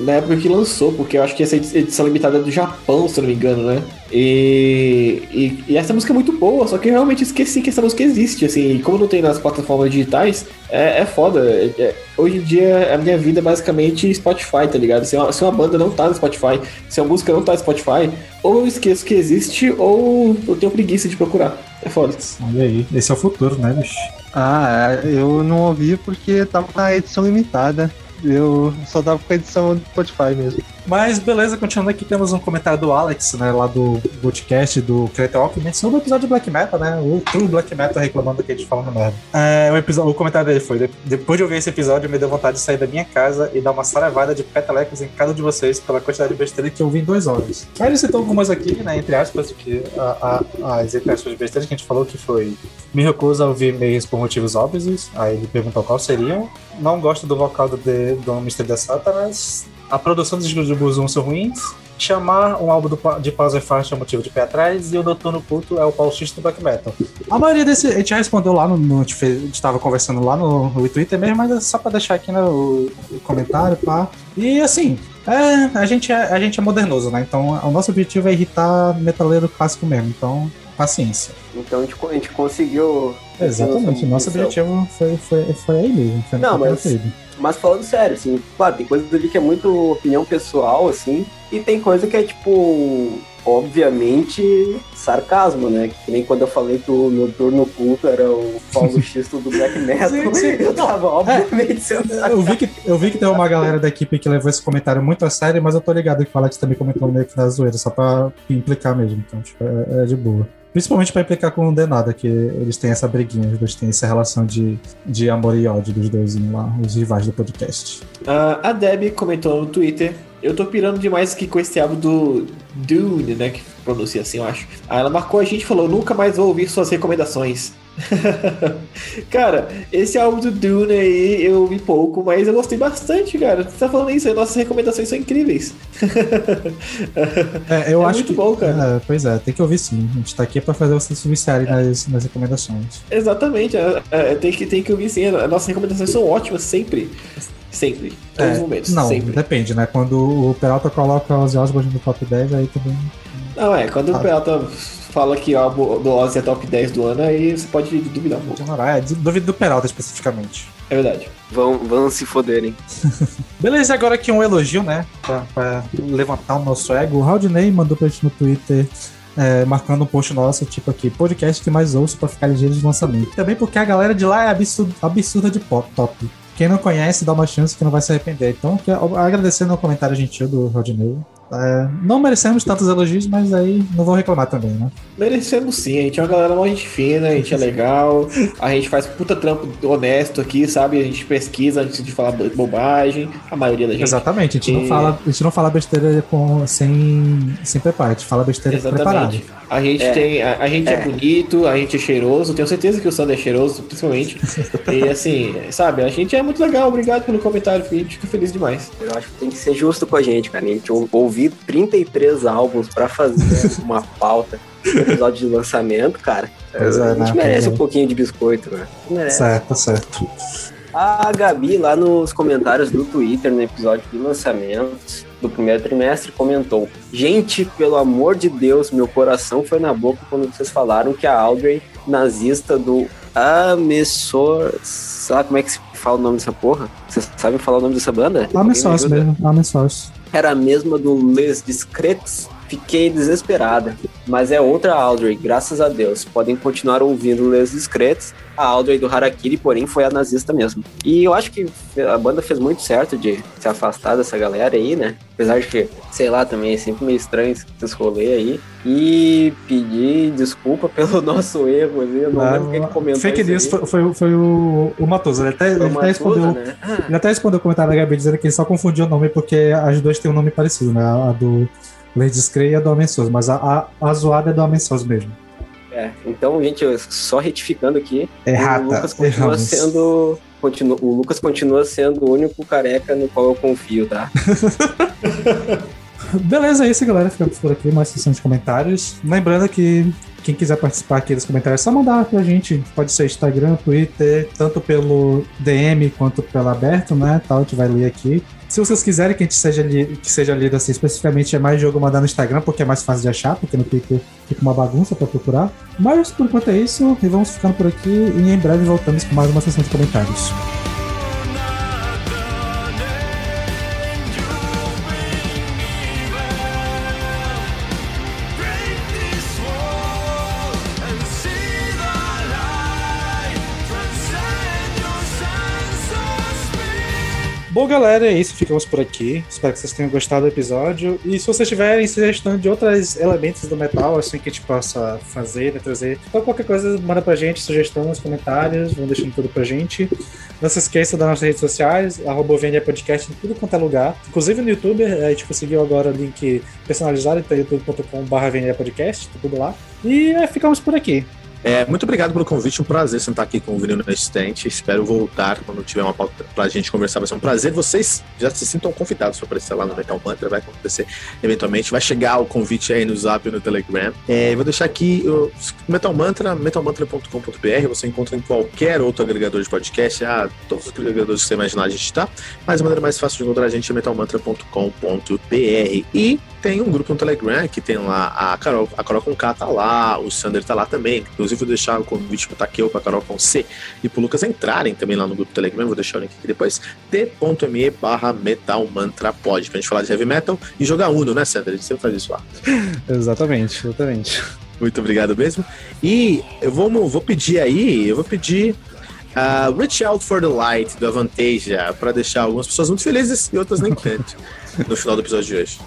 na época que lançou, porque eu acho que essa edi- edição limitada é do Japão, se não me engano, né? E, e, e essa música é muito boa, só que eu realmente esqueci que essa música existe, assim, e como não tem nas plataformas digitais, é, é foda. É- é- hoje em dia a minha vida é basicamente Spotify, tá ligado? Se uma, se uma banda não tá no Spotify, se uma música não tá no Spotify, ou eu esqueço que existe, ou eu tenho preguiça de procurar. É foda. Olha aí, esse é o futuro, né, bicho? Ah, eu não ouvi porque tava na edição limitada. Eu só tava com a edição do Spotify mesmo. Mas beleza, continuando aqui, temos um comentário do Alex, né, lá do podcast do Creator Alchemy, sobre o episódio de Black Metal, né, o True Black Metal reclamando que a gente falando merda. É, o, episódio, o comentário dele foi, "De- depois de ouvir esse episódio, me deu vontade de sair da minha casa e dar uma saravada de petalecos em cada um de vocês pela quantidade de besteira que eu ouvi em duas horas. Aí ele citou algumas aqui, né, entre aspas, que a, a, as entre aspas de besteira que a gente falou que foi me recuso a ouvir meios por motivos óbvios, aí ele perguntou qual seriam. Não gosto do vocal do, do Mr. The Satanas, a produção dos discos do Buzum são ruins. Chamar um álbum do, de Pauser Fast é motivo de pé atrás. E o Noturno Culto é o paulista do black metal. A maioria desse. A gente já respondeu lá no. no- a, gente fez- a gente tava conversando lá no, no Twitter mesmo, mas é só pra deixar aqui né, o, o comentário, pá. E assim. É, a, gente é, a gente é modernoso, né? Então o nosso objetivo é irritar metaleiro clássico mesmo. Então, paciência. Então a gente, a gente conseguiu. Exatamente. Nosso objetivo foi, foi, foi aí mesmo. Foi Não, no mas- preferido. Mas falando sério, assim, claro, tem coisas ali que é muito opinião pessoal, assim, e tem coisa que é, tipo, obviamente, sarcasmo, né? Que nem quando eu falei que o Noturno Culto era o Paulo Xisto do Black (laughs) Metal, (laughs) eu tava, obviamente, sendo Eu vi, que, eu vi que tem uma galera da equipe que levou esse comentário muito a sério, mas eu tô ligado que o Alex também comentou meio que na zoeira, só pra implicar mesmo. Então, tipo, é, é de boa. Principalmente pra implicar com o Denada, que eles têm essa briguinha, dois têm essa relação de, de amor e ódio dos dois lá, os rivais do podcast. Ah, a Deb comentou no Twitter. Eu tô pirando demais aqui com esse álbum do Dune, né? Que pronuncia assim, eu acho. Aí ela marcou a gente e falou: nunca mais vou ouvir suas recomendações. (laughs) cara, esse álbum do Dune aí eu ouvi pouco, mas eu gostei bastante, cara. Você tá falando isso nossas recomendações são incríveis. (laughs) É, eu É acho muito que. bom, cara. É, pois é, tem que ouvir sim. A gente tá aqui pra fazer vocês se viciarem nas, nas recomendações. Exatamente, é, é, tem, que, tem que ouvir sim. As nossas recomendações são ótimas sempre. Sempre. Todos os É, momentos. não, sempre. depende, né? Quando o Peralta coloca os Osborne no top 10, aí também. Não, é, quando Ah. o Peralta fala que o álbum do Ozzy é top 10 do ano, aí você pode duvidar um pouco. É, duvido do Peralta especificamente. É verdade. Vão, vão se foderem. (laughs) Beleza, agora aqui um elogio, né? Pra, pra levantar o nosso ego. O Haldney mandou pra gente no Twitter. é, marcando um post nosso, tipo aqui, podcast que mais ouço pra ficar ligeiro de lançamento. Também porque a galera de lá é absurda, absurda de pop, top. Quem não conhece, dá uma chance que não vai se arrepender. Então, agradecendo o comentário gentil do Rodney. É, não merecemos tantos elogios, mas aí não vou reclamar também, né? Merecemos sim, a gente é uma galera mó gente fina, a gente é legal, a gente faz puta trampo honesto aqui, sabe? A gente pesquisa antes de falar bo- bobagem, a maioria da gente. Exatamente, a gente, não E- fala, a gente não fala besteira com, sem, sem preparo, a gente fala besteira preparado. A gente É. tem. A, a gente é. É. bonito, a gente é cheiroso. Tenho certeza que o Sander é cheiroso, principalmente. (laughs) e assim, sabe, a gente é muito legal. Obrigado pelo comentário. A gente fica feliz demais. Eu acho que tem que ser justo com a gente, cara. A gente ou- ouvir 33 álbuns pra fazer (laughs) uma pauta no episódio de lançamento, cara. Pois é, a gente né, merece um pouquinho de biscoito, né? Merece. Certo, certo. A Gabi, lá nos comentários do Twitter, no episódio de lançamentos do primeiro trimestre, comentou: Gente, pelo amor de Deus, meu coração foi na boca quando vocês falaram que a Audrey, nazista do Amessor. Sabe como é que se fala o nome dessa porra? Vocês sabem falar o nome dessa banda? Ajuda? mesmo, Amen Source. Era a mesma do Les Discrets. Fiquei desesperada. Mas é outra Audrey, graças a Deus. Podem continuar ouvindo Les Discrets. A Audrey do Harakiri, porém, foi a nazista mesmo. E eu acho que a banda fez muito certo de se afastar dessa galera aí, né? Apesar de que, sei lá, também é sempre meio estranho esses rolês aí. E pedir desculpa (laughs) pelo nosso erro ali. Eu não Ah, lembro quem que comentou Fake news foi, foi, foi o, o Matoso. Ele até, ele até respondeu. né? Ele até respondeu o comentário da Gabi dizendo que ele só confundiu o nome porque as duas têm um nome parecido, né? A do Scray e a do Homem Souza, mas a, a, a zoada é do Homem Souza mesmo. É, então, gente, só retificando aqui, Errata, o Lucas continua erramos. sendo. Continua, o Lucas continua sendo o único careca no qual eu confio, tá? (laughs) Beleza, é isso, galera. Ficamos por aqui, mais sessão de comentários. Lembrando que quem quiser participar aqui dos comentários, é só mandar pra gente. Pode ser Instagram, Twitter, tanto pelo DM quanto pelo aberto, né? Tal, a gente vai ler aqui. Se vocês quiserem que a gente seja, li que seja lido assim, especificamente é mais jogo mandar no Instagram, porque é mais fácil de achar, porque no Twitter fica uma bagunça pra procurar. Mas por enquanto é isso, e vamos ficando por aqui, e em breve voltamos com mais uma sessão de comentários. Bom, galera, é isso. Ficamos por aqui. Espero que vocês tenham gostado do episódio. E se vocês tiverem sugestão de outros elementos do metal, assim, que a gente possa fazer, né, trazer, então qualquer coisa, manda pra gente, sugestão nos comentários, vão deixando tudo pra gente. Não se esqueça das nossas redes sociais, arroba Podcast em tudo quanto é lugar. Inclusive no YouTube, a gente conseguiu agora o link personalizado, então youtube.com.br Podcast, tá tudo lá. E é, ficamos por aqui. É, muito obrigado pelo convite, um prazer sentar aqui com o Vinil na estante. Espero voltar quando tiver uma pauta pra gente conversar. Vai ser um prazer. Vocês já se sintam convidados para aparecer lá no Metal Mantra. Vai acontecer eventualmente. Vai chegar o convite aí no Zap e no Telegram. É, vou deixar aqui o Metal Mantra, metalmantra.com.br. Você encontra em qualquer outro agregador de podcast. Ah, todos os agregadores que você imaginar a gente tá. Mas a maneira mais fácil de encontrar a gente é metalmantra.com.br. E tem um grupo no Telegram que tem lá a Carol, a Carol com K tá lá, o Sander tá lá também. Inclusive, vou deixar o convite pro Takeo, pra Carol com C e pro Lucas entrarem também lá no grupo Telegram. Vou deixar o link aqui depois. t.me barra Metal Mantra Pod, pra gente falar de heavy metal e jogar Uno, né, Sander? A gente sempre faz isso lá. (laughs) Exatamente, exatamente. Muito obrigado mesmo. E eu vou, vou pedir aí, eu vou pedir uh, Reach Out for the Light do Avantasia para deixar algumas pessoas muito felizes e outras nem tanto no final do episódio de hoje.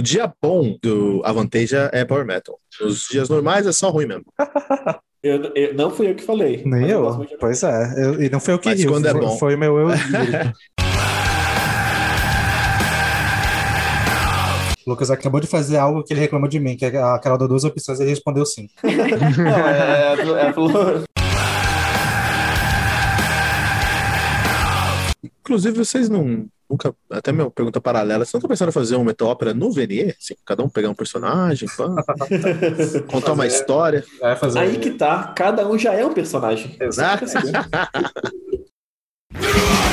No dia bom do Avanteja é Power Metal. Nos dias normais é só ruim mesmo. (laughs) Eu, eu- não fui eu que falei. Nem eu. Pois é. Eu- e não foi eu que Mas riu. quando é foi, bom. foi o meu eu. (laughs) Lucas acabou de fazer algo que ele reclamou de mim, que é a Carol deu duas opções e ele respondeu sim. (laughs) Não, é, é, é, falou- Inclusive, vocês não nunca. Até minha pergunta paralela, vocês nunca pensando em fazer uma meta-ópera no Venier? Assim, cada um pegar um personagem, pá, (laughs) contar uma história. É, fazer... Aí que tá, cada um já é um personagem. Exato. (laughs) (laughs)